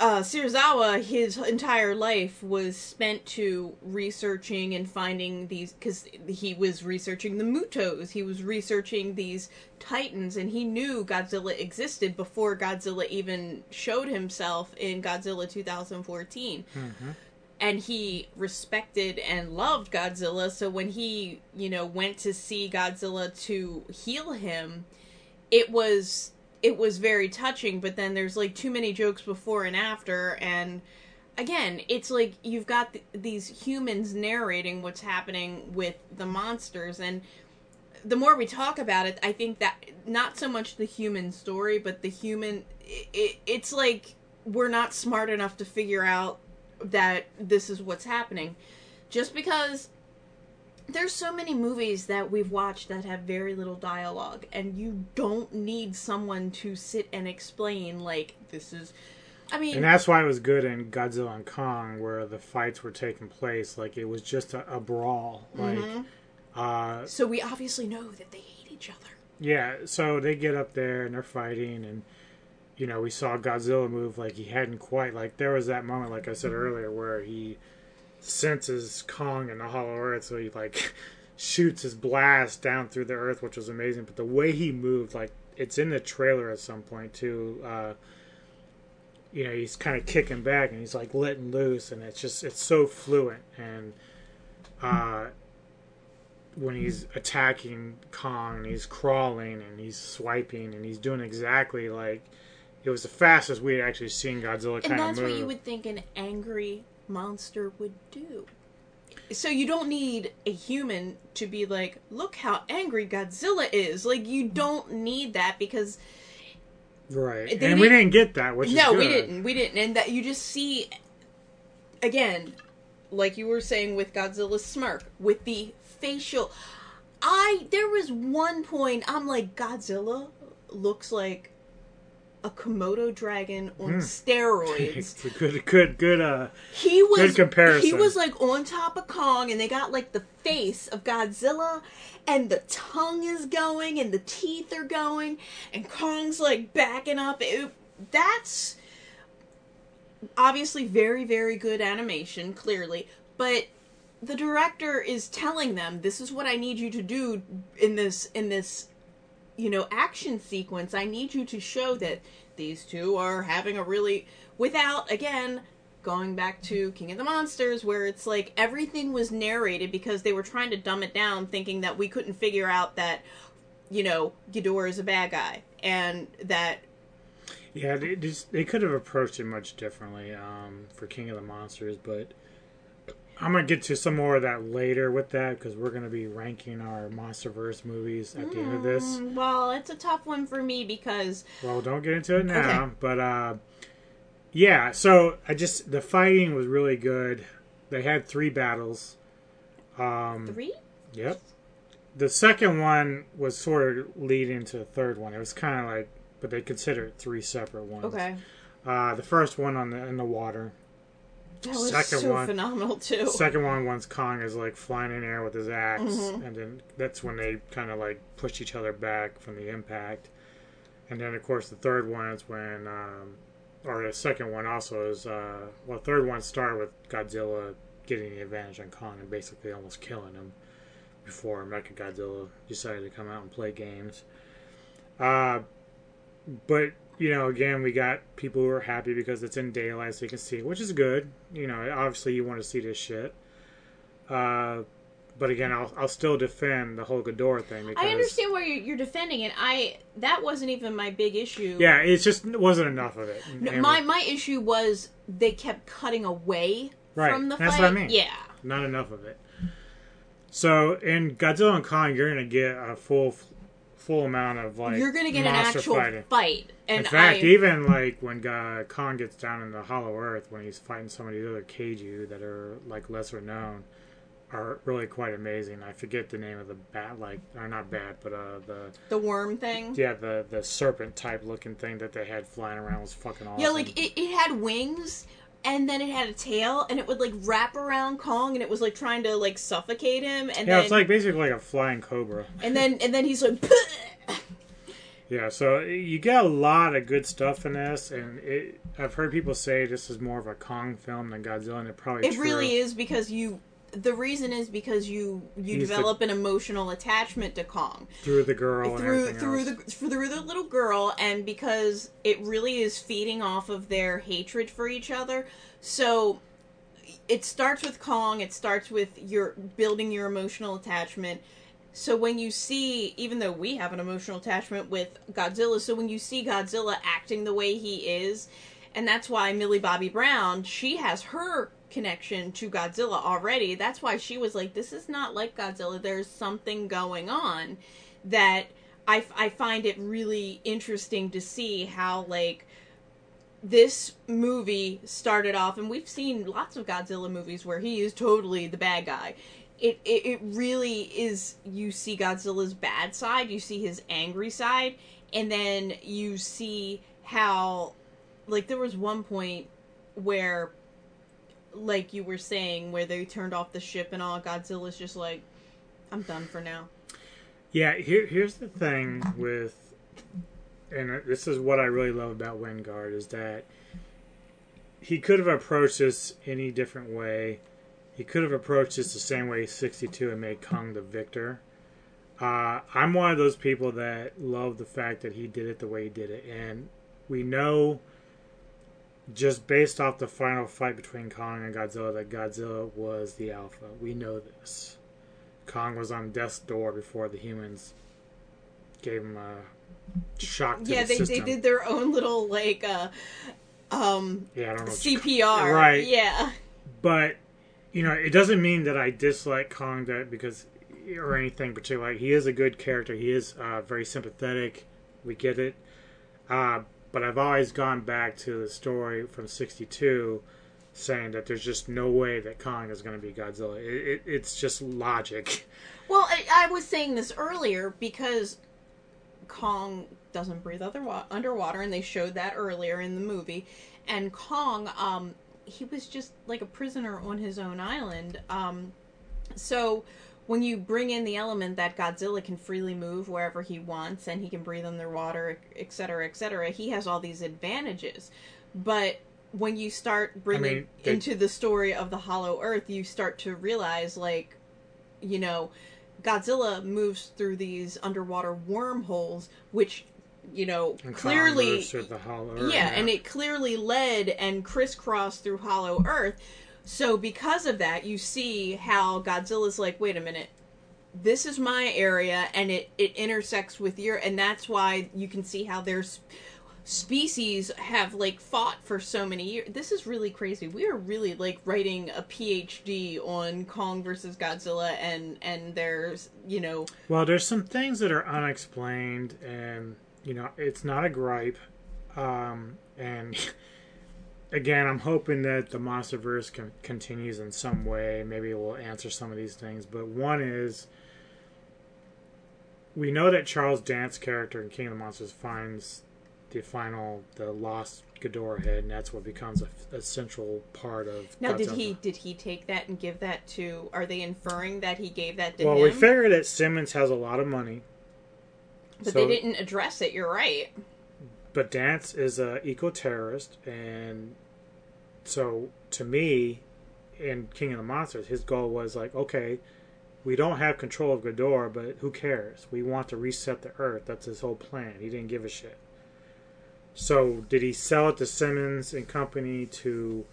uh, Serizawa, his entire life was spent to researching and finding these because he was researching the Mutos, he was researching these titans, and he knew Godzilla existed before Godzilla even showed himself in Godzilla 2014 Mhm. and he respected and loved Godzilla. So when he, you know, went to see Godzilla to heal him, it was it was very touching. But then there's like too many jokes before and after, and again, it's like you've got th- these humans narrating what's happening with the monsters and. The more we talk about it, I think that not so much the human story, but the human. It, it, it's like we're not smart enough to figure out that this is what's happening. Just because there's so many movies that we've watched that have very little dialogue and you don't need someone to sit and explain like this is I mean And that's why it was good in Godzilla and Kong, where the fights were taking place. Like it was just a, a brawl. Like, Mhm. uh, so we obviously know that they hate each other. yeah. So they get up there and they're fighting, and you know we saw Godzilla move like he hadn't quite. Like there was that moment, like I said earlier, where he senses Kong in the Hollow Earth, so he like (laughs) shoots his blast down through the earth, which was amazing. But the way he moved, like it's in the trailer at some point too. Uh, you know, he's kind of kicking back and he's like letting loose, and it's just it's so fluent. And uh, when he's attacking Kong, he's crawling and he's swiping and he's doing exactly like it was the fastest we had actually seen Godzilla And kind of that's move. what you would think an angry monster would do. So you don't need a human to be like, look how angry Godzilla is. Like you don't need that because right, and we didn't- didn't get that, which no, we didn't. We didn't. And that you just see again, like you were saying with Godzilla's smirk, with the facial. I there was one point I'm like Godzilla looks like a Komodo dragon on Hmm. steroids. It's (laughs) a good, good, good. Uh, He was good comparison. He was like on top of Kong, and they got like the face of Godzilla, and the tongue is going, and the teeth are going, and Kong's like backing up. It, that's obviously very, very good animation, clearly, but the director is telling them this is what I need you to do in this in this you know action sequence. I need you to show that these two are having a really without again going back to King of the Monsters where it's like everything was narrated because they were trying to dumb it down thinking that we couldn't figure out that you know Ghidorah is a bad guy and that Yeah, they just they could have approached it much differently um, for King of the Monsters, but I'm gonna get to some more of that later with that because we're gonna be ranking our MonsterVerse movies at the end of this. Mm, well, it's a tough one for me because Well, don't get into it now, Okay. but uh, yeah. So I just the fighting was really good. They had three battles. Um, three. Yep. The second one was sort of leading to the third one. It was kind of like, but they consider it three separate ones. Okay. Uh, the first one on the in the water. That was second so one, phenomenal too. Second one, once Kong is like flying in air with his axe, Mhm. and then that's when they kind of like push each other back from the impact. And then, of course, the third one is when, um, or the second one also is, uh, well, the third one started with Godzilla getting the advantage on Kong and basically almost killing him before Mechagodzilla decided to come out and play games. Uh, but you know, again, we got people who are happy because it's in daylight, so you can see, which is good. You know, obviously you want to see this shit. Uh, but again, I'll I'll still defend the whole Ghidorah thing because I understand why you're, you're defending it. I that wasn't even my big issue. yeah, it's just it wasn't enough of it. No, And my my issue was they kept cutting away right, from the that's fight. what I mean. Yeah. not enough of it. So in Godzilla and Kong, you're gonna get a full full amount of like You're gonna get an actual fighting. fight, and in fact, I, even like when uh, Kong gets down in the Hollow Earth, when he's fighting some of these other kaiju that are like lesser known, are really quite amazing. I forget the name of the bat, like or not bat, but uh, the The worm thing. yeah the the serpent type looking thing that they had flying around was fucking awesome. Yeah, like it, it had wings and then it had a tail and it would like wrap around Kong and it was like trying to like suffocate him and yeah, then it's like basically like a flying cobra. and then and then he's like Yeah, so you get a lot of good stuff in this, and it, I've heard people say this is more of a Kong film than Godzilla, and it probably it really is because you the reason is because you you He's the- develop an emotional attachment to Kong. Through the girl through through else. the through the little girl and because it really is feeding off of their hatred for each other. So it starts with Kong it starts with your building your emotional attachment. So when you see even though we have an emotional attachment with Godzilla so when you see Godzilla acting the way he is and that's why Millie Bobby Brown she has her connection to Godzilla already that's why she was like this is not like Godzilla. There's something going on that I, I find it really interesting to see how like this movie started off. And we've seen lots of Godzilla movies where he is totally the bad guy. It, it it really is you see Godzilla's bad side you see his angry side and then you see how like there was one point where like you were saying where they turned off the ship and all Godzilla's just like I'm done for now Yeah, here, here's the thing with, and this is what I really love about Wingard is that he could have approached this any different way. He could have approached this the same way 62 and made Kong the victor. Uh, I'm one of those people that love the fact that he did it the way he did it, and we know just based off the final fight between Kong and Godzilla that Godzilla was the alpha. We know this. Kong was on death's door before the humans gave him a shock to yeah the they, system. they did their own little like uh um Yeah, I don't know CPR Right. yeah But you know, it doesn't mean that I dislike Kong that because or anything particular. He is a good character. He is uh, very sympathetic. We get it. Uh, but I've always gone back to the story from '62, saying that there's just no way that Kong is going to be Godzilla. It, it, it's just logic. Well, I, I was saying this earlier because Kong doesn't breathe underwater, and they showed that earlier in the movie. And Kong, um, he was just like a prisoner on his own island. Um, so when you bring in the element that Godzilla can freely move wherever he wants, and he can breathe underwater, etc., etc., he has all these advantages. But when you start bringing mean, they- into the story of the Hollow Earth, you start to realize, like, you know, Godzilla moves through these underwater wormholes, which, you know, And clearly, the Hollow Earth, yeah, yeah. and it clearly led and crisscrossed through Hollow Earth. So because of that, you see how Godzilla's like, wait a minute, this is my area, and it it intersects with your, and that's why you can see how there's species have like fought for so many years. This is really crazy. We are really like writing a PhD on Kong versus Godzilla and and there's, you know, Well, there's some things that are unexplained, and you know, it's not a gripe. Um, and (laughs) again, I'm hoping that the MonsterVerse con- continues in some way. Maybe it will answer some of these things. But one is, we know that Charles Dance character in King of the Monsters finds the final, the lost Ghidorah head, and that's what becomes a, a central part of. now did he did he take that and give that to are they inferring that he gave that to Well, him? we figured that Simmons has a lot of money. but so- they didn't address it, you're right. But Dance is a eco terrorist, and so to me, in King of the Monsters, his goal was like, okay, we don't have control of Ghidorah, but who cares? We want to reset the Earth. That's his whole plan. He didn't give a shit. So did he sell it to Simmons and Company to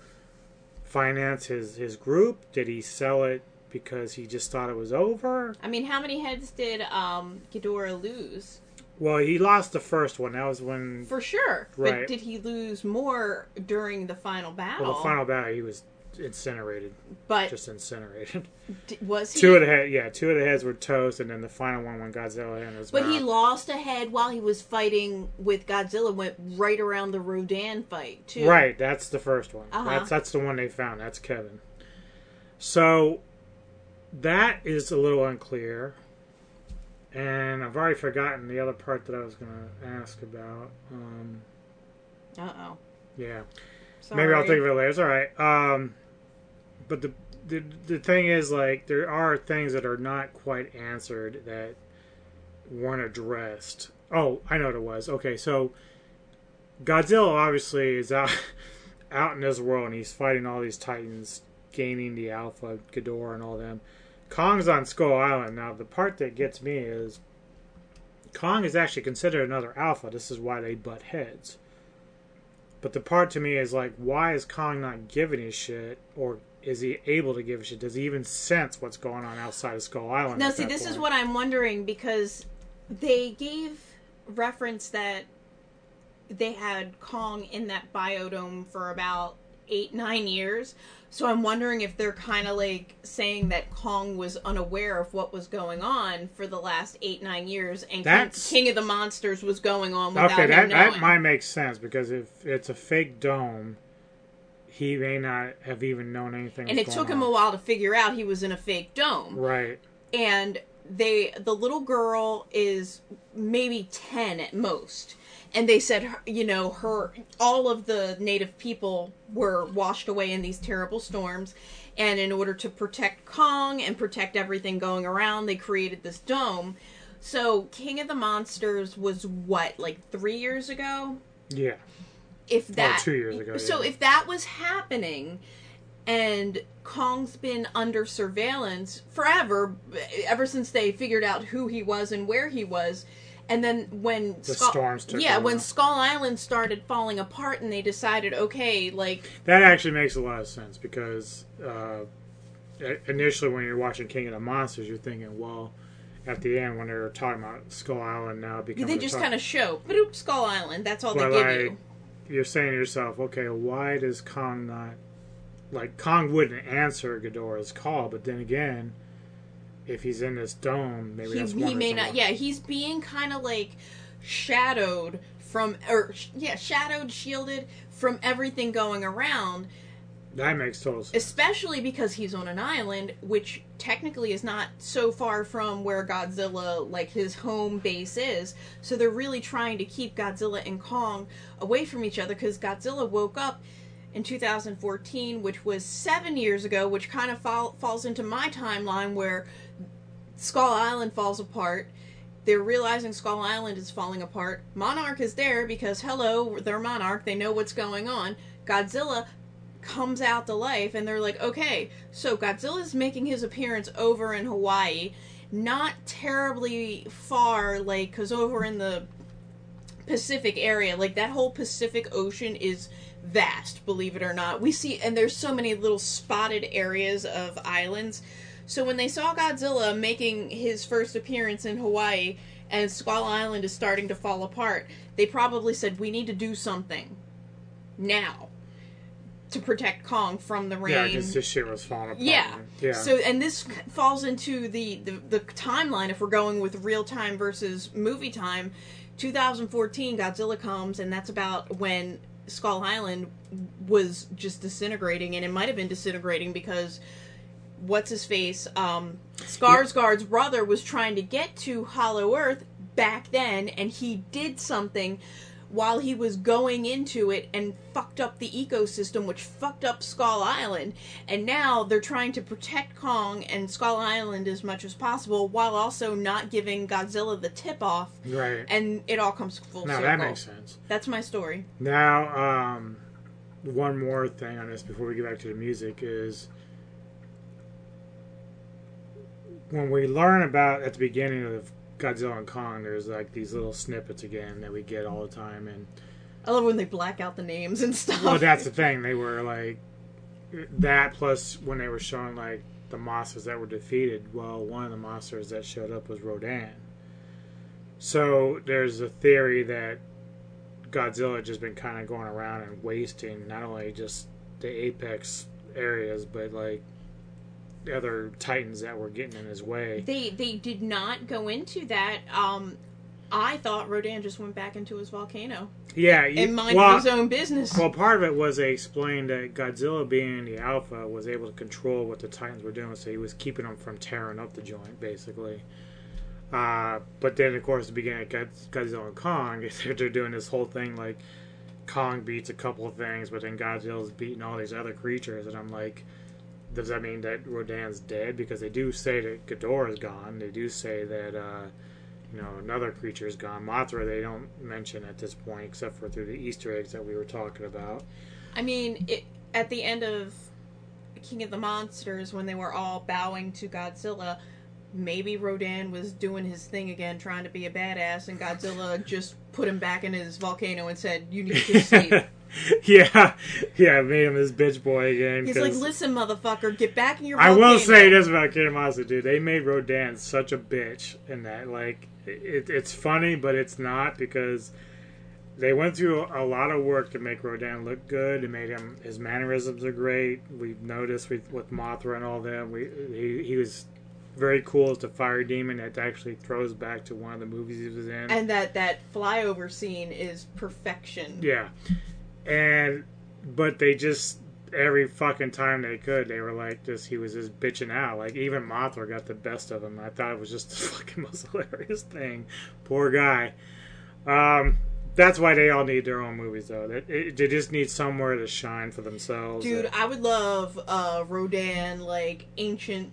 finance his his group? Did he sell it because he just thought it was over? I mean, how many heads did um Ghidorah lose? Well, he lost the first one. That was when For sure. Right. But did he lose more during the final battle? well, the final battle he was incinerated. But- just incinerated. D- was he Two of the head, yeah, two of the heads were toast, and then the final one when Godzilla hit his But mouth. he lost a head while he was fighting with Godzilla. Went right around the Rodan fight too. Right, that's the first one. Uh-huh. That's that's the one they found. That's Kevin. So that is a little unclear. And I've already forgotten the other part that I was going to ask about. Um, Uh oh. yeah. Sorry. Maybe I'll think of it later. It's all right. Um, but the, the the thing is, like, there are things that are not quite answered that weren't addressed. Oh, I know what it was. Okay, so Godzilla obviously is out (laughs) out in this world, and he's fighting all these titans, gaining the Alpha Ghidorah and all them. Kong's on Skull Island. Now, the part that gets me is Kong is actually considered another Alpha. This is why they butt heads. But the part to me is like, why is Kong not giving a shit, or is he able to give a shit? Does he even sense what's going on outside of Skull Island? Now, see, this is what I'm wondering because they gave reference that they had Kong in that biodome for about eight, nine years. So I'm wondering if they're kind of like saying that Kong was unaware of what was going on for the last eight, nine years, and King, That's- King of the Monsters was going on without Okay, him that knowing. that might make sense because if it's a fake dome, he may not have even known anything. and it took him a while to figure out he was in a fake dome. Right. and they the little girl is maybe 10 at most and they said you know her all of the native people were washed away in these terrible storms and in order to protect Kong and protect everything going around they created this dome so King of the Monsters was what like 3 years ago Yeah. if that two years ago, so yeah. if that was happening and Kong's been under surveillance forever ever since they figured out who he was and where he was and then when The storms took yeah over. when Skull Island started falling apart and they decided okay like That actually makes a lot of sense because uh, initially, when you're watching King of the Monsters, you're thinking, well, at the end when they're talking about Skull Island now because they just kind of show Bloop, Skull Island that's all But they give like, you you're saying to yourself, okay, why does Kong not like Kong wouldn't answer Ghidorah's call, but then again, if he's in this dome, maybe he, that's he may not yeah he's being kind of like shadowed from or yeah shadowed shielded from everything going around. That makes total sense. especially because he's on an island which technically is not so far from where Godzilla like his home base is. So they're really trying to keep Godzilla and Kong away from each other cuz Godzilla woke up in 2014 which was 7 years ago which kind of fall, falls into my timeline where Skull Island falls apart they're realizing Skull Island is falling apart. Monarch is there because, hello, they're Monarch. They know what's going on. Godzilla comes out to life, and they're like, okay, so Godzilla's making his appearance over in Hawaii. Not terribly far, like, because over in the Pacific area, like, that whole Pacific Ocean is vast, believe it or not. We see, and there's so many little spotted areas of islands. So when they saw Godzilla making his first appearance in Hawaii and Skull Island is starting to fall apart, they probably said, "We need to do something now to protect Kong from the rain." Yeah, because this shit was falling apart. Yeah. Yeah. So, and this falls into the, the, the timeline if we're going with real time versus movie time. 2014, Godzilla comes, and that's about when Skull Island was just disintegrating, and it might have been disintegrating because what's his face, um, Skarsgård's brother was trying to get to Hollow Earth back then, and he did something while he was going into it and fucked up the ecosystem, which fucked up Skull Island. And now they're trying to protect Kong and Skull Island as much as possible while also not giving Godzilla the tip off. Right. And it all comes full Now circle. that makes sense. That's my story. Now, um, one more thing on this before we get back to the music is when we learn about at the beginning of Godzilla and Kong, there's like these little snippets again that we get all the time, and I love when they black out the names and stuff. well, that's the (laughs) thing. They were like that plus when they were showing like the monsters that were defeated. Well, one of the monsters that showed up was Rodan. So there's a theory that Godzilla had just been kind of going around and wasting not only just the apex areas, but like other titans that were getting in his way. They they did not go into that. Um, I thought Rodan just went back into his volcano Yeah, you, and minded well, his own business. Well, part of it was they explained that Godzilla, being the alpha, was able to control what the Titans were doing, so he was keeping them from tearing up the joint, basically. Uh, but then, of course, the beginning of God- Godzilla and Kong, (laughs) they're doing this whole thing like Kong beats a couple of things, but then Godzilla's beating all these other creatures, and I'm like, does that mean that Rodan's dead? Because they do say that Ghidorah's gone. They do say that. Uh, you know, another creature's gone. Mothra, they don't mention at this point, except for through the Easter eggs that we were talking about. I mean, it, at the end of King of the Monsters, when they were all bowing to Godzilla, maybe Rodan was doing his thing again, trying to be a badass, and Godzilla just put him back in his volcano and said, "You need to (laughs) sleep." (laughs) yeah, yeah, made him his bitch boy again. He's like, "Listen, motherfucker, get back in your." I will say this about of dude. They made Rodan such a bitch in that. Like, it, it's funny, but it's not because they went through a lot of work to make Rodan look good. It made him his mannerisms are great. We've noticed with, with Mothra and all them. We he, he was very cool as the fire demon that actually throws back to one of the movies he was in. And that that flyover scene is perfection. Yeah. And but they just every fucking time they could, they were like just he was just bitching out. Like even Mothra got the best of him. I thought it was just (laughs) the fucking most hilarious thing. Poor guy. Um that's why they all need their own movies, though. They, it, they just need somewhere to shine for themselves. Dude, I would love uh, Rodan like ancient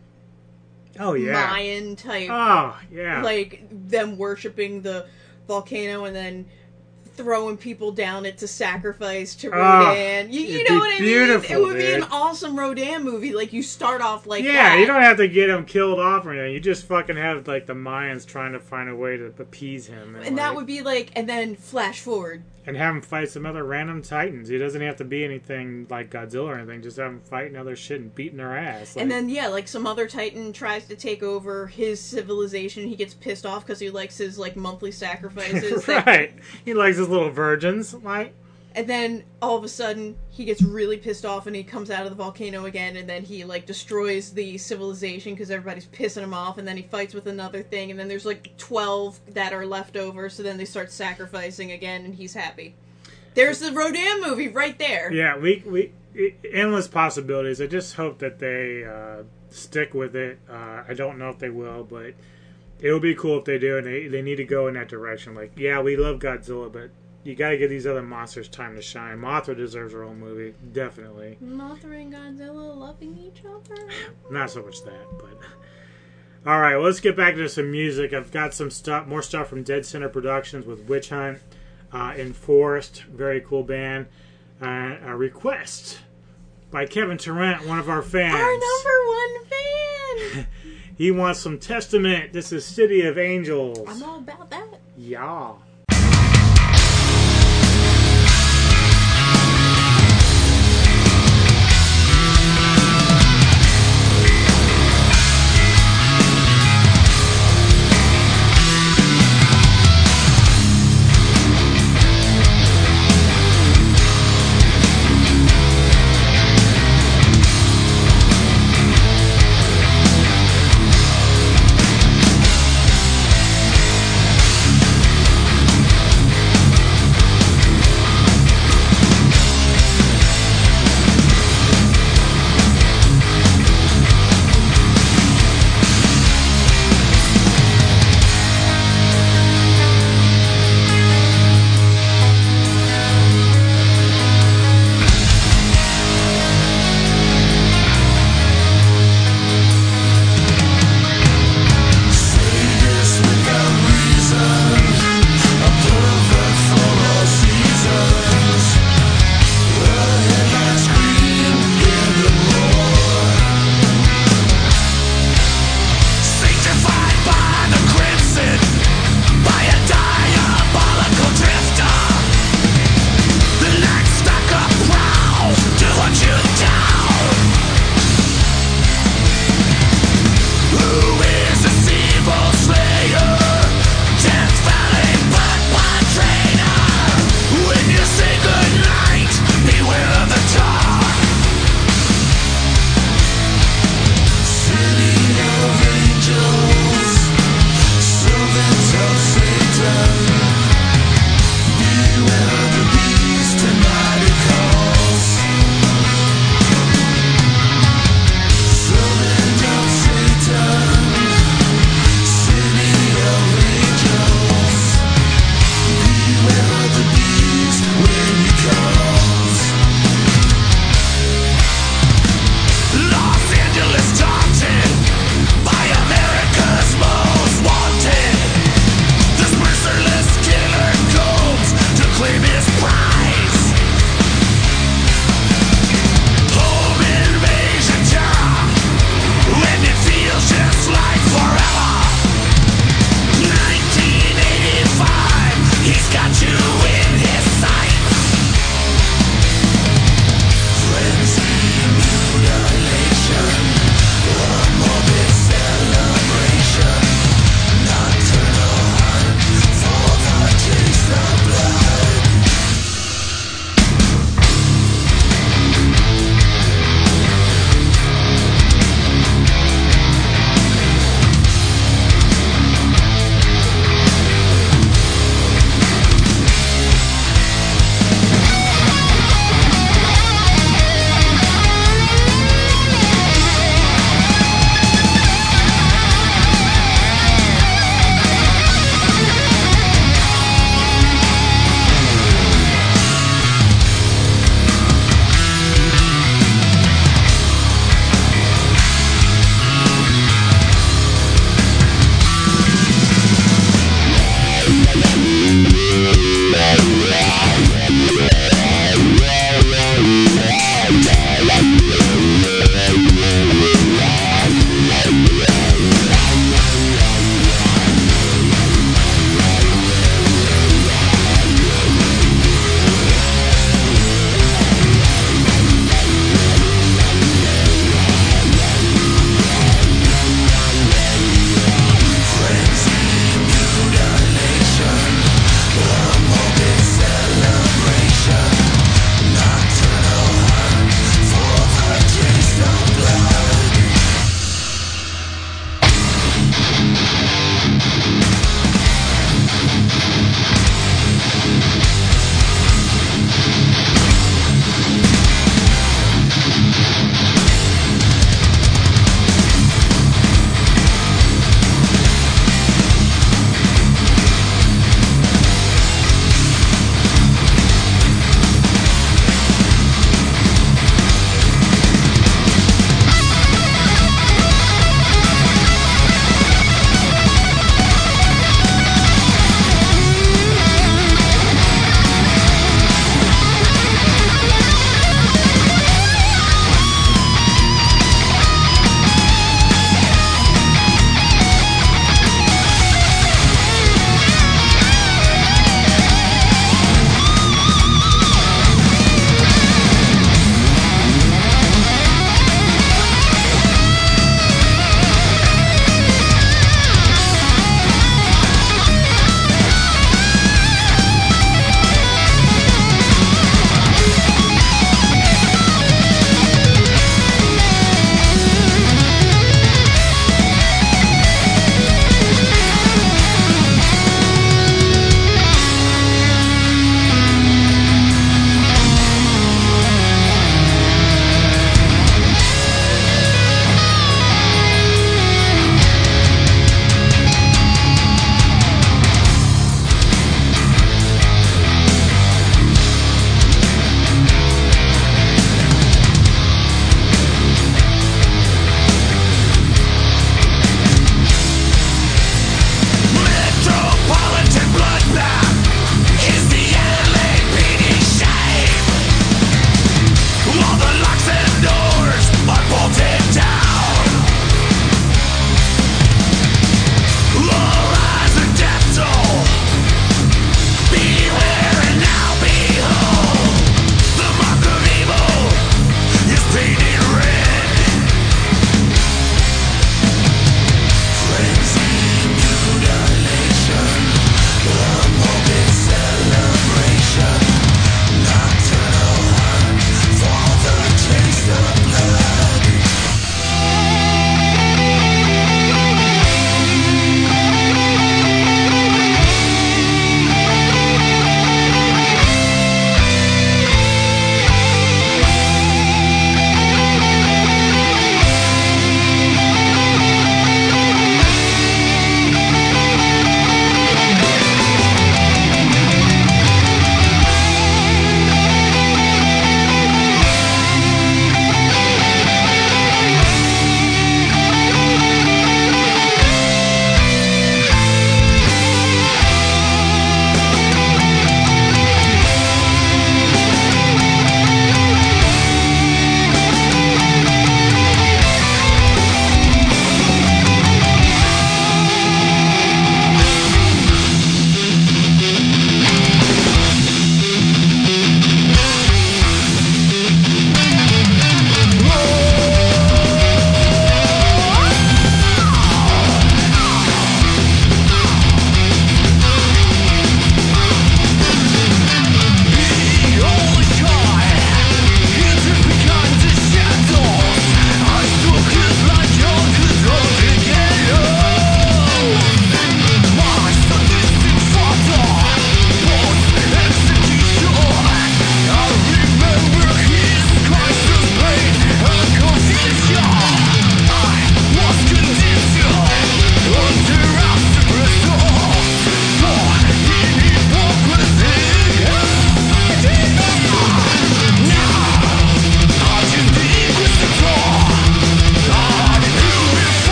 oh yeah, Mayan type. Oh yeah, like them worshiping the volcano and then throwing people down it to sacrifice to Oh, Rodan. you you know what I mean? It would be an awesome Rodan movie. Like you start off like yeah, that. you don't have to get him killed off or anything. You just fucking have like the Mayans trying to find a way to appease him, and that like- would be like, and then flash forward. and have him fight some other random titans. He doesn't have to be anything like Godzilla or anything. Just have him fighting other shit and beating their ass. and then yeah, like some other Titan tries to take over his civilization. He gets pissed off because he likes his like monthly sacrifices. (laughs) that- right, he likes his little virgins. Like, And then all of a sudden he gets really pissed off and he comes out of the volcano again and then he like destroys the civilization because everybody's pissing him off and then he fights with another thing and then there's like 12 that are left over so then they start sacrificing again and he's happy. There's the Rodan movie right there. yeah, we we endless possibilities. I just hope that they uh, stick with it. Uh, I don't know if they will, but it would be cool if they do, and they they need to go in that direction. Like, yeah, we love Godzilla, but. You gotta give these other monsters time to shine. Mothra deserves her own movie, definitely. Mothra and Godzilla loving each other. Not so much that, but (laughs) all right. Well, let's get back to some music. I've got some stuff, more stuff from Dead Center Productions with Witch Hunt, uh, Enforced, very cool band. Uh, a request by Kevin Tarrant, one of our fans. Our number one fan. (laughs) He wants some Testament. This is City of Angels. I'm all about that. Yeah.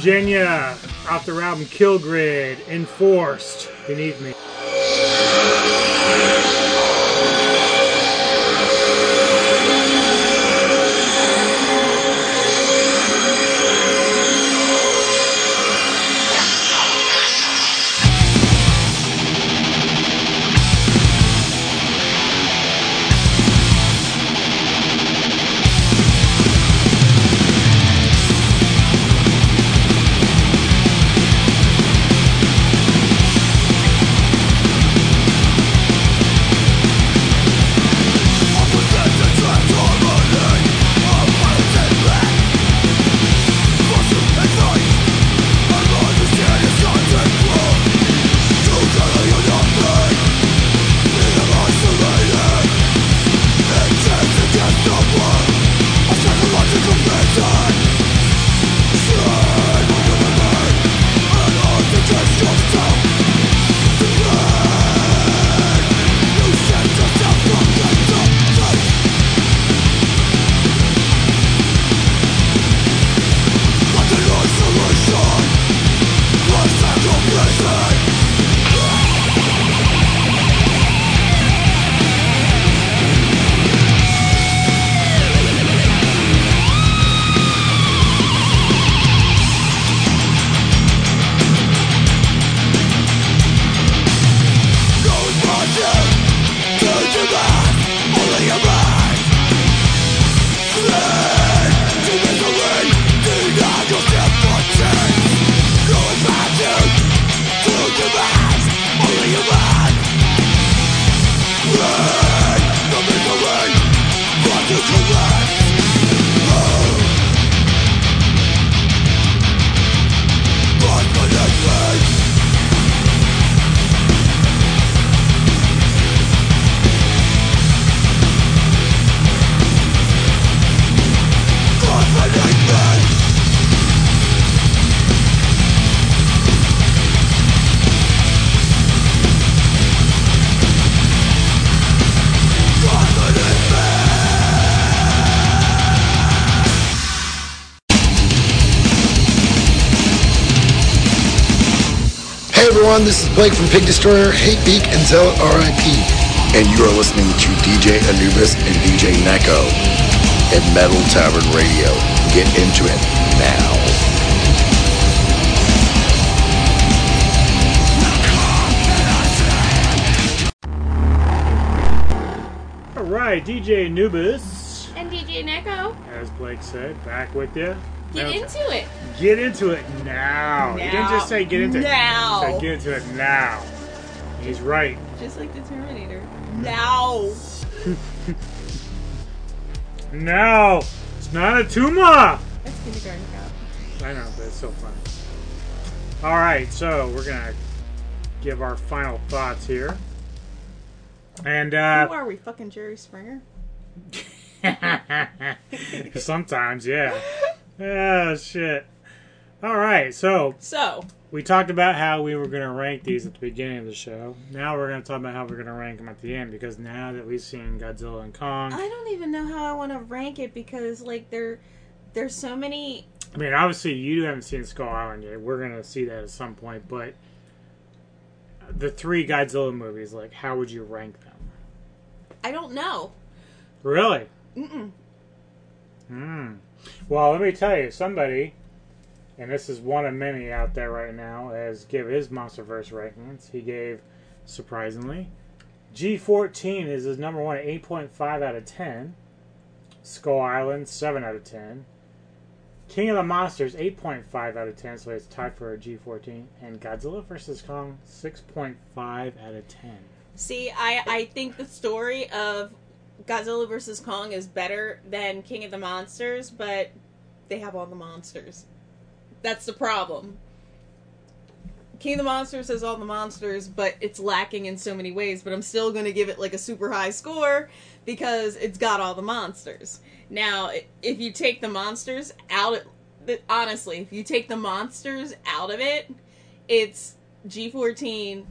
Virginia, off their album Kill Grid, Enforced, Beneath Me. Everyone, this is Blake from Pig Destroyer, Hatebeak, and Zealot RIP. And you are listening to DJ Anubis and DJ Neko at Metal Tavern Radio. Get into it now. All right, DJ Anubis, And DJ Neko, as Blake said, back with you. Get Now- into it. Get into it now. You didn't just say get into Now. it. Said get into it now. He's right. Just like the Terminator. Now. (laughs) No, it's not a tumor. That's kindergarten cop. I know, but it's so funny. All right, so we're gonna give our final thoughts here, and uh, Who are we? Fucking Jerry Springer? (laughs) sometimes, yeah. (laughs) Oh shit. All right, so So, we talked about how we were gonna rank these at the beginning of the show. Now we're gonna talk about how we're gonna rank them at the end because now that we've seen Godzilla and Kong, I don't even know how I want to rank it because, like, there, there's so many. I mean, obviously you haven't seen Skull Island yet. We're gonna see that at some point, but the three Godzilla movies, like, how would you rank them? I don't know. Really? Mm-mm. Hmm. Well, let me tell you, somebody, and this is one of many out there right now, has give his MonsterVerse rankings. He gave, surprisingly, G14 is his number one 8.5 out of 10. Skull Island, 7 out of 10. King of the Monsters, 8.5 out of 10, so it's tied for a G14. And Godzilla vs. Kong, 6.5 out of 10. See, I I think the story of Godzilla vs Kong is better than King of the Monsters, but they have all the monsters. That's the problem. King of the Monsters has all the monsters, but it's lacking in so many ways. But I'm still going to give it like a super high score because it's got all the monsters. Now, if you take the monsters out, honestly, if you take the monsters out of it, it's G14,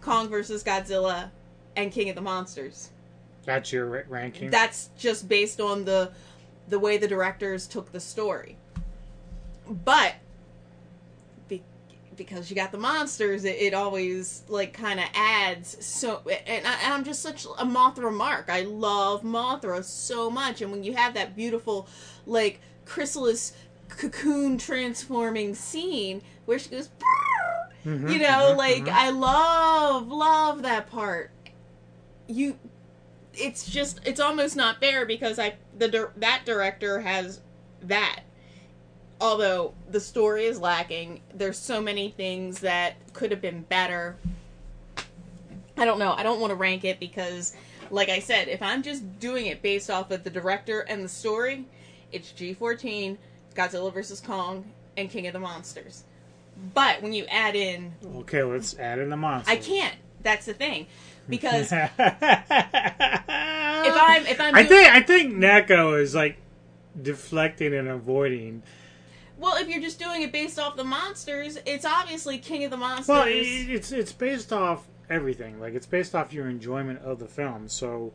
Kong versus Godzilla, and King of the Monsters. That's your ranking? That's just based on the the way the directors took the story. But because you got the monsters, it, it always like kind of adds so. And, I, and I'm just such a Mothra mark. I love Mothra so much, and when you have that beautiful, like chrysalis cocoon transforming scene where she goes, Mhm, you know, mhm, like mhm. I love love that part. You, it's just it's almost not fair because I the that director has that. Although the story is lacking there's so many things that could have been better. I don't know. I don't want to rank it because like i said if i'm just doing it based off of the director and the story it's g14 godzilla vs kong and king of the monsters. But when you add in Okay, let's add in the monsters. i can't. That's the thing because (laughs) if i'm if i'm I doing- think I think Neko is like deflecting and avoiding. well if you're just doing it based off the monsters it's obviously king of the monsters Well, it's it's based off everything. Like it's based off your enjoyment of the film. So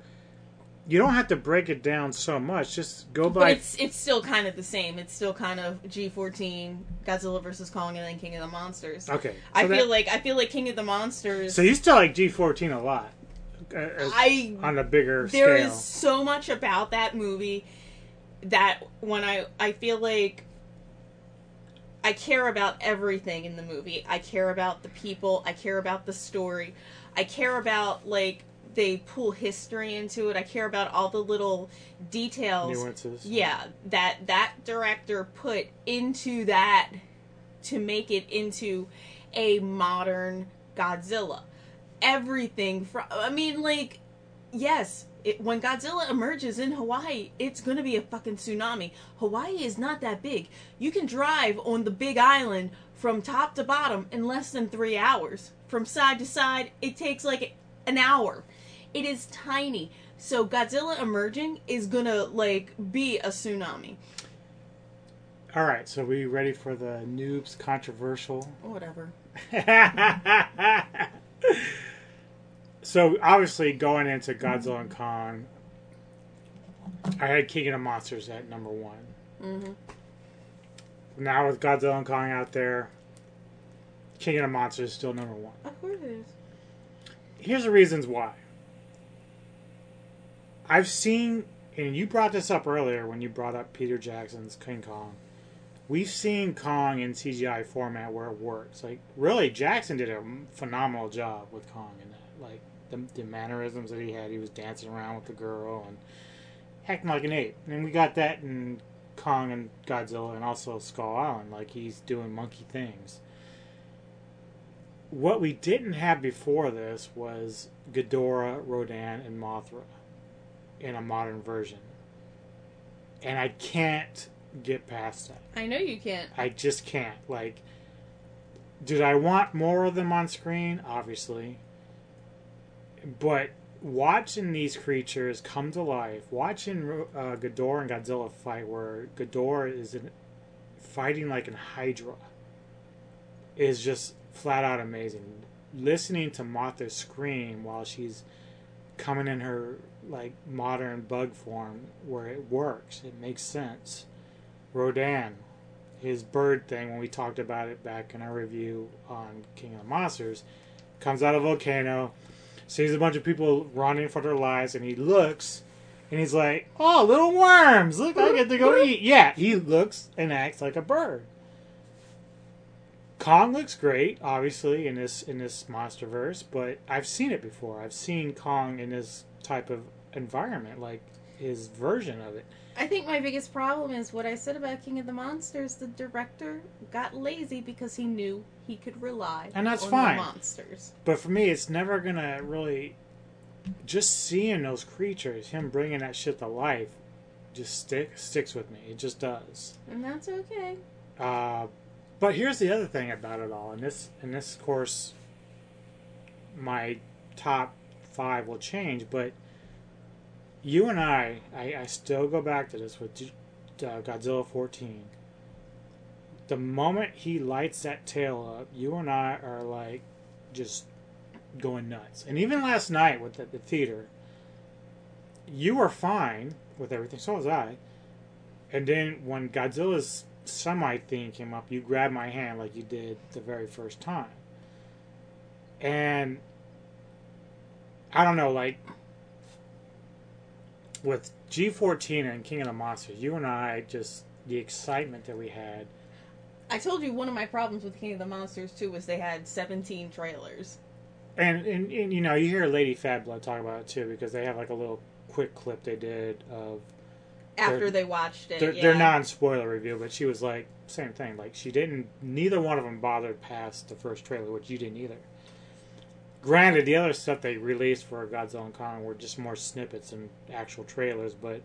you don't have to break it down so much. Just go by. But it's it's still kind of the same. It's still kind of G fourteen, Godzilla versus Kong, and then King of the Monsters. Okay, I so feel like I feel like King of the Monsters. So you still like G fourteen a lot. uh, as- I- on a bigger There scale. is so much about that movie that when I I feel like I care about everything in the movie. I care about the people. I care about the story. I care about like they pull history into it. I care about all the little details. Nuances. Yeah, that that director put into that to make it into a modern Godzilla. Everything from I mean like yes, it, when Godzilla emerges in Hawaii, it's going to be a fucking tsunami. Hawaii is not that big. You can drive on the big island from top to bottom in less than 3 hours. From side to side, it takes like an hour. It is tiny. So Godzilla emerging is going to like be a tsunami. All right, so we ready for the noobs controversial? Whatever. (laughs) so obviously going into Godzilla and Kong, I had King of the Monsters at number one. Mhm. Now with Godzilla and Kong out there, King of the Monsters is still number one. Of course it is. Here's the reasons why. I've seen, and you brought this up earlier when you brought up Peter Jackson's King Kong. We've seen Kong in CGI format where it works. Like, really, Jackson did a phenomenal job with Kong in that. Like, the, the mannerisms that he had, he was dancing around with the girl and acting like an ape. And we got that in Kong and Godzilla and also Skull Island. Like, he's doing monkey things what we didn't have before this was Ghidorah, Rodan, and Mothra in a modern version. And I can't get past that. I know you can't. I just can't. Like, did I want more of them on screen? Obviously. But watching these creatures come to life, watching uh, Ghidorah and Godzilla fight, where Ghidorah is in, fighting like an Hydra, is just flat out amazing. Listening to Mothra scream while she's coming in her like modern bug form, where it works, it makes sense. Rodan, his bird thing, when we talked about it back in our review on King of the Monsters, comes out of a volcano, sees a bunch of people running for their lives, and he looks and he's like, "Oh, little worms! Look, I get to go eat." Yeah, he looks and acts like a bird. Kong looks great, obviously in this in this MonsterVerse, but I've seen it before. I've seen Kong in this type of environment, like his version of it. I think my biggest problem is what I said about King of the Monsters. The director got lazy because he knew he could rely And that's on fine. the monsters. But for me, it's never gonna really. Just seeing those creatures, him bringing that shit to life, just stick sticks with me. It just does. And that's okay. Uh, but here's the other thing about it all, and this, and this, of course, my top five will change. But you and I, I, I still go back to this with uh, Godzilla 14. The moment he lights that tail up, you and I are like just going nuts. And even last night with the, the theater, you were fine with everything. So was I. And then when Godzilla's semi thing came up, you grabbed my hand like you did the very first time. And I don't know, like with G14 and King of the Monsters, you and I just the excitement that we had. I told you one of my problems with King of the Monsters too was they had 17 trailers. And, and, and you know, you hear Lady Fat talk about it too because they have like a little quick clip they did of After their- they watched it, Their, yeah. their non-spoiler review, but she was like same thing. Like she didn't. Neither one of them bothered past the first trailer, which you didn't either. Granted, the other stuff they released for Godzilla and Kong were just more snippets and actual trailers, but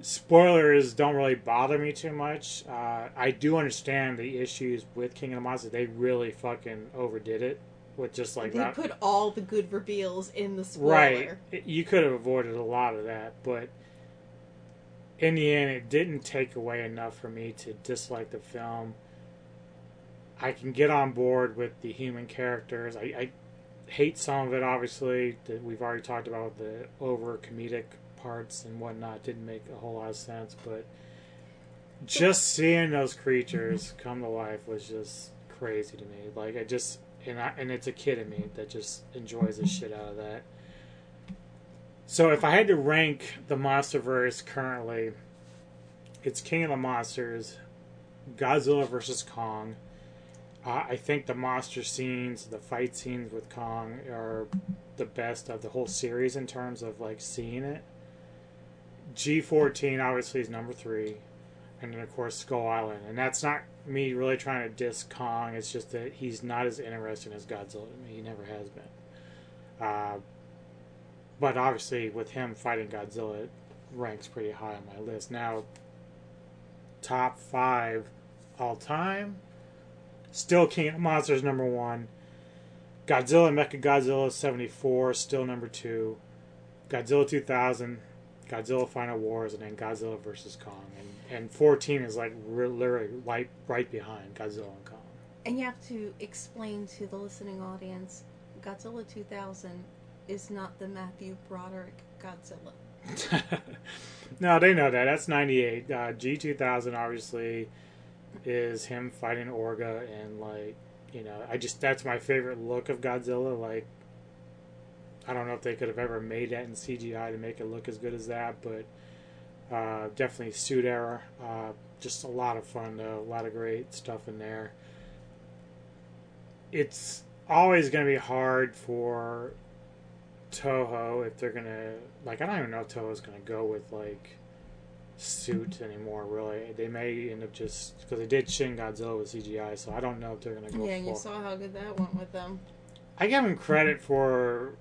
spoilers don't really bother me too much. Uh, I do understand the issues with King of the Monsters. They really fucking overdid it with just like they that. put all the good reveals in the spoiler. Right. You could have avoided a lot of that, but in the end, it didn't take away enough for me to dislike the film. I can get on board with the human characters. I, I hate some of it, obviously, that we've already talked about the over comedic parts and whatnot. Didn't make a whole lot of sense, but just seeing those creatures (laughs) come to life was just crazy to me. Like I just and I, and it's a kid in me that just enjoys the shit out of that. So if I had to rank the MonsterVerse currently, it's King of the Monsters, Godzilla versus Kong. Uh, I think the monster scenes, the fight scenes with Kong, are the best of the whole series in terms of like seeing it. G14 obviously is number three, and then of course Skull Island, and that's not me really trying to diss Kong. It's just that he's not as interesting as Godzilla to me. He never has been. Uh, but obviously, with him fighting Godzilla, it ranks pretty high on my list. Now, top five all time, still King of Monsters number one. Godzilla Mecha Godzilla 74 still number two. Godzilla 2000, Godzilla Final Wars, and then Godzilla vs Kong. And and 14 is like re- literally right right behind Godzilla and Kong. And you have to explain to the listening audience Godzilla 2000 is not the Matthew Broderick Godzilla. (laughs) no, they know that. That's 98. Uh, G2000 obviously is him fighting Orga and like, you know, I just that's my favorite look of Godzilla like I don't know if they could have ever made that in CGI to make it look as good as that, but uh, definitely suit era. Uh, just a lot of fun though, a lot of great stuff in there. It's always going to be hard for Toho if they're gonna like I don't even know if Toho's gonna go with like suit anymore. Really, they may end up just because they did Shin Godzilla with CGI, so I don't know if they're gonna go. Yeah, and you saw how good that went with them. I give him credit for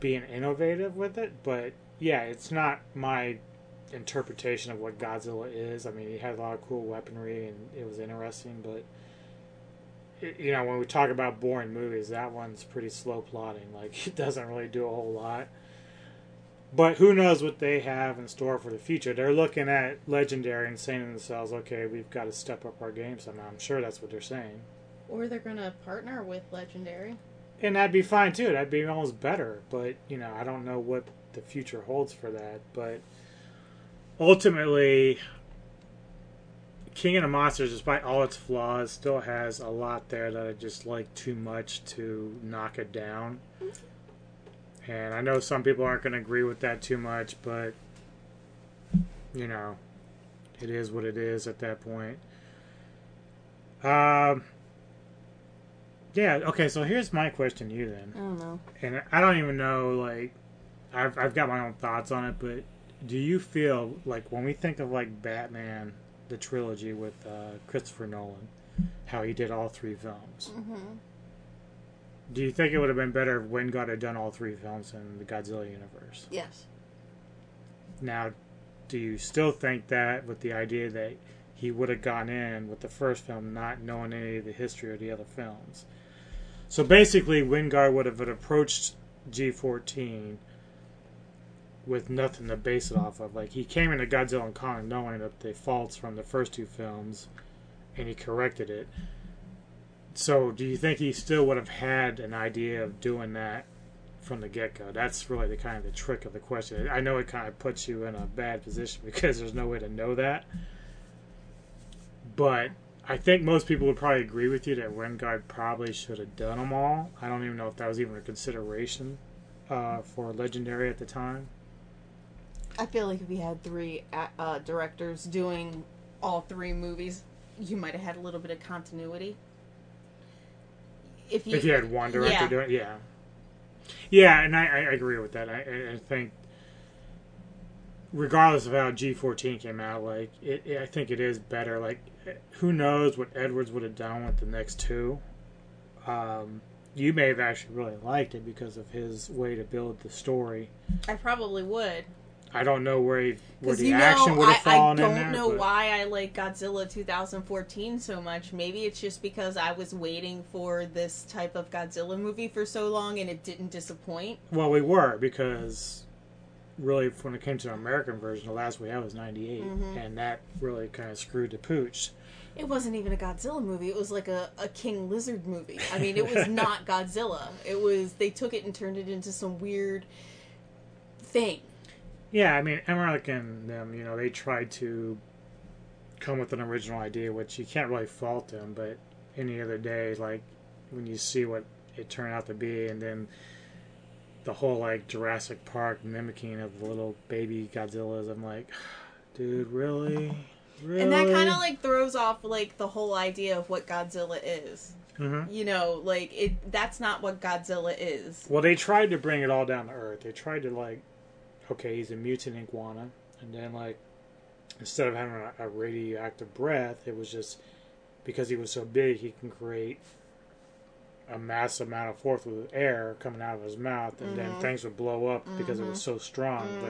being innovative with it, but yeah, it's not my interpretation of what Godzilla is. I mean, he had a lot of cool weaponry and it was interesting, but it, you know, when we talk about boring movies, that one's pretty slow plotting. Like, (laughs) it doesn't really do a whole lot. But who knows what they have in store for the future? They're looking at Legendary and saying to themselves, okay, we've got to step up our game somehow. I'm sure that's what they're saying. Or they're gonna partner with Legendary. and that'd be fine too. That'd be almost better. But you know, I don't know what the future holds for that. But ultimately, King of the Monsters, despite all its flaws, still has a lot there that I just like too much to knock it down. Mm-hmm. And I know some people aren't going to agree with that too much, but you know, it is what it is at that point. Um. Yeah. Okay. So here's my question to you then. I don't know. And I don't even know. Like, I've I've got my own thoughts on it, but do you feel like when we think of like Batman, the trilogy with uh, Christopher Nolan, how he did all three films? Mm-hmm. Do you think it would have been better if Wingard had done all three films in the Godzilla universe? Yes. Now, do you still think that with the idea that he would have gone in with the first film not knowing any of the history of the other films? So basically, Wingard would have approached G14 with nothing to base it off of. Like, he came into Godzilla and Kong knowing that the faults from the first two films, and he corrected it. So, do you think he still would have had an idea of doing that from the get go? That's really the kind of the trick of the question. I know it kind of puts you in a bad position (laughs) because there's no way to know that. but I think most people would probably agree with you that Wingard probably should have done them all. I don't even know if that was even a consideration uh, for Legendary at the time. I feel like if we had three uh, directors doing all three movies, you might have had a little bit of continuity. If you, if you had one director yeah. doing, yeah, yeah, and I, I agree with that. I, I- think, regardless of how G fourteen came out, like it, it- I think it is better. Like, who knows what Edwards would have done with the next two? Um, you may have actually really liked it because of his way to build the story. I probably would. I don't know where he, where the action would have I don't in there. know but- why I like Godzilla 2014 so much. Maybe it's just because I was waiting for this type of Godzilla movie for so long and it didn't disappoint. Well, we were because really, when it came to the American version, the last we had was '98, Mhm. and that really kind of screwed the pooch. It wasn't even a Godzilla movie. It was like a, a King Lizard movie. I mean, it was (laughs) not Godzilla. It was they took it and turned it into some weird thing. Yeah, I mean, Emmerich and them, you know, they tried to come with an original idea, which you can't really fault them. But any other day, like when you see what it turned out to be, and then the whole like Jurassic Park mimicking of little baby Godzillas, I'm like, (sighs) dude, really, really? And that kind of like throws off like the whole idea of what Godzilla is. Mhm. You know, like it that's not what Godzilla is. Well, they tried to bring it all down to earth. They tried to like, okay, he's a mutant iguana, and then like, instead of having a, a radioactive breath, it was just because he was so big, he can create a massive amount of force with air coming out of his mouth, and then Mhm. things would blow up because it was Mhm. so strong. Mhm.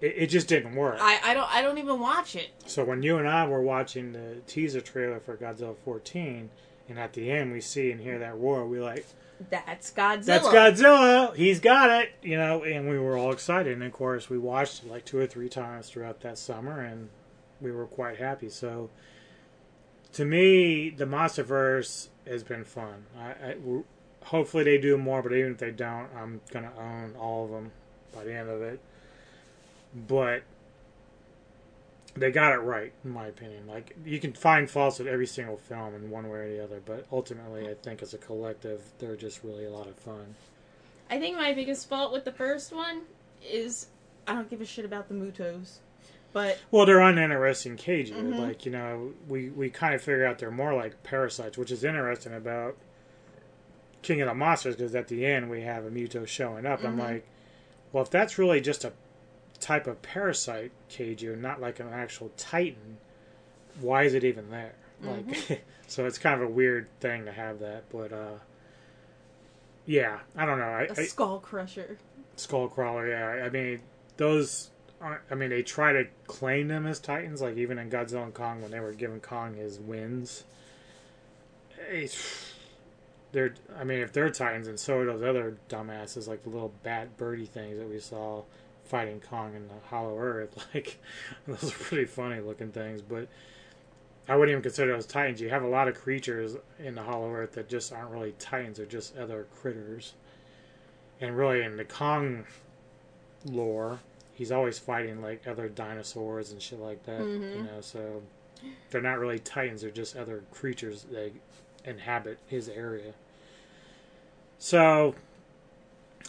But it, it just didn't work. I, I don't I don't even watch it. So when you and I were watching the teaser trailer for Godzilla 14, and at the end we see and hear that roar, we like, That's Godzilla. that's Godzilla. He's got it, you know. And we were all excited. And of course, we watched it like two or three times throughout that summer, and we were quite happy. So, to me, the MonsterVerse has been fun. I, I hopefully they do more, but even if they don't, I'm gonna own all of them by the end of it. But they got it right, in my opinion. Like you can find faults with every single film in one way or the other, but ultimately, I think as a collective, they're just really a lot of fun. I think my biggest fault with the first one is I don't give a shit about the Mutos. But Well, they're uninteresting kaiju. Mhm. Like you know, we we kind of figure out they're more like parasites, which is interesting about King of the Monsters because at the end we have a Muto showing up. I'm Mhm. like, well, if that's really just a type of parasite kaiju, not like an actual Titan, why is it even there? Like, Mhm. (laughs) so it's kind of a weird thing to have that, but uh, yeah, I don't know. I, a I, skull crusher. skull crawler. yeah. I mean, those. Aren't, I mean, they try to claim them as Titans, like even in Godzilla and Kong when they were giving Kong his wins. It's, they're. I mean, if they're Titans, and so are those other dumbasses, like the little bat birdie things that we saw fighting Kong in the Hollow Earth. (laughs) Like those are pretty funny looking things, but. I wouldn't even consider those titans. You have a lot of creatures in the Hollow Earth that just aren't really titans; they're just other critters. And really, in the Kong lore, he's always fighting like other dinosaurs and shit like that. You Mhm. know, so they're not really titans; they're just other creatures that inhabit his area. So,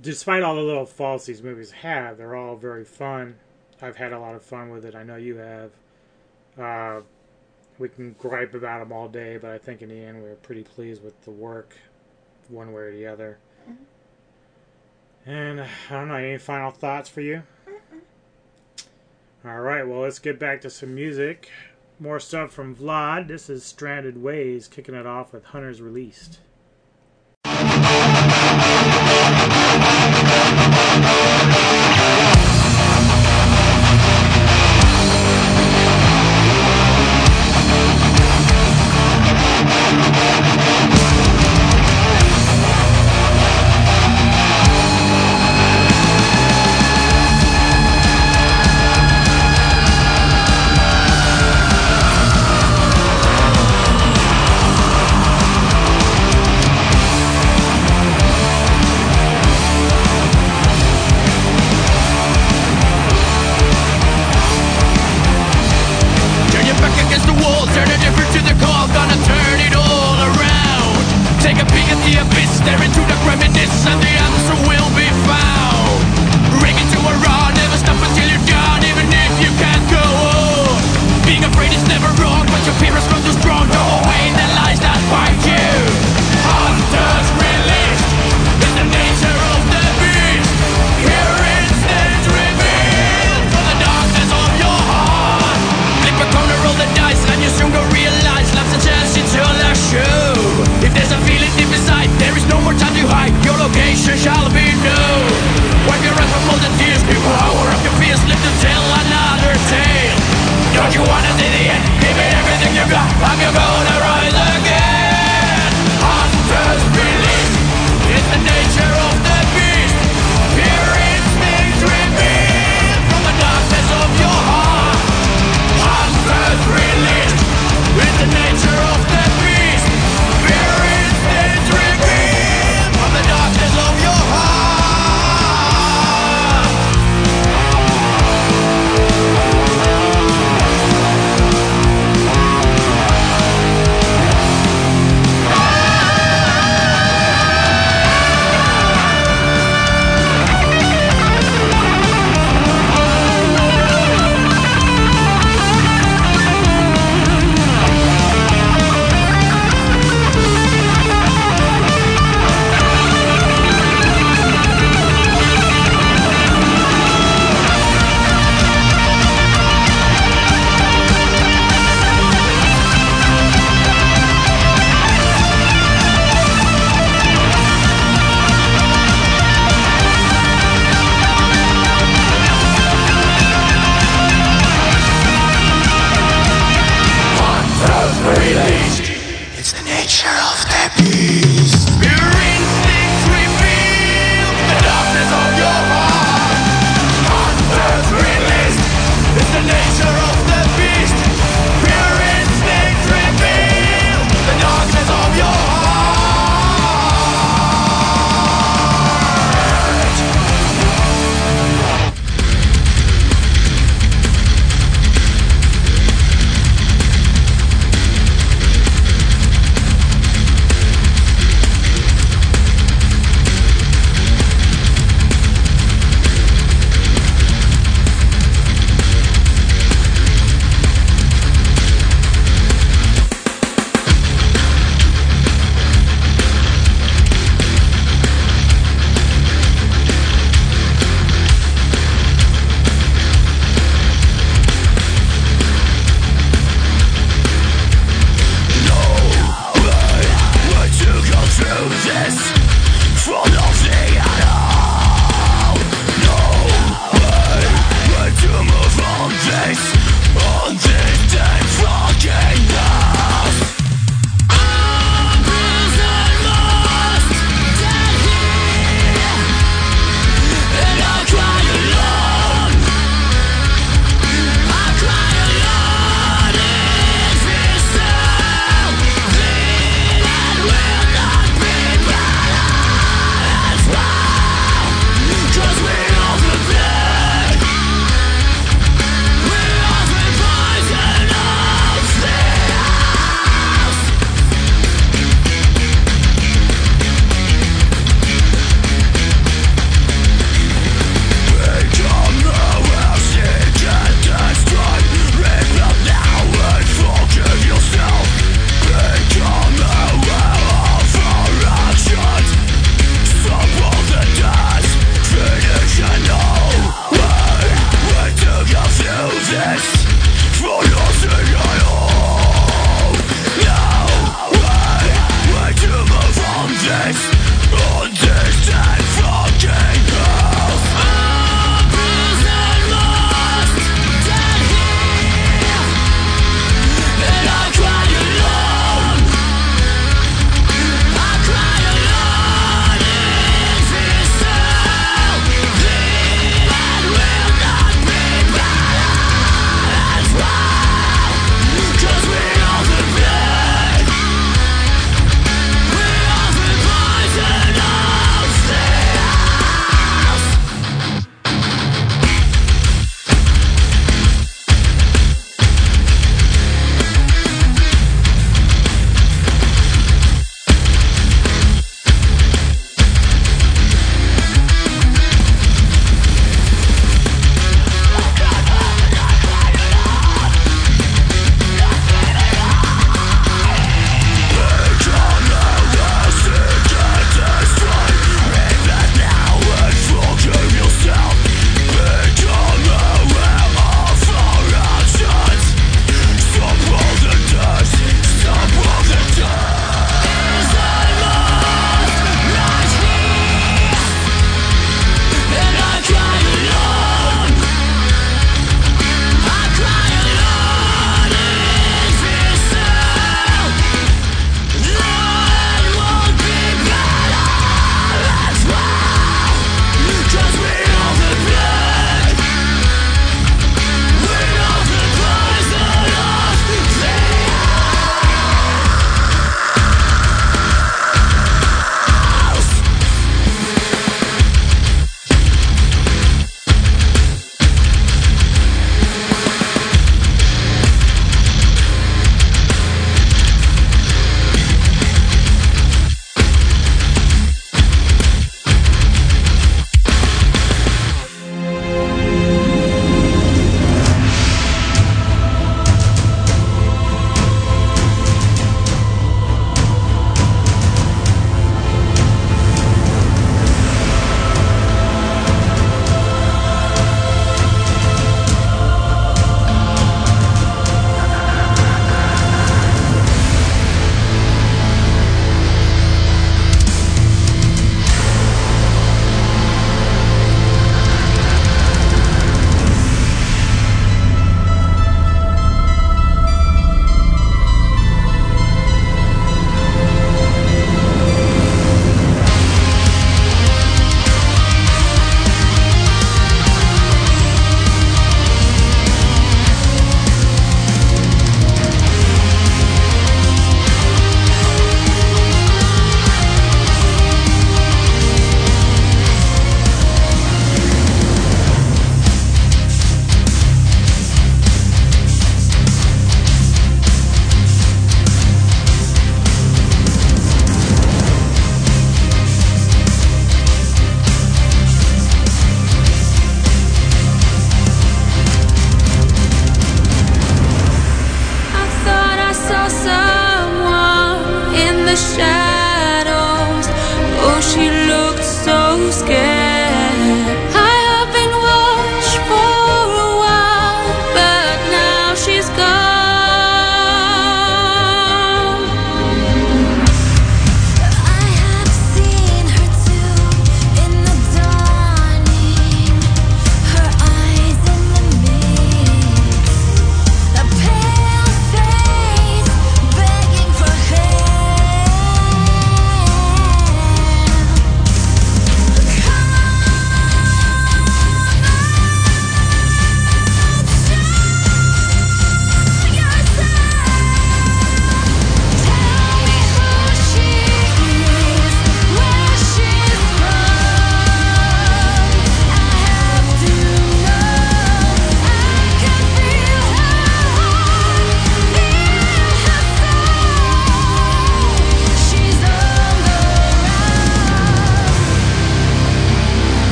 despite all the little faults these movies have, they're all very fun. I've had a lot of fun with it. I know you have. Uh, we can gripe about them all day, but I think in the end we were pretty pleased with the work, one way or the other. And uh, I don't know, any final thoughts for you? All right, well, let's get back to some music. More stuff from Vlad. This is Stranded Ways, kicking it off with Hunters Released. Thank you.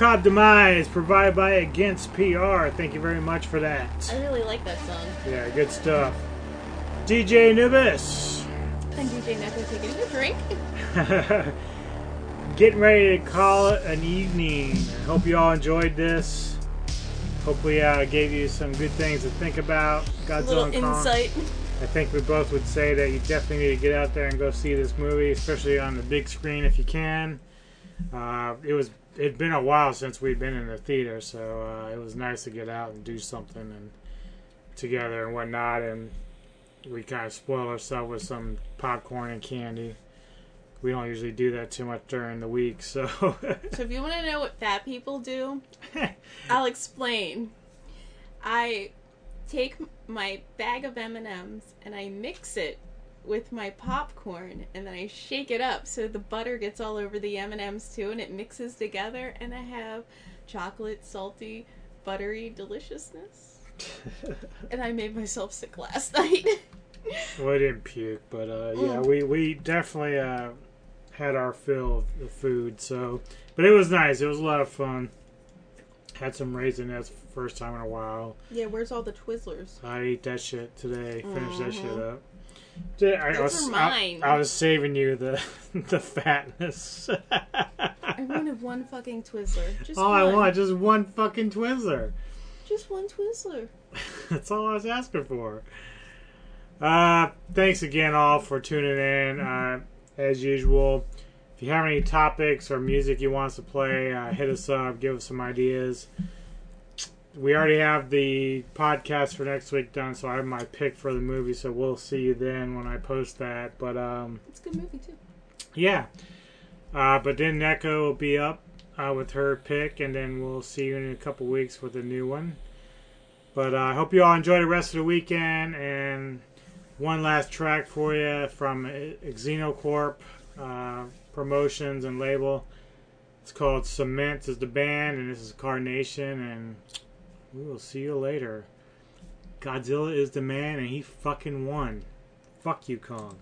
Macabre Demise, provided by Against PR. Thank you very much for that. I really like that song. Yeah, good stuff. DJ Anubis. And DJ Neko taking a drink. (laughs) Getting ready to call it an evening. Hope you all enjoyed this. Hopefully, uh, gave you some good things to think about. Godzilla Little insight. I think we both would say that you definitely need to get out there and go see this movie, especially on the big screen if you can. Uh, it was it'd been a while since we'd been in the theater, so uh, it was nice to get out and do something and together and whatnot. And we kind of spoiled ourselves with some popcorn and candy. We don't usually do that too much during the week, (laughs) so So if you want to know what fat people do, (laughs) I'll explain. I take my bag of M&Ms and I mix it with my popcorn and then I shake it up so the butter gets all over the M&Ms too and it mixes together and I have chocolate, salty, buttery deliciousness. (laughs) and I made myself sick last (laughs) night. well, I didn't puke, but uh, yeah, Mm. we we definitely uh, had our fill of the food. So, but it was nice. It was a lot of fun. Had some raisinets first time in a while. yeah, where's all the Twizzlers? I ate that shit today. Finished that shit Mhm. up. Did- I, was, are I- I, was saving you the (laughs) the fatness. I (laughs) wanted one fucking Twizzler. Just all one. I want just one fucking Twizzler. Just one Twizzler. (laughs) That's all I was asking for. Uh, thanks again, all, for tuning in. Uh, as usual, if you have any topics or music you want us to play, uh, hit us up. Give us some ideas. We already have the podcast for next week done, so I have my pick for the movie. So we'll see you then when I post that. But um, It's a good movie too. yeah. Uh, but then Neko will be up uh, with her pick, and then we'll see you in a couple weeks with a new one. But uh, I hope you all enjoy the rest of the weekend. And one last track for you from Xenokorp uh, Promotions and label. It's called Cemment is the band, and this is Carnation. And we will see you later. Godzilla is the man, and he fucking won. Fuck you, Kong.